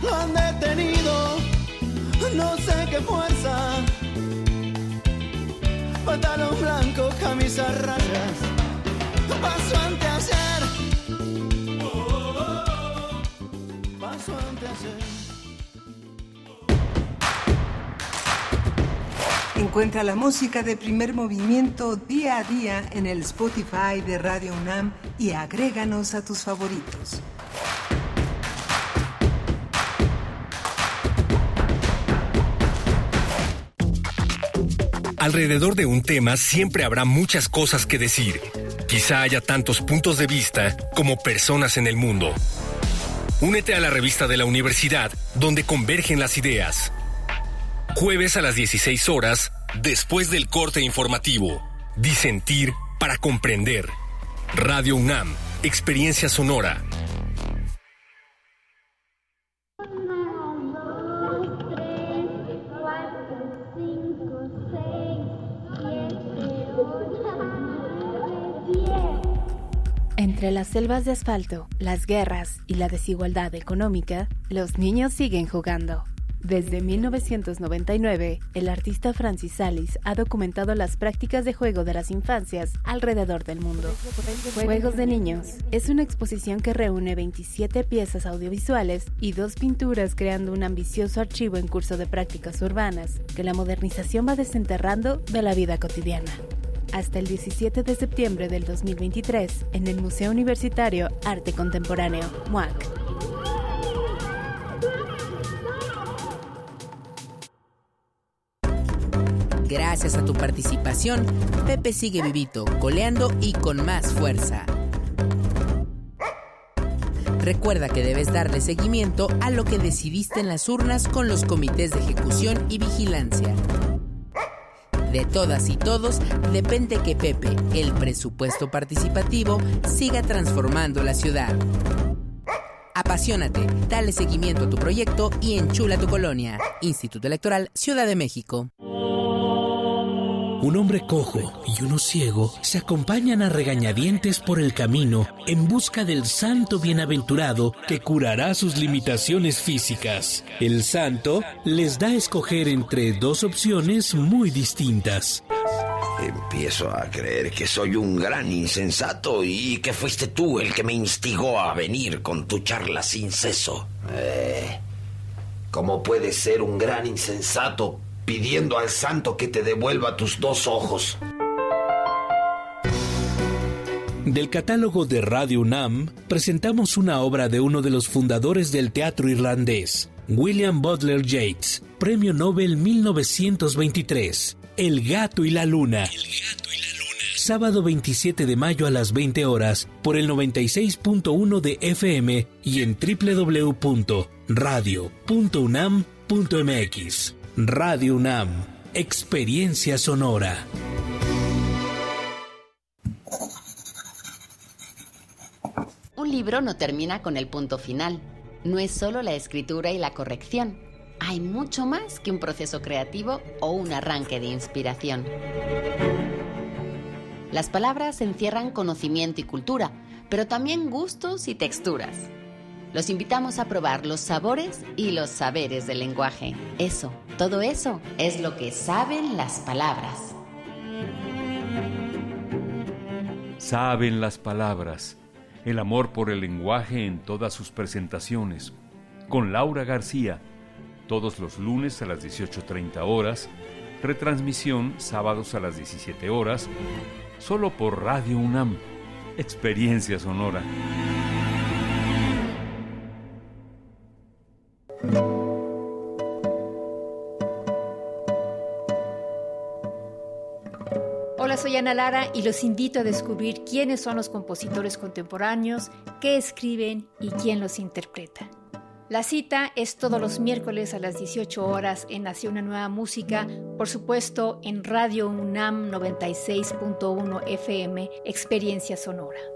Lo han detenido no sé qué fuerza. Pantalón blanco, camisa rayas, paso ante hacer. Paso ante hacer. Encuentra la música de primer movimiento día a día en el Spotify de Radio UNAM y agréganos a tus favoritos. Alrededor de un tema siempre habrá muchas cosas que decir. Quizá haya tantos puntos de vista como personas en el mundo. Únete a la revista de la universidad donde convergen las ideas. Jueves a las 16 horas, después del corte informativo. Disentir para comprender. Radio UNAM, Experiencia Sonora. Entre las selvas de asfalto, las guerras y la desigualdad económica, los niños siguen jugando. Desde 1999, el artista Francis Salis ha documentado las prácticas de juego de las infancias alrededor del mundo. Juegos de Niños es una exposición que reúne 27 piezas audiovisuales y dos pinturas creando un ambicioso archivo en curso de prácticas urbanas que la modernización va desenterrando de la vida cotidiana. Hasta el 17 de septiembre del 2023 en el Museo Universitario Arte Contemporáneo, MUAC. Gracias a tu participación, Pepe sigue vivito, coleando y con más fuerza. Recuerda que debes darle seguimiento a lo que decidiste en las urnas con los comités de ejecución y vigilancia. De todas y todos depende que Pepe, el presupuesto participativo, siga transformando la ciudad. Apasionate, dale seguimiento a tu proyecto y enchula tu colonia. Instituto Electoral Ciudad de México. Un hombre cojo y uno ciego se acompañan a regañadientes por el camino en busca del santo bienaventurado que curará sus limitaciones físicas. El santo les da a escoger entre dos opciones muy distintas. Empiezo a creer que soy un gran insensato y que fuiste tú el que me instigó a venir con tu charla sin ceso. Eh, ¿Cómo puedes ser un gran insensato pidiendo al santo que te devuelva tus dos ojos? Del catálogo de Radio UNAM presentamos una obra de uno de los fundadores del teatro irlandés, William Butler Yeats, Premio Nobel 1923, El gato y la luna. Sábado 27 de mayo a las 20 horas por el 96.1 de FM y en www.radio.unam.mx. Radio UNAM, Experiencia Sonora. Un libro no termina con el punto final. No es solo la escritura y la corrección. Hay mucho más que un proceso creativo o un arranque de inspiración. Las palabras encierran conocimiento y cultura, pero también gustos y texturas. Los invitamos a probar los sabores y los saberes del lenguaje. Eso, todo eso es lo que saben las palabras. Saben las palabras. El amor por el lenguaje en todas sus presentaciones. Con Laura García. Todos los lunes a las 18.30 horas. Retransmisión sábados a las 17 horas. Solo por Radio UNAM. Experiencia sonora. Hola, soy Ana Lara y los invito a descubrir quiénes son los compositores contemporáneos, qué escriben y quién los interpreta. La cita es todos los miércoles a las 18 horas en Nació una nueva música, por supuesto en Radio UNAM 96.1 FM, Experiencia Sonora.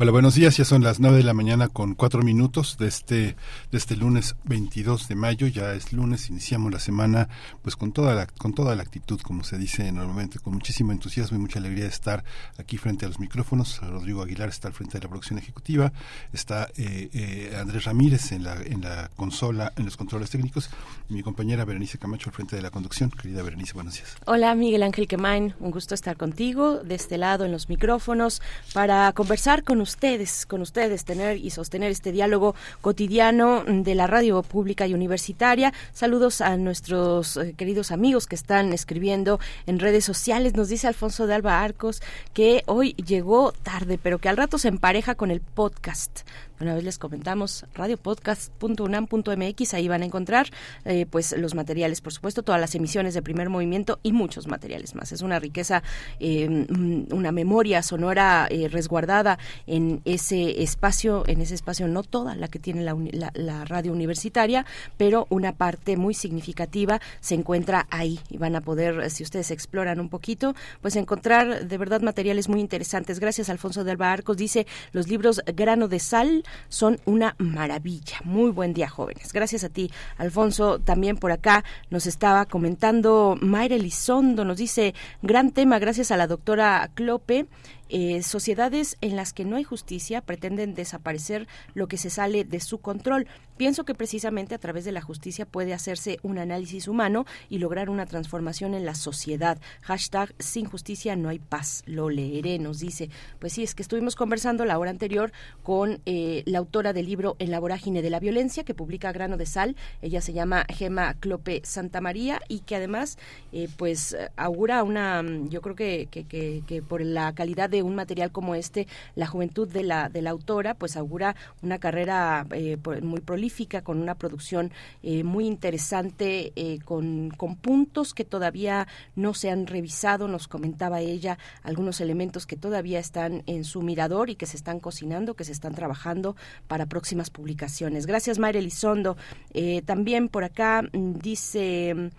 Hola, buenos días. Ya son las nueve de la mañana con cuatro minutos de este, de este lunes 22 de mayo. Ya es lunes, iniciamos la semana pues con toda la, con toda la actitud, como se dice normalmente, con muchísimo entusiasmo y mucha alegría de estar aquí frente a los micrófonos. Rodrigo Aguilar está al frente de la producción ejecutiva, está eh, eh, Andrés Ramírez en la, en la consola, en los controles técnicos, mi compañera Berenice Camacho al frente de la conducción. Querida Berenice, buenos días. Hola, Miguel Ángel Quemain, un gusto estar contigo de este lado en los micrófonos para conversar con ustedes, con ustedes, tener y sostener este diálogo cotidiano de la radio pública y universitaria. Saludos a nuestros eh, queridos amigos que están escribiendo en redes sociales. Nos dice Alfonso de Alba Arcos que hoy llegó tarde, pero que al rato se empareja con el podcast una vez les comentamos radiopodcast.unam.mx, ahí van a encontrar eh, pues los materiales, por supuesto, todas las emisiones de primer movimiento y muchos materiales más. Es una riqueza, eh, una memoria sonora eh, resguardada en ese espacio, en ese espacio no toda la que tiene la, la, radio universitaria, pero una parte muy significativa se encuentra ahí y van a poder, si ustedes exploran un poquito, pues encontrar de verdad materiales muy interesantes. Gracias, Alfonso de Alba Arcos. Dice los libros Grano de Sal, son una maravilla. Muy buen día, jóvenes. Gracias a ti, Alfonso. También por acá nos estaba comentando Mayra Elizondo, nos dice, gran tema, gracias a la doctora Clope. Eh, sociedades en las que no hay justicia pretenden desaparecer lo que se sale de su control. Pienso que precisamente a través de la justicia puede hacerse un análisis humano y lograr una transformación en la sociedad. Hashtag sin justicia no hay paz. Lo leeré, nos dice. Pues sí, es que estuvimos conversando la hora anterior con eh, la autora del libro En la vorágine de la violencia, que publica Grano de Sal. Ella se llama Gema Clope Santa María y que además, eh, pues, augura una, yo creo que, que, por la calidad de un material como este, la juventud de la, de la autora, pues augura una carrera eh, muy prolífica, con una producción eh, muy interesante, eh, con, con puntos que todavía no se han revisado, nos comentaba ella, algunos elementos que todavía están en su mirador y que se están cocinando, que se están trabajando para próximas publicaciones. Gracias, Mayra Elizondo. también por acá mm, dice...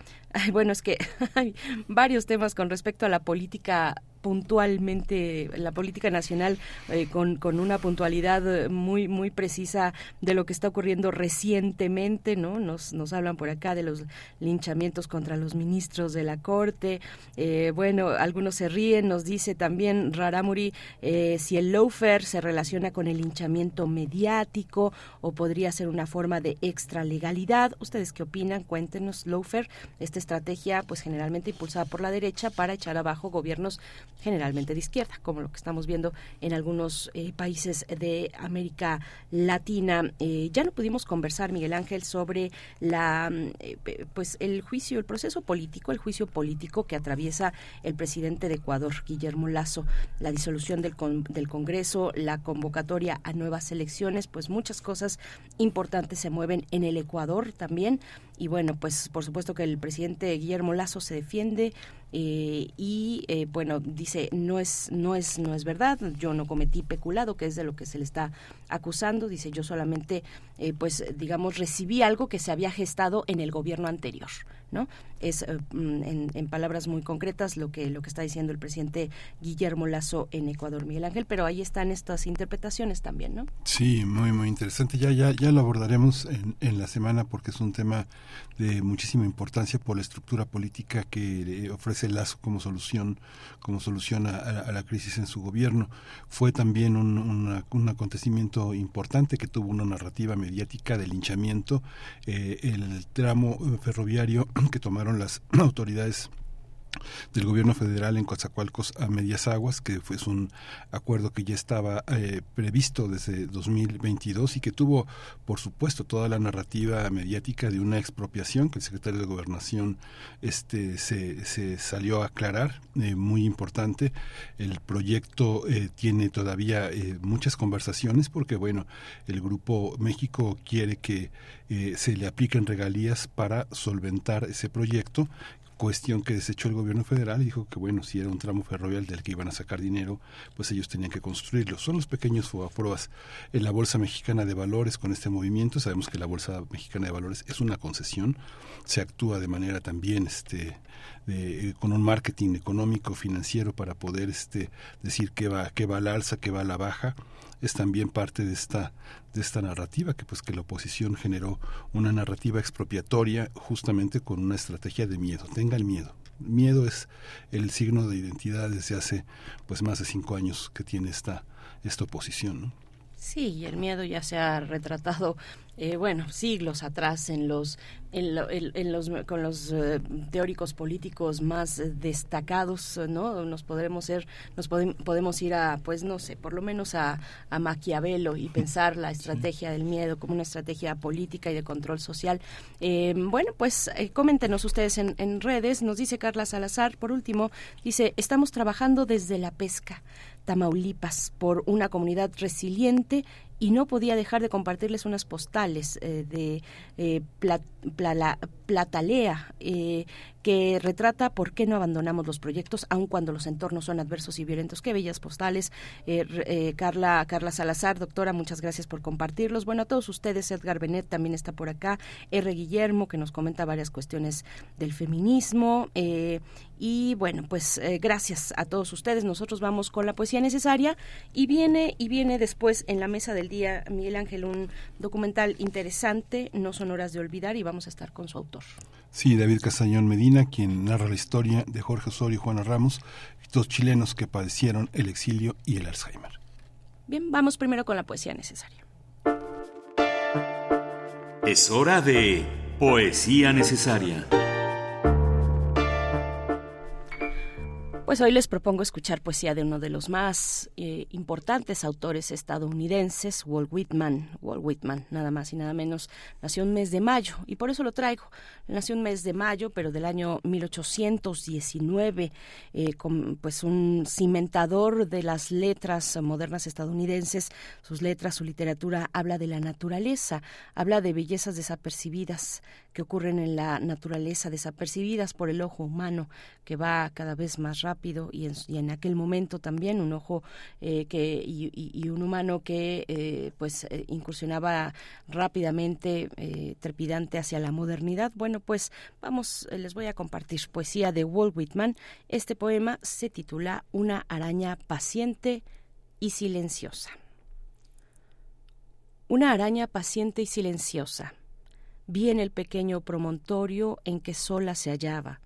bueno, es que hay varios temas con respecto a la política puntualmente la política nacional eh, con, con, una puntualidad muy muy precisa de lo que está ocurriendo recientemente no nos, nos hablan por acá de los linchamientos contra los ministros de la corte. Eh, bueno algunos se ríen nos dice también Raramuri eh, si el lawfare se relaciona con el linchamiento mediático o podría ser una forma de extralegalidad. Ustedes qué opinan cuéntenos lawfare esta estrategia pues generalmente impulsada por la derecha para echar abajo gobiernos generalmente de izquierda, como lo que estamos viendo en algunos eh, países de América Latina. Eh, ya no pudimos conversar, Miguel Ángel, sobre la, mm, eh, pues el juicio, el proceso político, el juicio político que atraviesa el presidente de Ecuador, Guillermo Lazo, la disolución del, del Congreso, la convocatoria a nuevas elecciones, pues muchas cosas importantes se mueven en el Ecuador también. Y bueno, pues por supuesto que el presidente Guillermo Lazo se defiende eh, y eh, bueno dice no es no es no es verdad yo no cometí peculado que es de lo que se le está acusando. Dice yo solamente eh, pues digamos recibí algo que se había gestado en el gobierno anterior no es mm, en, palabras muy concretas lo que lo que está diciendo el presidente Guillermo Lazo en Ecuador Miguel Ángel pero ahí están estas interpretaciones también no sí muy muy interesante. Ya ya ya lo abordaremos en, en la semana porque es un tema de muchísima importancia por la estructura política que ofrece Lazo como solución, como solución a, la crisis en su gobierno. Fue también un, un, acontecimiento importante que tuvo una narrativa mediática de linchamiento, eh, el tramo ferroviario que tomaron las autoridades del gobierno federal en Coatzacoalcos a medias aguas, que fue un acuerdo que ya estaba eh, previsto desde 2022 y que tuvo, por supuesto, toda la narrativa mediática de una expropiación que el secretario de Gobernación este, se, se salió a aclarar, eh, muy importante. El proyecto eh, tiene todavía muchas conversaciones porque, bueno, el Grupo México quiere que se le apliquen regalías para solventar ese proyecto cuestión que desechó el gobierno federal y dijo que bueno, si era un tramo ferroviario del que iban a sacar dinero, pues ellos tenían que construirlo. Son los pequeños fobaproas en la Bolsa Mexicana de Valores con este movimiento. Sabemos que la Bolsa Mexicana de Valores es una concesión, se actúa de manera también este de, con un marketing económico financiero para poder este decir que va que va al alza, que va a la baja es también parte de esta de esta narrativa que pues que la oposición generó una narrativa expropiatoria justamente con una estrategia de miedo tenga el miedo miedo es el signo de identidad desde hace pues más de cinco años que tiene esta esta oposición. Sí, el miedo ya se ha retratado, eh, bueno, siglos atrás en los, en, los con los eh, teóricos políticos más destacados, ¿no? Nos podremos ser, nos podemos ir a, pues no sé, por lo menos a, a Maquiavelo y pensar la estrategia del miedo como una estrategia política y de control social. Eh, bueno, pues coméntenos ustedes en, en redes. Nos dice Carla Salazar, por último, dice estamos trabajando desde la pesca. Tamaulipas, por una comunidad resiliente y no podía dejar de compartirles unas postales eh, de eh, Platalea eh, que retrata por qué no abandonamos los proyectos aun cuando los entornos son adversos y violentos. Qué bellas postales. Carla, Carla Salazar, doctora, muchas gracias por compartirlos. Bueno, a todos ustedes, Edgar Benet también está por acá, R. Guillermo, que nos comenta varias cuestiones del feminismo. y bueno, pues gracias a todos ustedes. Nosotros vamos con la poesía necesaria y viene, y viene después en la mesa del día, Miguel Ángel, un documental interesante, No son horas de olvidar, y vamos a estar con su autor. Sí, David Castañón Medina, quien narra la historia de Jorge Osorio y Juana Ramos, dos chilenos que padecieron el exilio y el Alzheimer. Bien, vamos primero con la poesía necesaria. Es hora de poesía necesaria. Pues hoy les propongo escuchar poesía de uno de los más eh, importantes autores estadounidenses, Walt Whitman. Walt Whitman, nada más y nada menos, nació un mes de mayo y por eso lo traigo. Nació un mes de mayo, pero del año 1819, eh, pues un cimentador de las letras modernas estadounidenses. Sus letras, su literatura habla de la naturaleza, habla de bellezas desapercibidas que ocurren en la naturaleza, desapercibidas por el ojo humano, que va cada vez más rápido y en, aquel momento también un ojo eh, que y, un humano que eh, pues eh, incursionaba rápidamente trepidante hacia la modernidad. Bueno pues vamos les voy a compartir poesía de Walt Whitman. Este poema se titula una araña paciente y silenciosa. Una araña paciente y silenciosa. Vi en el pequeño promontorio en que sola se hallaba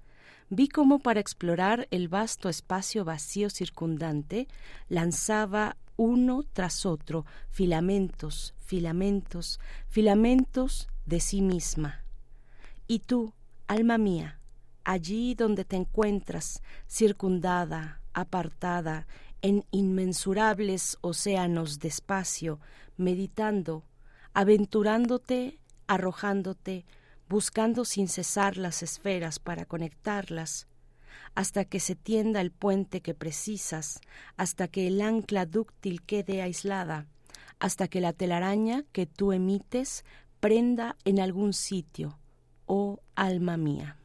vi cómo para explorar el vasto espacio vacío circundante lanzaba uno tras otro filamentos, filamentos, filamentos de sí misma. Y tú, alma mía, allí donde te encuentras, circundada, apartada, en inmensurables océanos de espacio, meditando, aventurándote, arrojándote, buscando sin cesar las esferas para conectarlas, hasta que se tienda el puente que precisas, hasta que el ancla dúctil quede aislada, hasta que la telaraña que tú emites prenda en algún sitio, oh alma mía.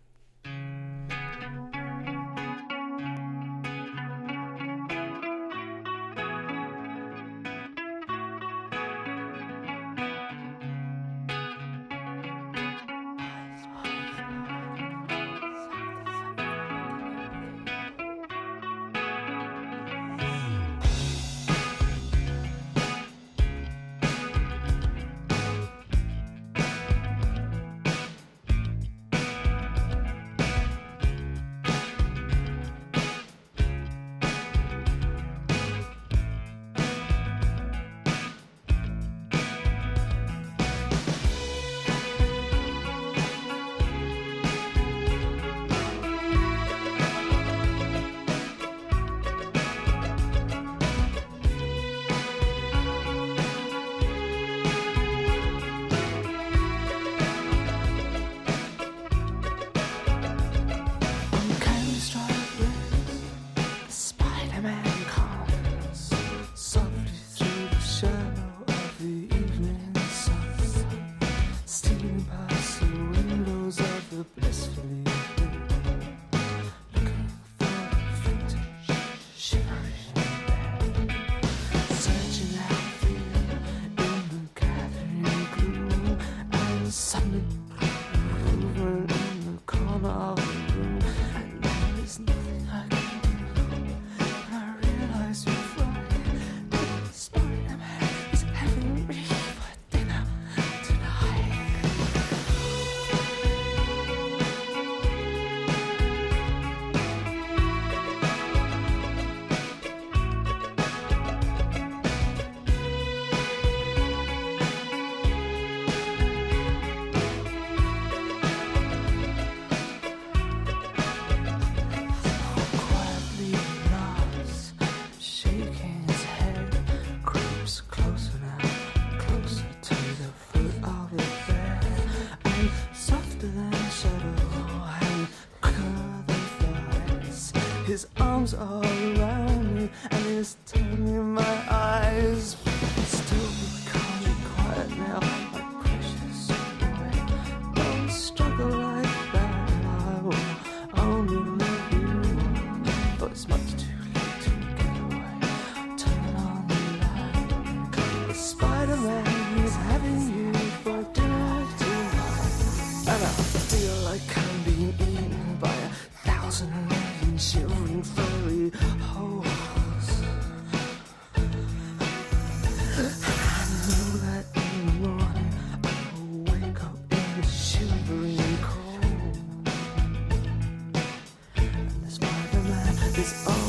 is all.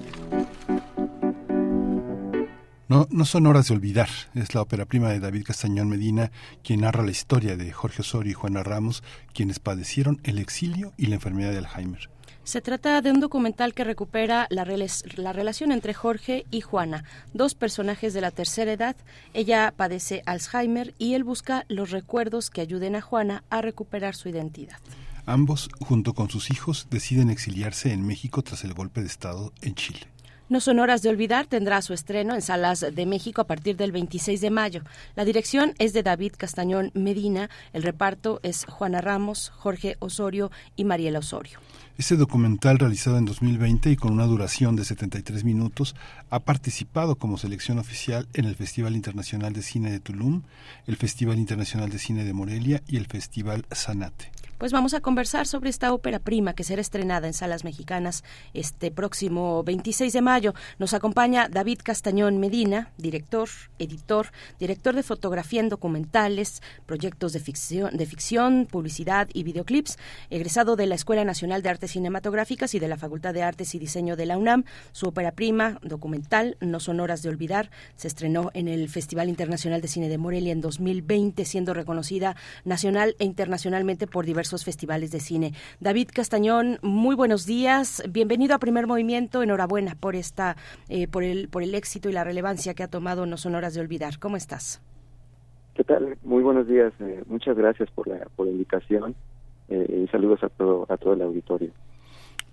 No, no son horas de olvidar. Es la ópera prima de David Castañón Medina quien narra la historia de Jorge Osorio y Juana Ramos, quienes padecieron el exilio y la enfermedad de Alzheimer. Se trata de un documental que recupera la, la, relación entre Jorge y Juana, dos personajes de la tercera edad. Ella padece Alzheimer y él busca los recuerdos que ayuden a Juana a recuperar su identidad. Ambos, junto con sus hijos, deciden exiliarse en México tras el golpe de Estado en Chile. No son horas de olvidar tendrá su estreno en salas de México a partir del 26 de mayo. La dirección es de David Castañón Medina, el reparto es Juana Ramos, Jorge Osorio y Mariela Osorio. Este documental, realizado en 2020 y con una duración de 73 minutos, ha participado como selección oficial en el Festival Internacional de Cine de Tulum, el Festival Internacional de Cine de Morelia y el Festival Sanate pues vamos a conversar sobre esta ópera prima que será estrenada en salas mexicanas este próximo 26 de mayo. Nos acompaña David Castañón Medina, director, editor, director de fotografía en documentales, proyectos de ficción, de ficción, publicidad y videoclips, egresado de la Escuela Nacional de Artes Cinematográficas y de la Facultad de Artes y Diseño de la UNAM. Su ópera prima, documental, No son horas de olvidar, se estrenó en el Festival Internacional de Cine de Morelia en 2020, siendo reconocida nacional e internacionalmente por diversos festivales de cine. David Castañón, muy buenos días, bienvenido a Primer Movimiento, enhorabuena por esta, eh, por el, por el éxito y la relevancia que ha tomado No son horas de olvidar. ¿Cómo estás? ¿Qué tal? Muy buenos días. Eh, muchas gracias por la, por la invitación eh, y saludos a todo, a todo el auditorio.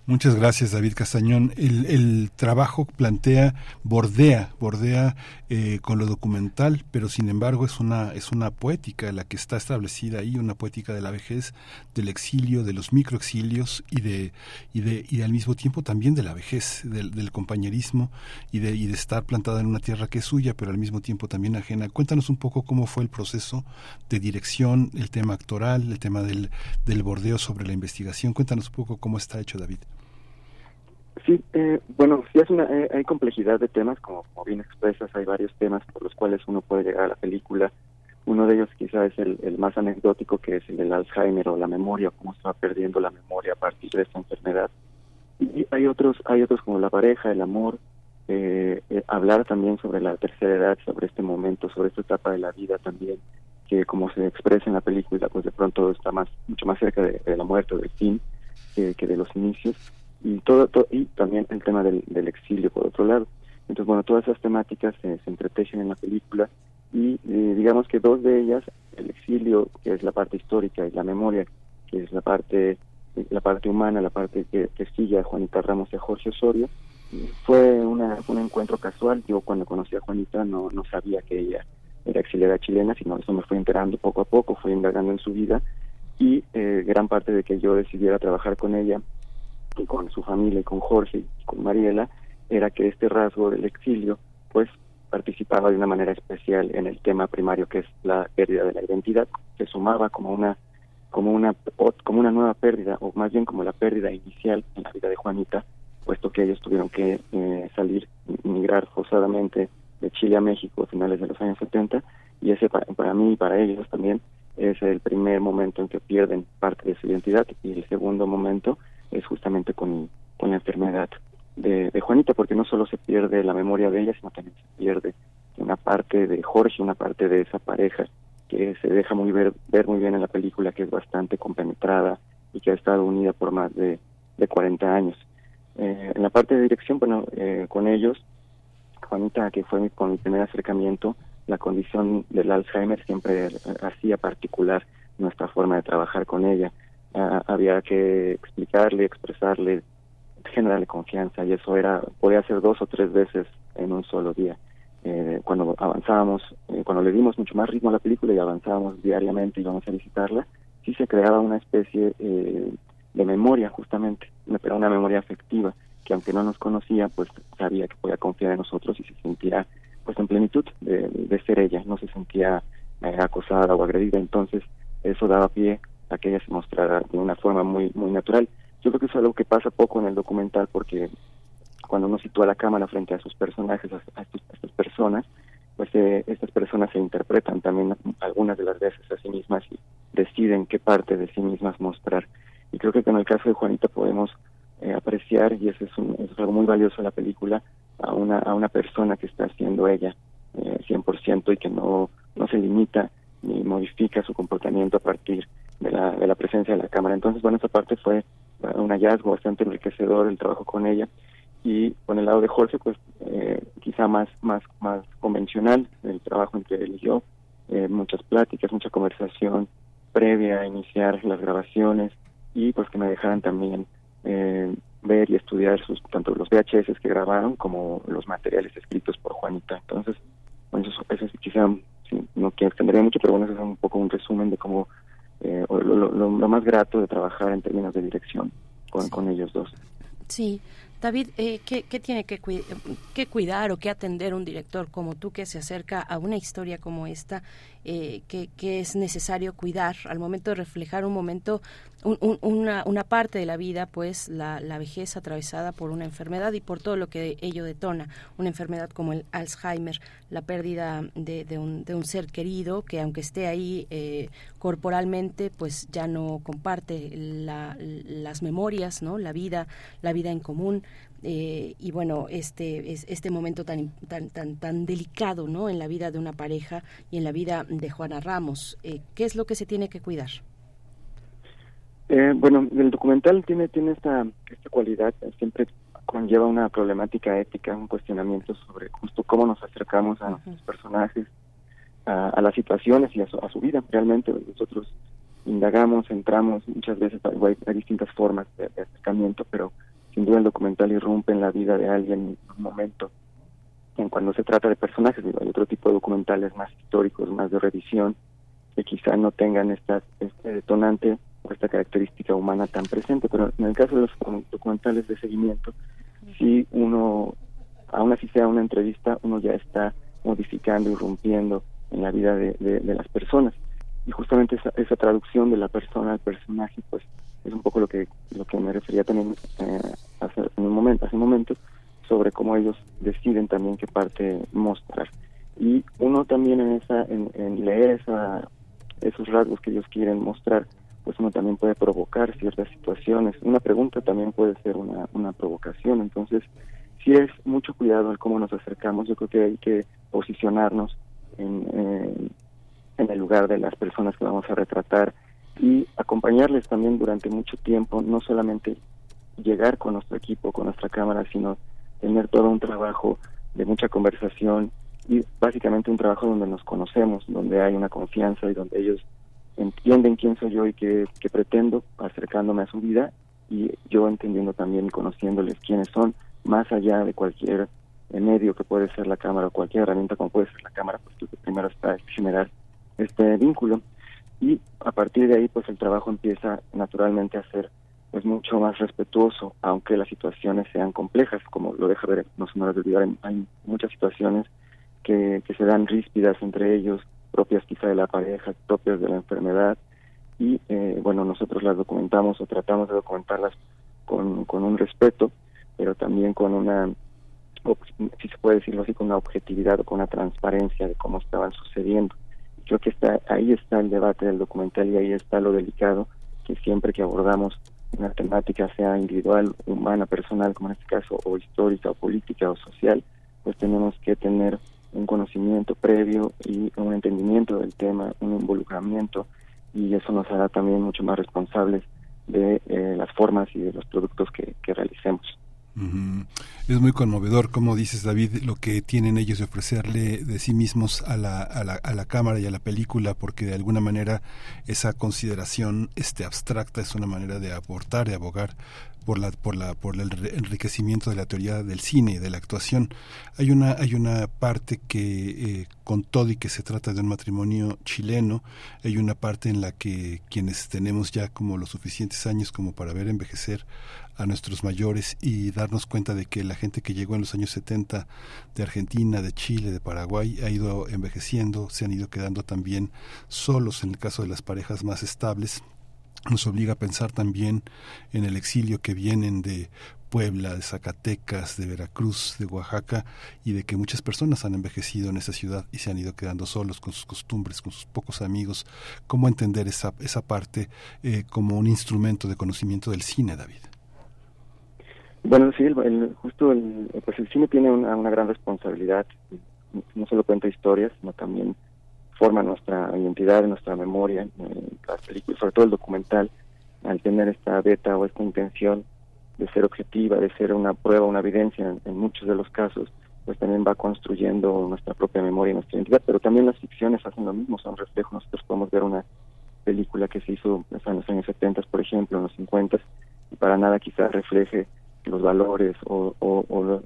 Muchas gracias, David Castañón. El, trabajo plantea, bordea, bordea eh, con lo documental, pero sin embargo es una, es una poética la que está establecida ahí, una poética de la vejez, del exilio, de los microexilios y de, y de, y al mismo tiempo también de la vejez, del, del compañerismo y de, y de estar plantada en una tierra que es suya, pero al mismo tiempo también ajena. Cuéntanos un poco cómo fue el proceso de dirección, el tema actoral, el tema del, del bordeo sobre la investigación. Cuéntanos un poco cómo está hecho, David. Sí, eh, bueno, sí es una, eh, hay complejidad de temas, como, bien expresas, hay varios temas por los cuales uno puede llegar a la película. Uno de ellos quizá es el, el más anecdótico, que es el del Alzheimer o la memoria, cómo se va perdiendo la memoria a partir de esta enfermedad. Y hay otros, hay otros como la pareja, el amor, eh, eh, hablar también sobre la tercera edad, sobre este momento, sobre esta etapa de la vida también, que como se expresa en la película, pues de pronto está más, mucho más cerca de, la muerte del fin que de los inicios y todo, y también el tema del, del, exilio por otro lado. Entonces bueno todas esas temáticas se, se entretejen en la película y eh, digamos que dos de ellas el exilio que es la parte histórica y la memoria que es la parte la parte humana la parte que, que sigue a Juanita Ramos y a Jorge Osorio fue una, un encuentro casual. Yo cuando conocí a Juanita no no sabía que ella era exiliada chilena sino eso me fui enterando poco a poco fui indagando en su vida. Y eh, gran parte de que yo decidiera trabajar con ella con su familia y con Jorge y con Mariela era que este rasgo del exilio pues participaba de una manera especial en el tema primario que es la pérdida de la identidad se sumaba como una como una como una nueva pérdida o más bien como la pérdida inicial en la vida de Juanita puesto que ellos tuvieron que eh, salir migrar forzadamente de Chile a México a finales de los años 70 y ese para, para mí y para ellos también es el primer momento en que pierden parte de su identidad y el segundo momento es justamente con, con la enfermedad de, de, Juanita, porque no solo se pierde la memoria de ella, sino también se pierde una parte de Jorge, una parte de esa pareja que se deja muy ver, ver muy bien en la película, que es bastante compenetrada y que ha estado unida por más de, de 40 años. Eh, en la parte de dirección, bueno, eh, con ellos, Juanita, que fue mi, con mi primer acercamiento, la condición del Alzheimer siempre hacía particular nuestra forma de trabajar con ella había que explicarle, expresarle, generarle confianza y eso era podía ser dos o tres veces en un solo día. Eh, cuando avanzábamos, eh, cuando le dimos mucho más ritmo a la película y avanzábamos diariamente y íbamos a visitarla, sí se creaba una especie eh, de memoria justamente, pero una memoria afectiva que aunque no nos conocía, pues sabía que podía confiar en nosotros y se sentía pues en plenitud de, de ser ella, no se sentía acosada o agredida, entonces eso daba pie a que se mostrara de una forma muy muy natural. Yo creo que es algo que pasa poco en el documental porque cuando uno sitúa la cámara frente a sus personajes, a, estas personas, pues eh, estas personas se interpretan también algunas de las veces a sí mismas y deciden qué parte de sí mismas mostrar. Y creo que con el caso de Juanita podemos eh, apreciar, y eso es, un, es algo muy valioso en la película, a una, a una persona que está siendo ella eh, 100% y que no, no se limita ni modifica su comportamiento a partir de la, de la presencia de la cámara. Entonces, bueno, esa parte fue un hallazgo bastante enriquecedor el trabajo con ella y con el lado de Jorge, pues eh, quizá más, más, más convencional el trabajo entre él y eh, muchas pláticas, mucha conversación previa a iniciar las grabaciones y pues que me dejaran también eh, ver y estudiar sus, tanto los VHS que grabaron como los materiales escritos por Juanita. Entonces, bueno, eso, eso quizá no quiero extender mucho, pero bueno, eso es un poco un resumen de cómo eh, lo, más grato de trabajar en términos de dirección con, con ellos dos. Sí, David, eh, ¿qué, tiene que, que, cuidar o qué atender un director como tú que se acerca a una historia como esta? Eh, que, es necesario cuidar al momento de reflejar un momento, una, una, parte de la vida, pues la, la, vejez atravesada por una enfermedad y por todo lo que ello detona, una enfermedad como el Alzheimer, la pérdida de, de, un, de un, ser querido que aunque esté ahí eh, corporalmente, pues ya no comparte las memorias, ¿no? La vida, la vida en común. Eh, y bueno este este momento tan tan tan tan delicado no en la vida de una pareja y en la vida de Juana Ramos. Eh, qué es lo que se tiene que cuidar eh, bueno el documental tiene tiene esta esta cualidad siempre conlleva una problemática ética un cuestionamiento sobre justo cómo nos acercamos a nuestros personajes a, las situaciones y a su, vida. Realmente nosotros indagamos entramos muchas veces hay, distintas formas de acercamiento pero sin duda el documental irrumpe en la vida de alguien en un momento. En cuando se trata de personajes, hay otro tipo de documentales más históricos, más de revisión, que quizá no tengan esta, este detonante o esta característica humana tan presente, pero en el caso de los documentales de seguimiento, si uno, aún así sea una entrevista, uno ya está modificando, irrumpiendo en la vida de, de, las personas. Y justamente esa, esa traducción de la persona al personaje, pues es un poco lo que lo que me refería también eh, hace un momento hace un momento sobre cómo ellos deciden también qué parte mostrar. Y uno también en esa en, leer esa, esos rasgos que ellos quieren mostrar pues uno también puede provocar ciertas situaciones. Una pregunta también puede ser una, una provocación. Entonces si es mucho cuidado en cómo nos acercamos. Yo creo que hay que posicionarnos en, en el lugar de las personas que vamos a retratar y acompañarles también durante mucho tiempo, no solamente llegar con nuestro equipo, con nuestra cámara, sino tener todo un trabajo de mucha conversación y básicamente un trabajo donde nos conocemos, donde hay una confianza y donde ellos entienden quién soy yo y qué, pretendo acercándome a su vida y yo entendiendo también y conociéndoles quiénes son, más allá de cualquier medio que puede ser la cámara o cualquier herramienta como puede ser la cámara, pues lo que primero está es generar este vínculo y a partir de ahí pues el trabajo empieza naturalmente a ser pues mucho más respetuoso aunque las situaciones sean complejas como lo deja ver no se me olvidar hay muchas situaciones que, que se dan ríspidas entre ellos propias quizá de la pareja propias de la enfermedad y eh, bueno nosotros las documentamos o tratamos de documentarlas con, con un respeto pero también con una si se puede decirlo así con una objetividad o con una transparencia de cómo estaban sucediendo Creo que está, ahí está el debate del documental y ahí está lo delicado, que siempre que abordamos una temática, sea individual, humana, personal, como en este caso, o histórica, o política, o social, pues tenemos que tener un conocimiento previo y un entendimiento del tema, un involucramiento, y eso nos hará también mucho más responsables de eh, las formas y de los productos que realicemos. Es muy conmovedor, como dices David, lo que tienen ellos de ofrecerle de sí mismos a la, a la, a la cámara y a la película, porque de alguna manera esa consideración este, abstracta es una manera de aportar, de abogar por la por la por el enriquecimiento de la teoría del cine de la actuación. Hay una hay una parte que eh, con todo y que se trata de un matrimonio chileno hay una parte en la que quienes tenemos ya como los suficientes años como para ver envejecer a nuestros mayores y darnos cuenta de que la gente que llegó en los años 70 de Argentina, de Chile, de Paraguay ha ido envejeciendo, se han ido quedando también solos en el caso de las parejas más estables nos obliga a pensar también en el exilio que vienen de Puebla, de Zacatecas, de Veracruz, de Oaxaca, y de que muchas personas han envejecido en esa ciudad y se han ido quedando solos con sus costumbres, con sus pocos amigos. ¿Cómo entender esa, esa parte eh, como un instrumento de conocimiento del cine, David? Bueno, sí, el, justo el, pues el cine tiene una, una gran responsabilidad. No solo cuenta historias, sino también forma nuestra identidad, nuestra memoria, eh, las películas, sobre todo el documental, al tener esta beta o esta intención de ser objetiva, de ser una prueba, una evidencia en, muchos de los casos, pues también va construyendo nuestra propia memoria y nuestra identidad, pero también las ficciones hacen lo mismo, son reflejos. Nosotros podemos ver una película que se hizo en los años 70, por ejemplo, en los 50, y para nada quizás refleje los valores o,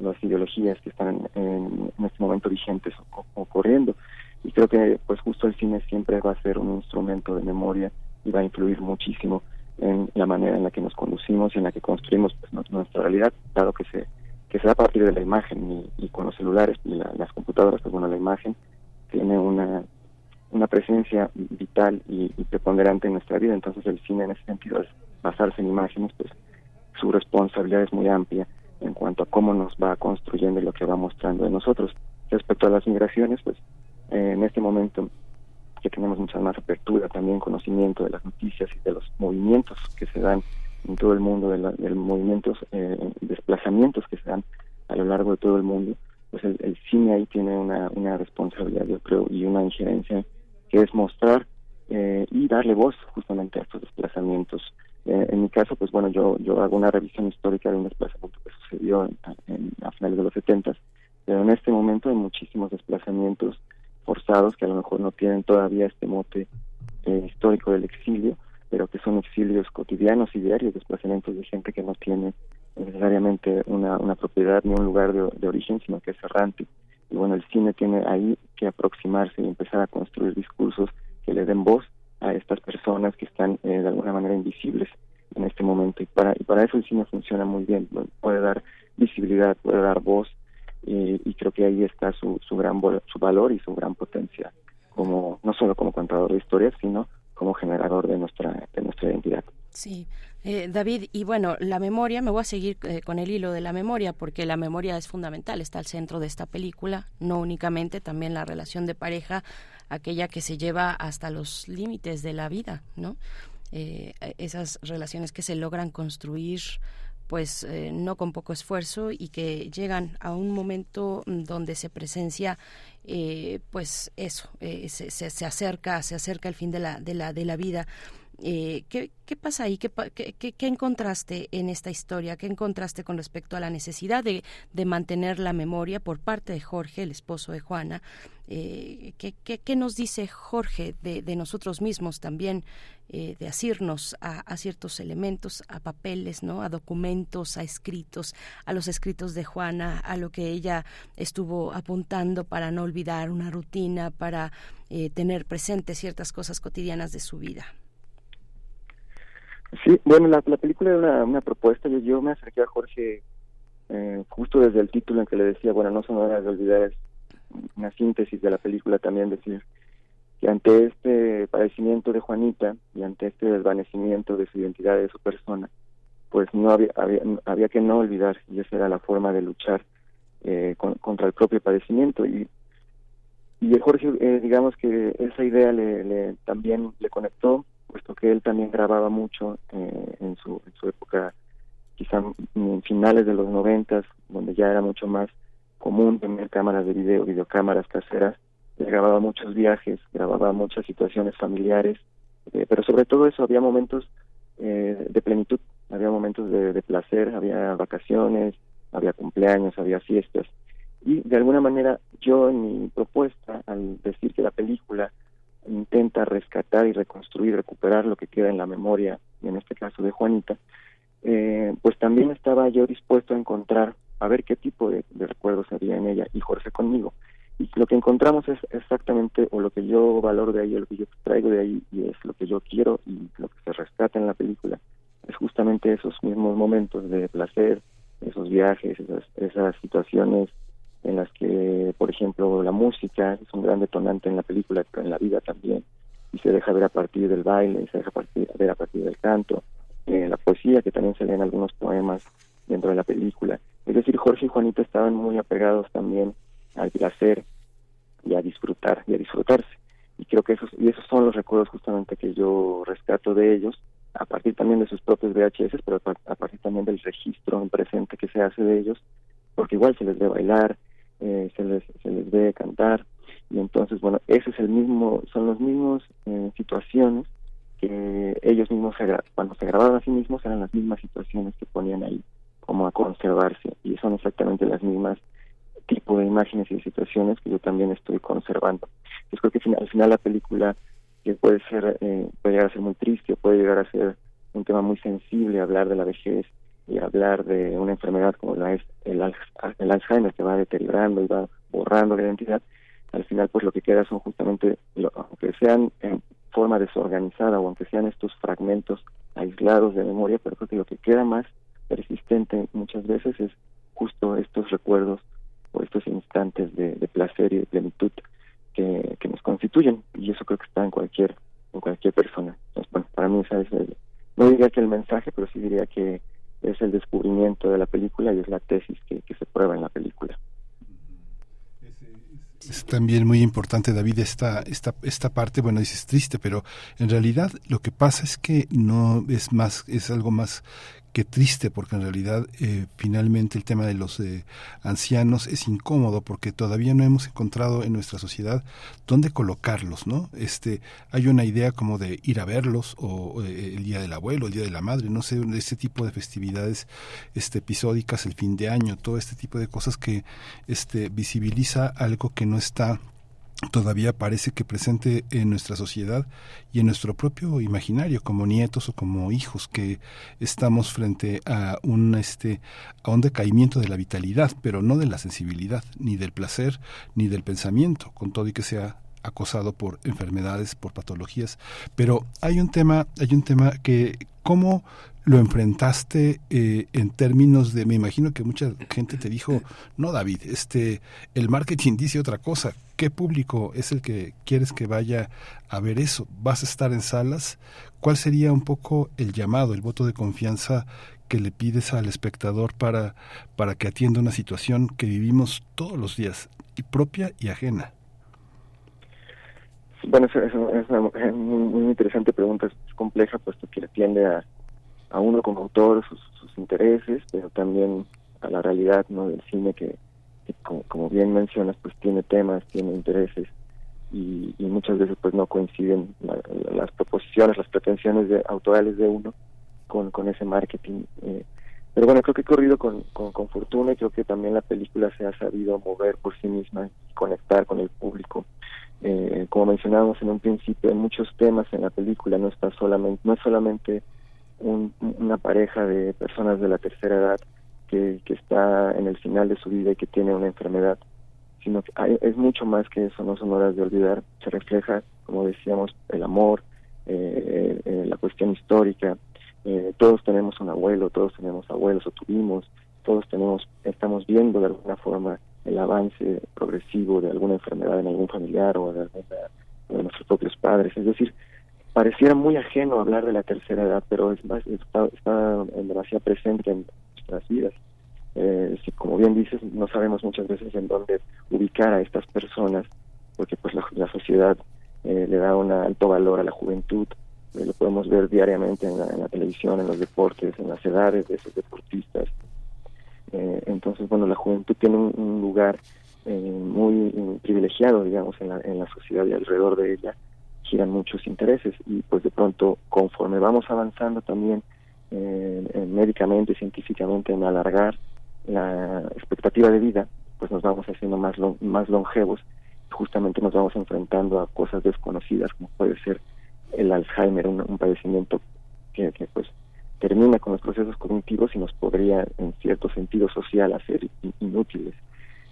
las ideologías que están en, este momento vigentes o, ocurriendo. Y creo que pues justo el cine siempre va a ser un instrumento de memoria y va a influir muchísimo en la manera en la que nos conducimos y en la que construimos pues, nuestra realidad, dado que se que se da a partir de la imagen y, con los celulares y las computadoras, pues bueno, la imagen tiene una, una presencia vital y, preponderante en nuestra vida, entonces el cine en ese sentido es basarse en imágenes, pues su responsabilidad es muy amplia en cuanto a cómo nos va construyendo y lo que va mostrando de nosotros. Respecto a las migraciones, pues eh, en este momento que tenemos mucha más apertura, también conocimiento de las noticias y de los movimientos que se dan en todo el mundo, de, los movimientos, eh, desplazamientos que se dan a lo largo de todo el mundo, pues el, cine ahí tiene una, una responsabilidad, yo creo, y una injerencia que es mostrar eh, y darle voz justamente a estos desplazamientos. Eh, en mi caso, pues bueno, yo yo hago una revisión histórica de un desplazamiento que sucedió en, a finales de los 70, pero en este momento hay muchísimos desplazamientos forzados que a lo mejor no tienen todavía este mote eh, histórico del exilio, pero que son exilios cotidianos y diarios, desplazamientos de gente que no tiene necesariamente una, una propiedad ni un lugar de, origen, sino que es errante. Y bueno, el cine tiene ahí que aproximarse y empezar a construir discursos que le den voz a estas personas que están eh, de alguna manera invisibles en este momento. Y para, y para eso el cine funciona muy bien, puede dar visibilidad, puede dar voz y, creo que ahí está su, su gran su valor y su gran potencia como no solo como contador de historias sino como generador de nuestra de nuestra identidad. Sí. Eh, David y bueno la memoria me voy a seguir eh, con el hilo de la memoria porque la memoria es fundamental está al centro de esta película no únicamente también la relación de pareja aquella que se lleva hasta los límites de la vida no eh, esas relaciones que se logran construir pues eh, no con poco esfuerzo y que llegan a un momento mm, donde se presencia eh, pues eso eh, se, se, acerca se acerca el fin de la de la de la vida ¿qué, ¿qué, pasa ahí? ¿Qué, ¿Qué, qué, encontraste en esta historia? ¿Qué encontraste con respecto a la necesidad de, mantener la memoria por parte de Jorge, el esposo de Juana? ¿qué, qué, nos dice Jorge de, de nosotros mismos también eh, de asirnos a, ciertos elementos, a papeles, ¿no? a documentos, a escritos, a los escritos de Juana, a lo que ella estuvo apuntando para no olvidar una rutina, para eh, tener presente ciertas cosas cotidianas de su vida. Sí, bueno, la, película era una, propuesta. Yo, yo me acerqué a Jorge eh, justo desde el título en que le decía, bueno, no son horas de olvidar, es una síntesis de la película también decir que ante este padecimiento de Juanita y ante este desvanecimiento de su identidad, de su persona, pues no había, había, que no olvidar, y esa era la forma de luchar eh, contra el propio padecimiento. Y, y Jorge, eh, digamos que esa idea le, también le conectó, puesto que él también grababa mucho eh, en, su, época, quizá en finales de los noventas, donde ya era mucho más común tener cámaras de video, videocámaras caseras, grababa muchos viajes, grababa muchas situaciones familiares, eh, pero sobre todo eso había momentos eh, de plenitud, había momentos de, placer, había vacaciones, había cumpleaños, había fiestas. Y de alguna manera yo en mi propuesta, al decir que la película intenta rescatar y reconstruir, recuperar lo que queda en la memoria, y en este caso de Juanita, eh, pues también estaba yo dispuesto a encontrar, a ver qué tipo de recuerdos había en ella y Jorge conmigo. Y lo que encontramos es exactamente o lo que yo valoro de ahí, lo que yo traigo de ahí y es lo que yo quiero y lo que se rescata en la película es justamente esos mismos momentos de placer, esos viajes, esas situaciones en las que, por ejemplo, la música es un gran detonante en la película, pero en la vida también. y se deja ver a partir del baile, se deja ver a partir del canto, eh, la poesía, que también se leen algunos poemas dentro de la película. Es decir, Jorge y Juanita estaban muy apegados también al placer y a disfrutar y a disfrutarse. Y creo que esos, y esos son los recuerdos justamente que yo rescato de ellos, a partir también de sus propios VHS, pero a partir también del registro en presente que se hace de ellos, porque igual se les ve bailar, eh, se, les, se les ve cantar, y entonces, bueno, ese es el mismo, son los mismos eh, situaciones que ellos mismos, cuando se grababan a sí mismos, eran las mismas situaciones que ponían ahí como a conservarse, y son exactamente las mismas tipo de imágenes y situaciones que yo también estoy conservando. Yo creo que al final la película que puede ser eh, puede llegar a ser muy triste, puede llegar a ser un tema muy sensible, hablar de la vejez y hablar de una enfermedad como la es el, el Alzheimer que va deteriorando y va borrando la identidad, al final pues lo que queda son justamente, aunque sean en forma desorganizada o aunque sean estos fragmentos aislados de memoria, pero creo que lo que queda más persistente muchas veces es justo estos recuerdos o estos instantes de, placer y de plenitud que, que, nos constituyen y eso creo que está en cualquier en cualquier persona. Entonces, bueno, para mí esa no diría que el mensaje, pero sí diría que es el descubrimiento de la película y es la tesis que, que se prueba en la película. Es también muy importante, David, esta, esta, esta parte, bueno, dices triste, pero en realidad lo que pasa es que no es más, es algo más qué triste, porque en realidad eh, finalmente el tema de los eh, ancianos es incómodo porque todavía no hemos encontrado en nuestra sociedad dónde colocarlos, ¿no? Este, hay una idea como de ir a verlos o eh, el día del abuelo, el día de la madre, no sé, este tipo de festividades este episódicas, el fin de año, todo este tipo de cosas que este visibiliza algo que no está todavía parece que presente en nuestra sociedad y en nuestro propio imaginario como nietos o como hijos que estamos frente a un este a un decaimiento de la vitalidad pero no de la sensibilidad ni del placer ni del pensamiento con todo y que sea acosado por enfermedades por patologías. Pero hay un tema hay un tema que cómo lo enfrentaste eh, en términos de me imagino que mucha gente te dijo no David este el marketing dice otra cosa. Qué público es el que quieres que vaya a ver eso vas a estar en salas cuál sería un poco el llamado el voto de confianza que le pides al espectador para para que atienda una situación que vivimos todos los días y propia y ajena bueno, es, una, muy, interesante pregunta, es compleja, puesto que atiende a, a uno como autor, sus, intereses, pero también a la realidad no del cine que, como, bien mencionas, pues tiene temas, tiene intereses y, muchas veces pues no coinciden las proposiciones, las pretensiones de, autorales de uno con, con ese marketing. Eh. pero bueno, creo que he corrido con, con, con, fortuna y creo que también la película se ha sabido mover por sí misma y conectar con el público. Eh, como mencionábamos en un principio, hay muchos temas en la película, no está solamente, no es solamente una pareja de personas de la tercera edad que, está en el final de su vida y que tiene una enfermedad, sino que es mucho más que eso, no son horas de olvidar, se refleja, como decíamos, el amor, eh, eh, la cuestión histórica, eh, todos tenemos un abuelo, todos tenemos abuelos o tuvimos, todos tenemos, estamos viendo de alguna forma el avance progresivo de alguna enfermedad en algún familiar o de, de nuestros propios padres, es decir, pareciera muy ajeno hablar de la tercera edad, pero es, está, está demasiado presente en nuestras vidas. Eh, como bien dices, no sabemos muchas veces en dónde ubicar a estas personas, porque pues la, sociedad eh, le da un alto valor a la juventud, eh, lo podemos ver diariamente en la, televisión, en los deportes, en las edades de esos deportistas. Eh, entonces, bueno, la juventud tiene un, lugar muy privilegiado, digamos, en la, en la sociedad y alrededor de ella, giran muchos intereses y pues de pronto conforme vamos avanzando también eh, médicamente, científicamente en alargar la expectativa de vida, pues nos vamos haciendo más, más longevos justamente nos vamos enfrentando a cosas desconocidas como puede ser el Alzheimer, un, padecimiento que, que, pues termina con los procesos cognitivos y nos podría en cierto sentido social hacer inútiles.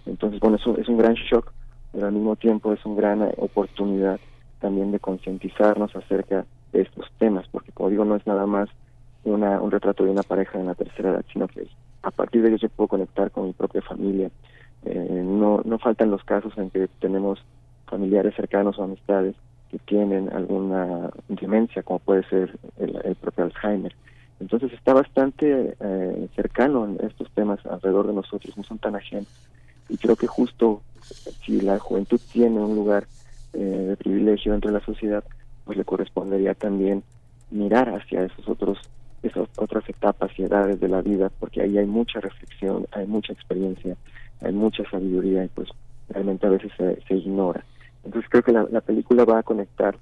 Entonces, bueno, eso es un gran shock, pero al mismo tiempo es una gran oportunidad también de concientizarnos acerca de estos temas, porque como digo, no es nada más una, un retrato de una pareja en la tercera edad, sino que a partir de ello yo puedo conectar con mi propia familia. Eh, no, no faltan los casos en que tenemos familiares cercanos o amistades que tienen alguna demencia, como puede ser el, propio Alzheimer. Entonces está bastante eh, cercano en estos temas alrededor de nosotros, no son tan ajenos. Y creo que justo si la juventud tiene un lugar eh, de privilegio dentro de la sociedad, pues le correspondería también mirar hacia esos otros esas otras etapas y edades de la vida, porque ahí hay mucha reflexión, hay mucha experiencia, hay mucha sabiduría y pues realmente a veces se, ignora. Entonces creo que la, la, película va a conectar,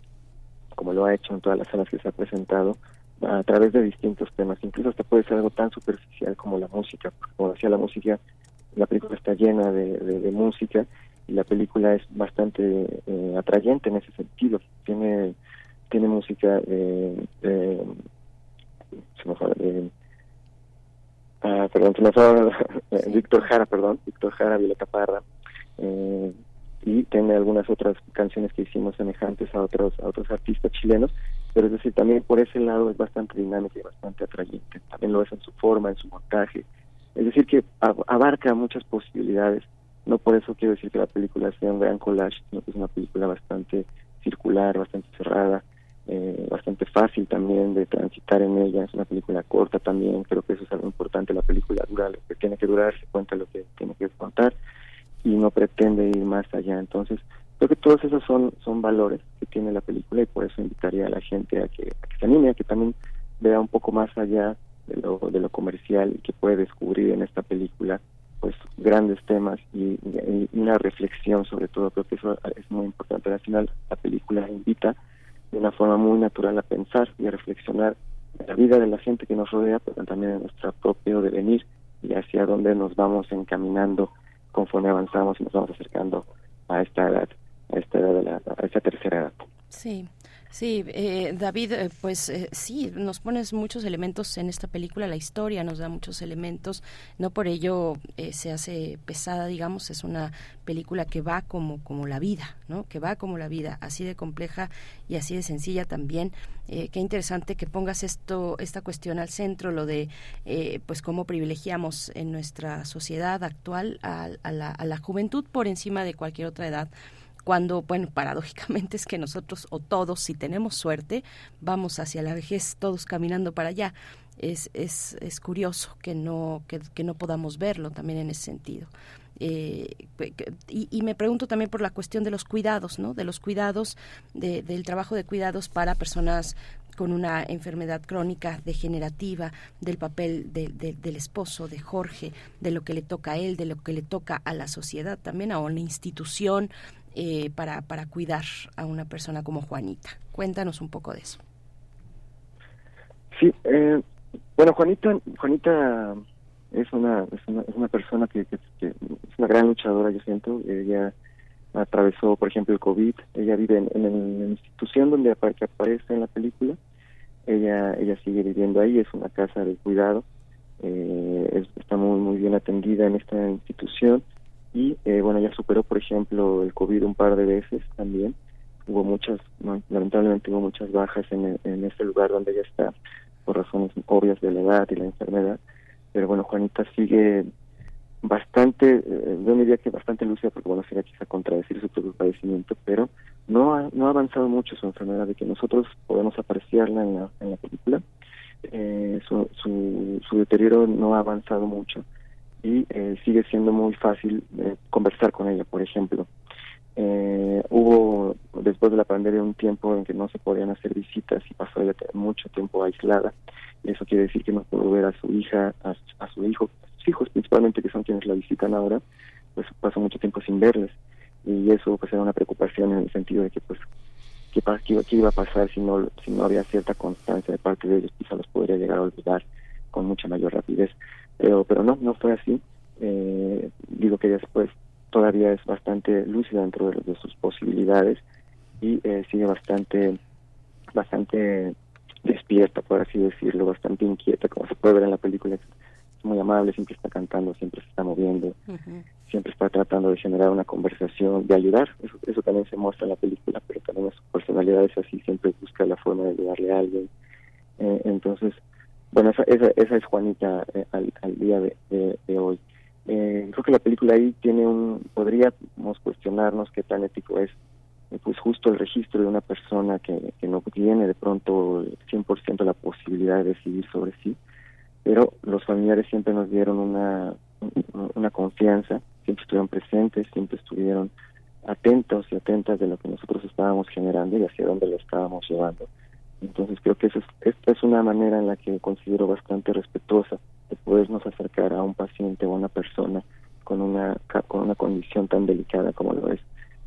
como lo ha hecho en todas las salas que se ha presentado, a través de distintos temas, incluso hasta puede ser algo tan superficial como la música, como decía la música, la película está llena de, música y la película es bastante eh, atrayente en ese sentido, tiene tiene música se me fue, de, ah, perdón, se me fue, Víctor Jara, perdón, Víctor Jara, Violeta Parra, eh, y tiene algunas otras canciones que hicimos semejantes a otros a otros artistas chilenos, pero es decir, también por ese lado es bastante dinámica y bastante atrayente, también lo es en su forma, en su montaje, es decir, que abarca muchas posibilidades, no por eso quiero decir que la película sea un gran collage, sino que es una película bastante circular, bastante cerrada, eh, bastante fácil también de transitar en ella, es una película corta también, creo que eso es algo importante, la película dura lo que tiene que durar, se cuenta lo que tiene que contar y no pretende ir más allá, entonces creo que todos esos son, son valores que tiene la película y por eso invitaría a la gente a que, se anime, a que también vea un poco más allá de lo, de lo comercial que puede descubrir en esta película pues grandes temas y, una reflexión sobre todo, creo que eso es muy importante. Al final la película invita de una forma muy natural a pensar y a reflexionar en la vida de la gente que nos rodea, pero también en nuestro propio devenir y hacia dónde nos vamos encaminando conforme avanzamos y nos vamos acercando a esta edad, a esta edad de la, a esta tercera edad. Sí, Sí, eh, David, eh, pues eh, sí, nos pones muchos elementos en esta película, la historia nos da muchos elementos, no por ello se hace pesada, digamos, es una película que va como, como la vida, ¿no? Que va como la vida, así de compleja y así de sencilla también. qué interesante que pongas esto, esta cuestión al centro, lo de, pues, cómo privilegiamos en nuestra sociedad actual a, la, a la juventud por encima de cualquier otra edad cuando, bueno, paradójicamente es que nosotros o todos, si tenemos suerte, vamos hacia la vejez, todos caminando para allá. Es, es, es curioso que no, que, que no podamos verlo también en ese sentido. Eh, y, me pregunto también por la cuestión de los cuidados, ¿no? De los cuidados, de, del trabajo de cuidados para personas con una enfermedad crónica degenerativa, del papel del esposo, de Jorge, de lo que le toca a él, de lo que le toca a la sociedad, también a una institución, eh, para, para cuidar a una persona como Juanita. Cuéntanos un poco de eso. Sí, eh, bueno, Juanita, Juanita es una, es una, es una persona que, es una gran luchadora, yo siento. Ella atravesó, por ejemplo, el COVID. Ella vive en, en, la institución donde aparece en la película. Ella, ella sigue viviendo ahí, es una casa de cuidado. Eh, está muy, muy bien atendida en esta institución y eh, bueno ya superó por ejemplo el covid un par de veces también. Hubo muchas lamentablemente hubo muchas bajas en, en este lugar donde ella está por razones obvias de la edad y la enfermedad. Pero bueno Juanita sigue bastante eh, yo diría que bastante lúcida porque bueno sería quizá contradecir su propio padecimiento pero no ha, no ha avanzado mucho su enfermedad de que nosotros podemos apreciarla en la, en la película. Eh, su, su deterioro no ha avanzado mucho y eh, sigue siendo muy fácil eh, conversar con ella, por ejemplo. Eh, hubo después de la pandemia un tiempo en que no se podían hacer visitas y pasó ella mucho tiempo aislada. Eso quiere decir que no pudo ver a su hija, a, su hijo, a sus hijos principalmente, que son quienes la visitan ahora, pues pasó mucho tiempo sin verles. Y eso pues era una preocupación en el sentido de que pues qué, qué iba a pasar si no, si no había cierta constancia de parte de ellos, quizá los podría llegar a olvidar con mucha mayor rapidez pero pero no no fue así. Eh, digo que después todavía es bastante lúcida dentro de, sus posibilidades y eh, sigue bastante bastante despierta por así decirlo bastante inquieta como se puede ver en la película. Es muy amable siempre está cantando siempre se está moviendo siempre está tratando de generar una conversación de ayudar. Eso, eso también se muestra en la película pero también su personalidad es así siempre busca la forma de ayudarle a alguien. Eh, entonces bueno, esa, esa, es Juanita eh, al, día de, hoy. Eh, creo que la película ahí tiene un, podríamos cuestionarnos qué tan ético es eh, pues justo el registro de una persona que, que no tiene de pronto el 100% la posibilidad de decidir sobre sí, pero los familiares siempre nos dieron una, una confianza, siempre estuvieron presentes, siempre estuvieron atentos y atentas de lo que nosotros estábamos generando y hacia dónde lo estábamos llevando. Entonces creo que eso es, esta es una manera en la que considero bastante respetuosa de podernos acercar a un paciente o a una persona con una con una condición tan delicada como lo es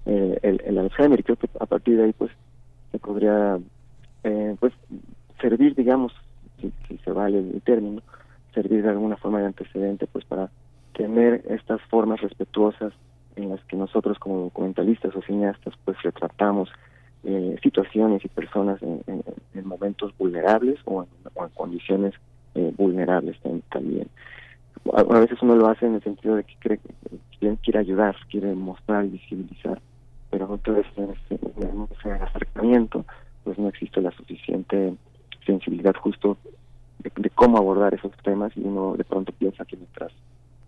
eh, el, Alzheimer. Creo que a partir de ahí pues se podría eh, pues servir digamos si, si, se vale el término servir de alguna forma de antecedente pues para tener estas formas respetuosas en las que nosotros como documentalistas o cineastas pues retratamos eh, situaciones y personas en, en, momentos vulnerables o en, condiciones eh, vulnerables también. A, veces uno lo hace en el sentido de que cree, que quiere ayudar, quiere mostrar y visibilizar, pero otras veces en ese, acercamiento pues no existe la suficiente sensibilidad justo de, cómo abordar esos temas y uno de pronto piensa que mientras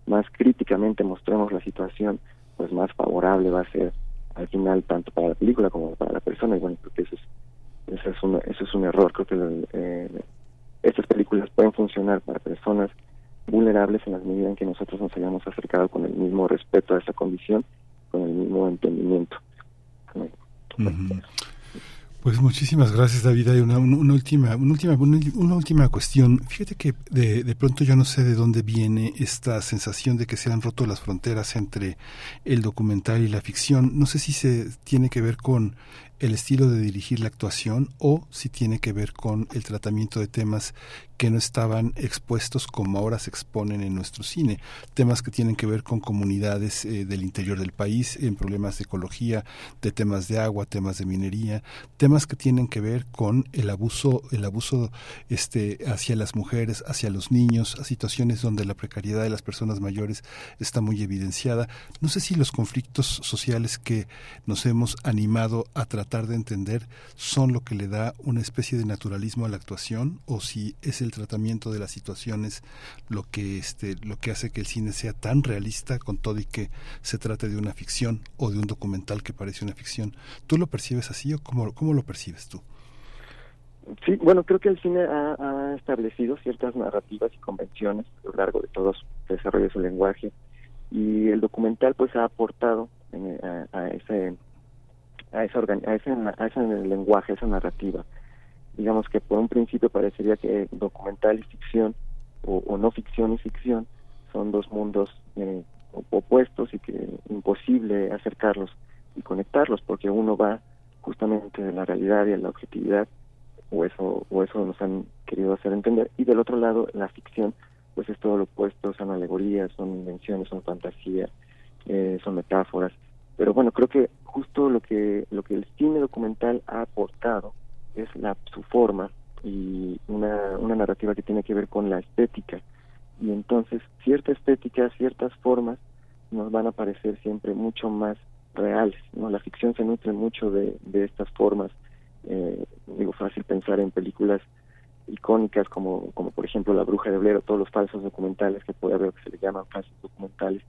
más críticamente mostremos la situación, pues más favorable va a ser al final tanto para la película como para la persona y bueno creo que eso es eso es un, eso es un error creo que eh, estas películas pueden funcionar para personas vulnerables en la medida en que nosotros nos hayamos acercado con el mismo respeto a esa condición con el mismo entendimiento pues muchísimas gracias David. Hay una, última, una última, una, última cuestión. Fíjate que de, de, pronto yo no sé de dónde viene esta sensación de que se han roto las fronteras entre el documental y la ficción. No sé si se tiene que ver con el estilo de dirigir la actuación o si tiene que ver con el tratamiento de temas que no estaban expuestos como ahora se exponen en nuestro cine, temas que tienen que ver con comunidades eh, del interior del país, en problemas de ecología, de temas de agua, temas de minería, temas que tienen que ver con el abuso, el abuso este hacia las mujeres, hacia los niños, a situaciones donde la precariedad de las personas mayores está muy evidenciada. No sé si los conflictos sociales que nos hemos animado a tratar de entender son lo que le da una especie de naturalismo a la actuación o si es el tratamiento de las situaciones lo que este lo que hace que el cine sea tan realista con todo y que se trate de una ficción o de un documental que parece una ficción. ¿Tú lo percibes así o cómo, cómo lo percibes tú? Sí, bueno, creo que el cine ha, establecido ciertas narrativas y convenciones a lo largo de todo su desarrollo de su lenguaje y el documental pues ha aportado a, ese a ese, a ese, a ese lenguaje, a esa narrativa digamos que por un principio parecería que documental y ficción o, no ficción y ficción son dos mundos eh, opuestos y que imposible acercarlos y conectarlos porque uno va justamente de la realidad y de la objetividad o eso o eso nos han querido hacer entender. Y del otro lado la ficción pues es todo lo opuesto son alegorías son invenciones son fantasía eh, son metáforas. Pero bueno creo que justo lo que lo que el cine documental ha aportado es la, su forma y una, una narrativa que tiene que ver con la estética. Y entonces cierta estética, ciertas formas nos van a parecer siempre mucho más reales. ¿no? La ficción se nutre mucho de, de estas formas. Eh, digo, fácil pensar en películas icónicas como, como por ejemplo La Bruja de Blair o todos los falsos documentales que puede haber que se le llaman falsos documentales,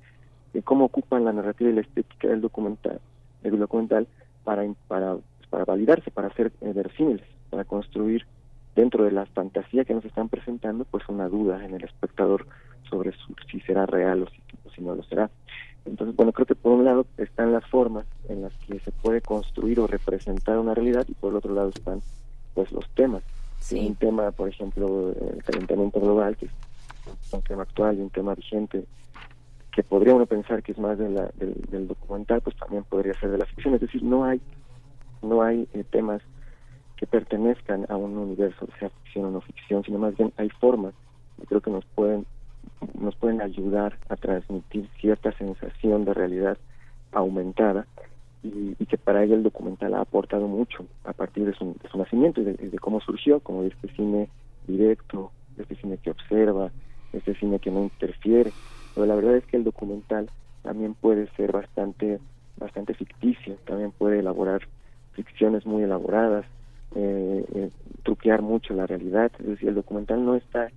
de cómo ocupan la narrativa y la estética del documental, del documental para, para para validarse, para ser eh, verosímiles, para construir dentro de la fantasía que nos están presentando, pues una duda en el espectador sobre si será real o si, no lo será. Entonces, bueno, creo que por un lado están las formas en las que se puede construir o representar una realidad y por el otro lado están pues los temas. Un tema, por ejemplo, el calentamiento global, que es un tema actual y un tema vigente, que podría uno pensar que es más de la, del, del documental, pues también podría ser de la ficción. Es decir, no hay no hay eh, temas que pertenezcan a un universo, sea ficción o no ficción, sino más bien hay formas que creo que nos pueden nos pueden ayudar a transmitir cierta sensación de realidad aumentada y, que para ella el documental ha aportado mucho a partir de su, nacimiento y de, cómo surgió, como este cine directo, este cine que observa, este cine que no interfiere. Pero la verdad es que el documental también puede ser bastante bastante ficticio, también puede elaborar ficciones muy elaboradas, eh, eh, truquear mucho la realidad, es decir, el documental no está,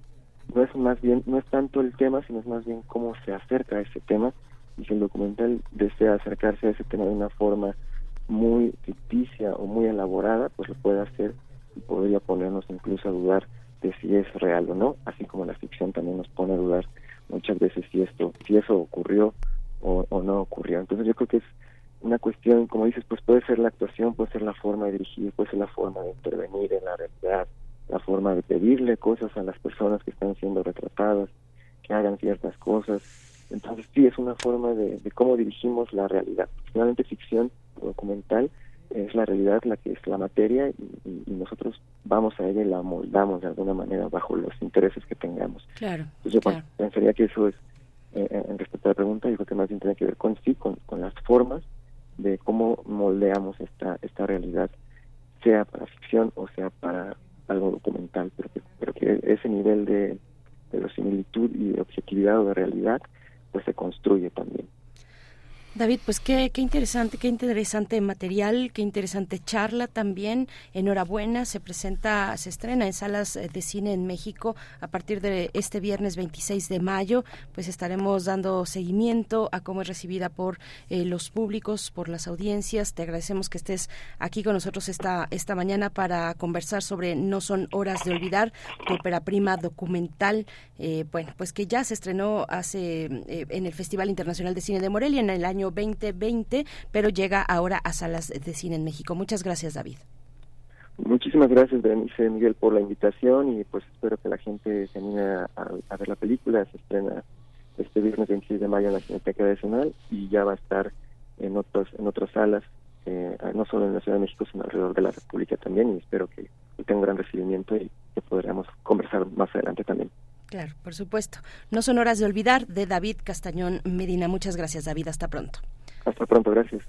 no es más bien, no es tanto el tema, sino es más bien cómo se acerca a ese tema, y si el documental desea acercarse a ese tema de una forma muy ficticia o muy elaborada, pues lo puede hacer y podría ponernos incluso a dudar de si es real o no, así como la ficción también nos pone a dudar muchas veces si esto, si eso ocurrió o, o no ocurrió. Entonces yo creo que es una cuestión, como dices, pues puede ser la actuación, puede ser la forma de dirigir, puede ser la forma de intervenir en la realidad, la forma de pedirle cosas a las personas que están siendo retratadas, que hagan ciertas cosas. Entonces sí es una forma de, cómo dirigimos la realidad. Finalmente ficción documental es la realidad la que es la materia y, nosotros vamos a ella y la moldamos de alguna manera bajo los intereses que tengamos. Claro. Entonces yo pensaría que eso es, eh, en respecto a la pregunta, yo creo que más bien tiene que ver con sí, con, con las formas de cómo moldeamos esta, esta realidad, sea para ficción o sea para algo documental, pero que, pero que ese nivel de, de similitud y de objetividad o de realidad pues se construye también. David, pues qué, interesante, qué interesante material, qué interesante charla también. Enhorabuena, se presenta, se estrena en salas eh, de cine en México a partir de este viernes 26 de mayo. Pues estaremos dando seguimiento a cómo es recibida por eh, los públicos, por las audiencias. Te agradecemos que estés aquí con nosotros esta, esta mañana para conversar sobre No son horas de olvidar, tu ópera prima documental. Eh, bueno, pues que ya se estrenó hace en el Festival Internacional de Cine de Morelia en el año 2020, pero llega ahora a salas de cine en México. Muchas gracias, David. Muchísimas gracias, Berenice Miguel, por la invitación y pues espero que la gente se anime a, ver la película. Se estrena este viernes 26 de mayo en la Cineteca Nacional y ya va a estar en otros en otras salas, eh, no solo en la Ciudad de México, sino alrededor de la República también y espero que tenga un gran recibimiento y que podremos conversar más adelante también. Claro, por supuesto. No son horas de olvidar de David Castañón Medina. Muchas gracias, David. Hasta pronto. Hasta pronto, gracias.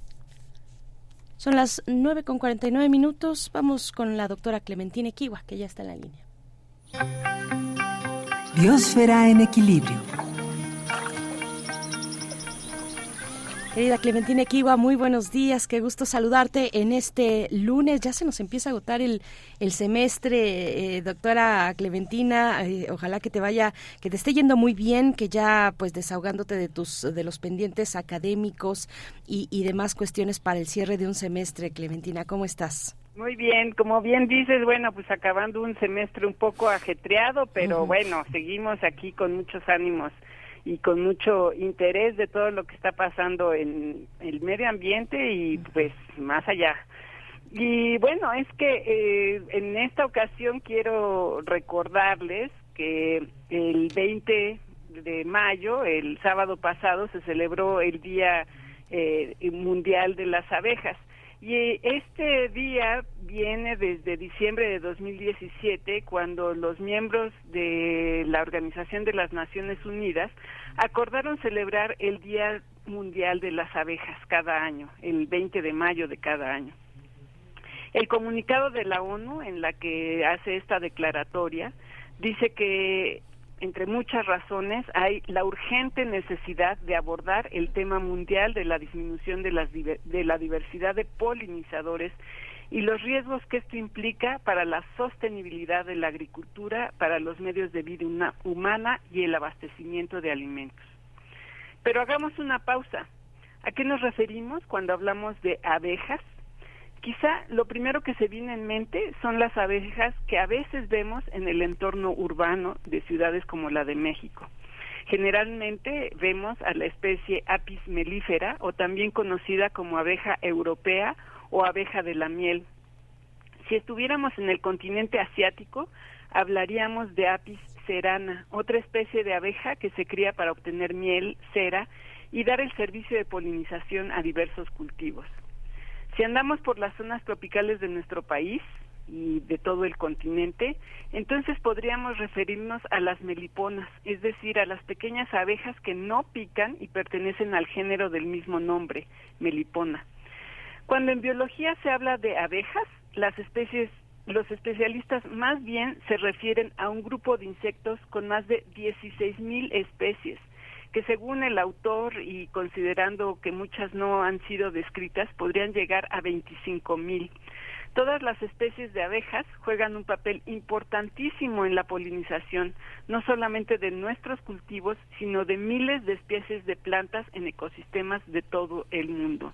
Son las 9 con 49 minutos. Vamos con la doctora Clementina Kiwa, que ya está en la línea. Biosfera en equilibrio. Querida Clementina Equiwa, muy buenos días, qué gusto saludarte en este lunes. Ya se nos empieza a agotar el, el semestre, eh, doctora Clementina. Eh, ojalá que te vaya, que te esté yendo muy bien, que ya pues desahogándote de tus de los pendientes académicos y, y demás cuestiones para el cierre de un semestre. Clementina, ¿cómo estás? Muy bien, como bien dices, bueno, pues acabando un semestre un poco ajetreado, pero bueno, seguimos aquí con muchos ánimos y con mucho interés de todo lo que está pasando en el medio ambiente y pues más allá. Y bueno, es que eh, en esta ocasión quiero recordarles que el 20 de mayo, el sábado pasado, se celebró el Día eh, Mundial de las Abejas. Y este día viene desde diciembre de 2017, cuando los miembros de la Organización de las Naciones Unidas acordaron celebrar el Día Mundial de las Abejas cada año, el 20 de mayo de cada año. El comunicado de la ONU en la que hace esta declaratoria dice que entre muchas razones, hay la urgente necesidad de abordar el tema mundial de la disminución de, las, de la diversidad de polinizadores y los riesgos que esto implica para la sostenibilidad de la agricultura, para los medios de vida humana y el abastecimiento de alimentos. Pero hagamos una pausa. ¿A qué nos referimos cuando hablamos de abejas? Quizá lo primero que se viene en mente son las abejas que a veces vemos en el entorno urbano de ciudades como la de México. Generalmente vemos a la especie Apis mellifera o también conocida como abeja europea o abeja de la miel. Si estuviéramos en el continente asiático, hablaríamos de Apis cerana, otra especie de abeja que se cría para obtener miel, cera y dar el servicio de polinización a diversos cultivos. Si andamos por las zonas tropicales de nuestro país y de todo el continente, entonces podríamos referirnos a las meliponas, es decir, a las pequeñas abejas que no pican y pertenecen al género del mismo nombre, melipona. Cuando en biología se habla de abejas, las especies los especialistas más bien se refieren a un grupo de insectos con más de 16.000 especies, que según el autor y considerando que muchas no han sido descritas, podrían llegar a 25 mil. Todas las especies de abejas juegan un papel importantísimo en la polinización, no solamente de nuestros cultivos, sino de miles de especies de plantas en ecosistemas de todo el mundo.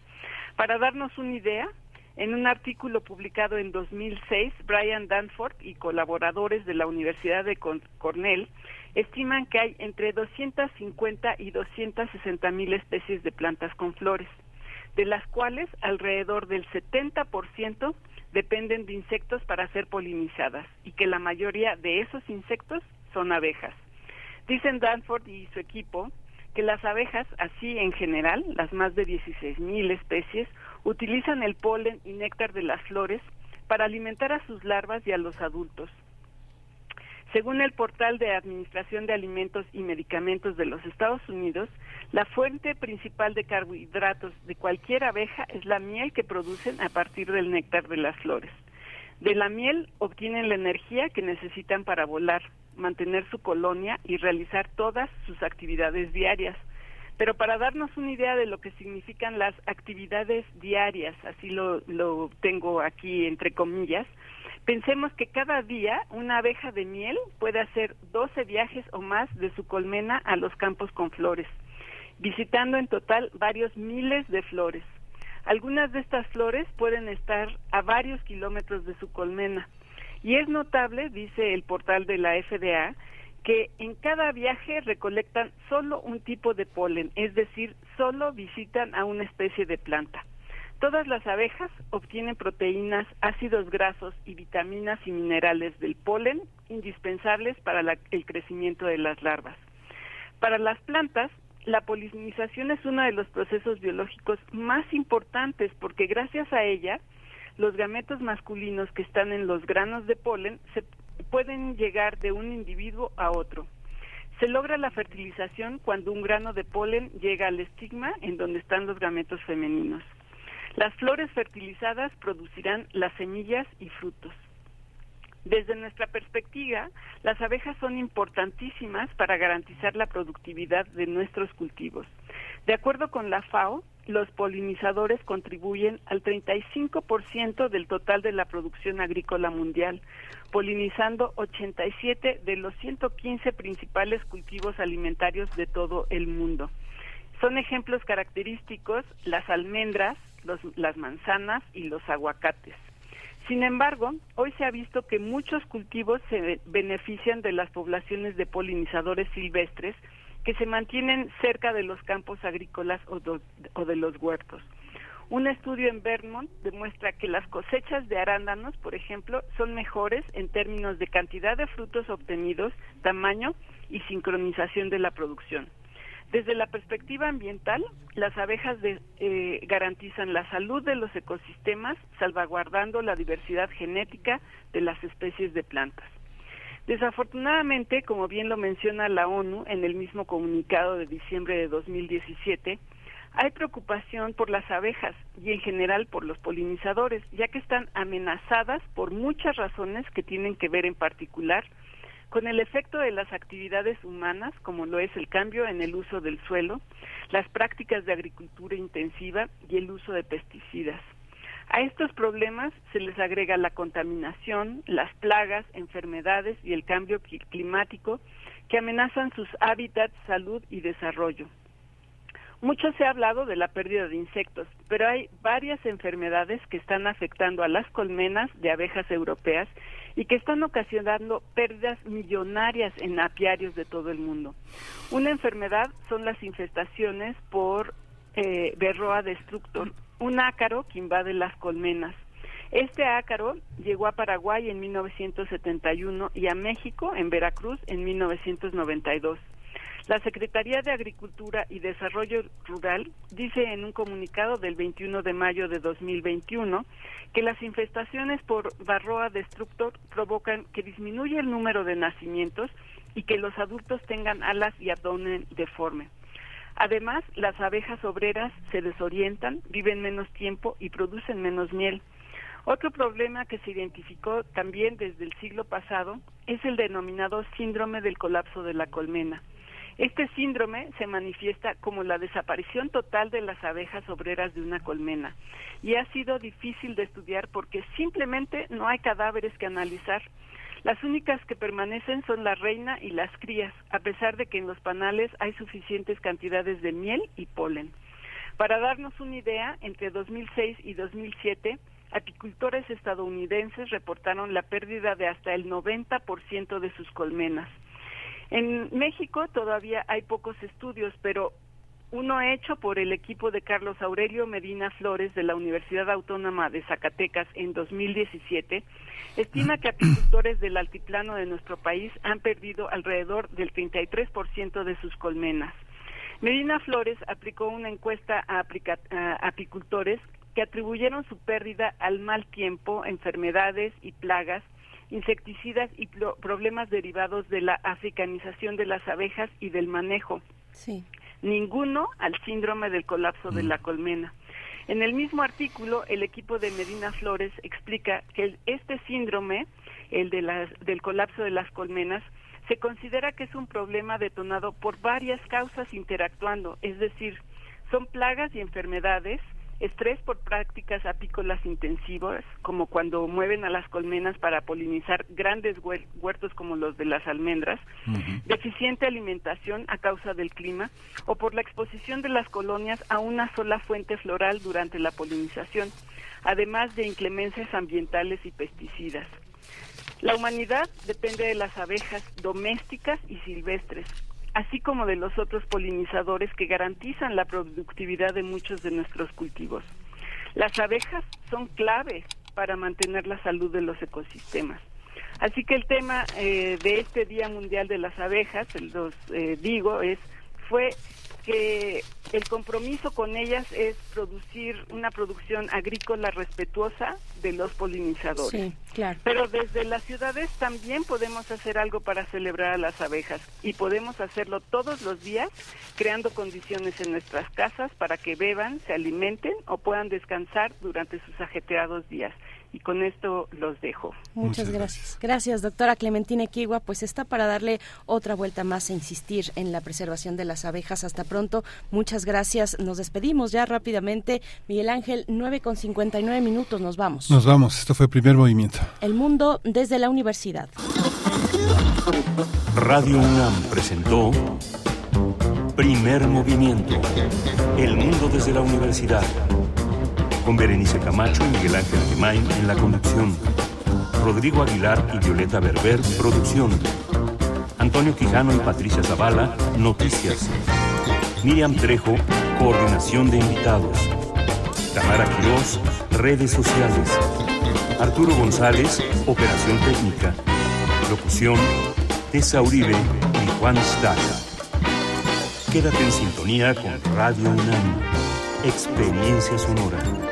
Para darnos una idea, en un artículo publicado en 2006, Brian Danforth y colaboradores de la Universidad de Cornell estiman que hay entre 250 y 260 mil especies de plantas con flores, de las cuales alrededor del 70% dependen de insectos para ser polinizadas y que la mayoría de esos insectos son abejas. Dicen Danforth y su equipo que las abejas, así en general, las más de 16.000 especies, utilizan el polen y néctar de las flores para alimentar a sus larvas y a los adultos. Según el portal de Administración de Alimentos y Medicamentos de los Estados Unidos, la fuente principal de carbohidratos de cualquier abeja es la miel que producen a partir del néctar de las flores. De la miel obtienen la energía que necesitan para volar, mantener su colonia y realizar todas sus actividades diarias. Pero para darnos una idea de lo que significan las actividades diarias, así lo, lo tengo aquí entre comillas, pensemos que cada día una abeja de miel puede hacer 12 viajes o más de su colmena a los campos con flores, visitando en total varios miles de flores. Algunas de estas flores pueden estar a varios kilómetros de su colmena y es notable, dice el portal de la FDA, que en cada viaje recolectan solo un tipo de polen, es decir, solo visitan a una especie de planta. Todas las abejas obtienen proteínas, ácidos grasos y vitaminas y minerales del polen indispensables para el crecimiento de las larvas. Para las plantas, la polinización es uno de los procesos biológicos más importantes porque gracias a ella los gametos masculinos que están en los granos de polen se pueden llegar de un individuo a otro. Se logra la fertilización cuando un grano de polen llega al estigma en donde están los gametos femeninos. Las flores fertilizadas producirán las semillas y frutos. Desde nuestra perspectiva, las abejas son importantísimas para garantizar la productividad de nuestros cultivos. De acuerdo con la FAO, los polinizadores contribuyen al 35% del total de la producción agrícola mundial, polinizando 87 de los 115 principales cultivos alimentarios de todo el mundo. Son ejemplos característicos las almendras, las manzanas y los aguacates. Sin embargo, hoy se ha visto que muchos cultivos se benefician de las poblaciones de polinizadores silvestres que se mantienen cerca de los campos agrícolas o, de los huertos. Un estudio en Vermont demuestra que las cosechas de arándanos, por ejemplo, son mejores en términos de cantidad de frutos obtenidos, tamaño y sincronización de la producción. Desde la perspectiva ambiental, las abejas eh, garantizan la salud de los ecosistemas, salvaguardando la diversidad genética de las especies de plantas. Desafortunadamente, como bien lo menciona la ONU en el mismo comunicado de diciembre de 2017, hay preocupación por las abejas y en general por los polinizadores, ya que están amenazadas por muchas razones que tienen que ver en particular con el efecto de las actividades humanas, como lo es el cambio en el uso del suelo, las prácticas de agricultura intensiva y el uso de pesticidas. A estos problemas se les agrega la contaminación, las plagas, enfermedades y el cambio climático que amenazan sus hábitats, salud y desarrollo. Mucho se ha hablado de la pérdida de insectos, pero hay varias enfermedades que están afectando a las colmenas de abejas europeas y que están ocasionando pérdidas millonarias en apiarios de todo el mundo. Una enfermedad son las infestaciones por eh, berroa destructor, un ácaro que invade las colmenas. Este ácaro llegó a Paraguay en 1971 y a México, en Veracruz, en 1992. La Secretaría de Agricultura y Desarrollo Rural dice en un comunicado del 21 de mayo de 2021 que las infestaciones por varroa destructor provocan que disminuya el número de nacimientos y que los adultos tengan alas y abdomen deforme. Además, las abejas obreras se desorientan, viven menos tiempo y producen menos miel. Otro problema que se identificó también desde el siglo pasado es el denominado síndrome del colapso de la colmena. Este síndrome se manifiesta como la desaparición total de las abejas obreras de una colmena y ha sido difícil de estudiar porque simplemente no hay cadáveres que analizar. Las únicas que permanecen son la reina y las crías, a pesar de que en los panales hay suficientes cantidades de miel y polen. Para darnos una idea, entre 2006 y 2007, apicultores estadounidenses reportaron la pérdida de hasta el 90% de sus colmenas. En México todavía hay pocos estudios, pero uno hecho por el equipo de Carlos Aurelio Medina Flores de la Universidad Autónoma de Zacatecas en 2017 estima que apicultores del altiplano de nuestro país han perdido alrededor del 33% de sus colmenas. Medina Flores aplicó una encuesta a, apicultores que atribuyeron su pérdida al mal tiempo, enfermedades y plagas, insecticidas y problemas derivados de la africanización de las abejas y del manejo. Sí ninguno al síndrome del colapso de mm. la colmena. En el mismo artículo, el equipo de Medina Flores explica que este síndrome, el de del colapso de las colmenas, se considera que es un problema detonado por varias causas interactuando, es decir, son plagas y enfermedades estrés por prácticas apícolas intensivas, como cuando mueven a las colmenas para polinizar grandes huertos como los de las almendras, deficiente alimentación a causa del clima o por la exposición de las colonias a una sola fuente floral durante la polinización, además de inclemencias ambientales y pesticidas. La humanidad depende de las abejas domésticas y silvestres, así como de los otros polinizadores que garantizan la productividad de muchos de nuestros cultivos. Las abejas son claves para mantener la salud de los ecosistemas. Así que el tema eh, de este Día Mundial de las Abejas, los eh, digo, es fue que el compromiso con ellas es producir una producción agrícola respetuosa de los polinizadores. Sí, claro. Pero desde las ciudades también podemos hacer algo para celebrar a las abejas y podemos hacerlo todos los días creando condiciones en nuestras casas para que beban, se alimenten o puedan descansar durante sus ajetreados días y con esto los dejo. Muchas, gracias. gracias. doctora Clementina Equigua. Pues está para darle otra vuelta más e insistir en la preservación de las abejas. Hasta pronto. Muchas gracias. Nos despedimos ya rápidamente. Miguel Ángel, 9 con 59 minutos. Nos vamos. Nos vamos. Esto fue Primer Movimiento. El mundo desde la universidad. Radio UNAM presentó Primer Movimiento. El mundo desde la universidad con Berenice Camacho y Miguel Ángel Gemain en la conducción, Rodrigo Aguilar y Violeta Berber, producción, Antonio Quijano y Patricia Zavala, noticias, Miriam Trejo, coordinación de invitados, Tamara Quirós, redes sociales, Arturo González, operación técnica, locución, Tessa Uribe y Juan Staca. Quédate en sintonía con Radio UNAM. Experiencia sonora.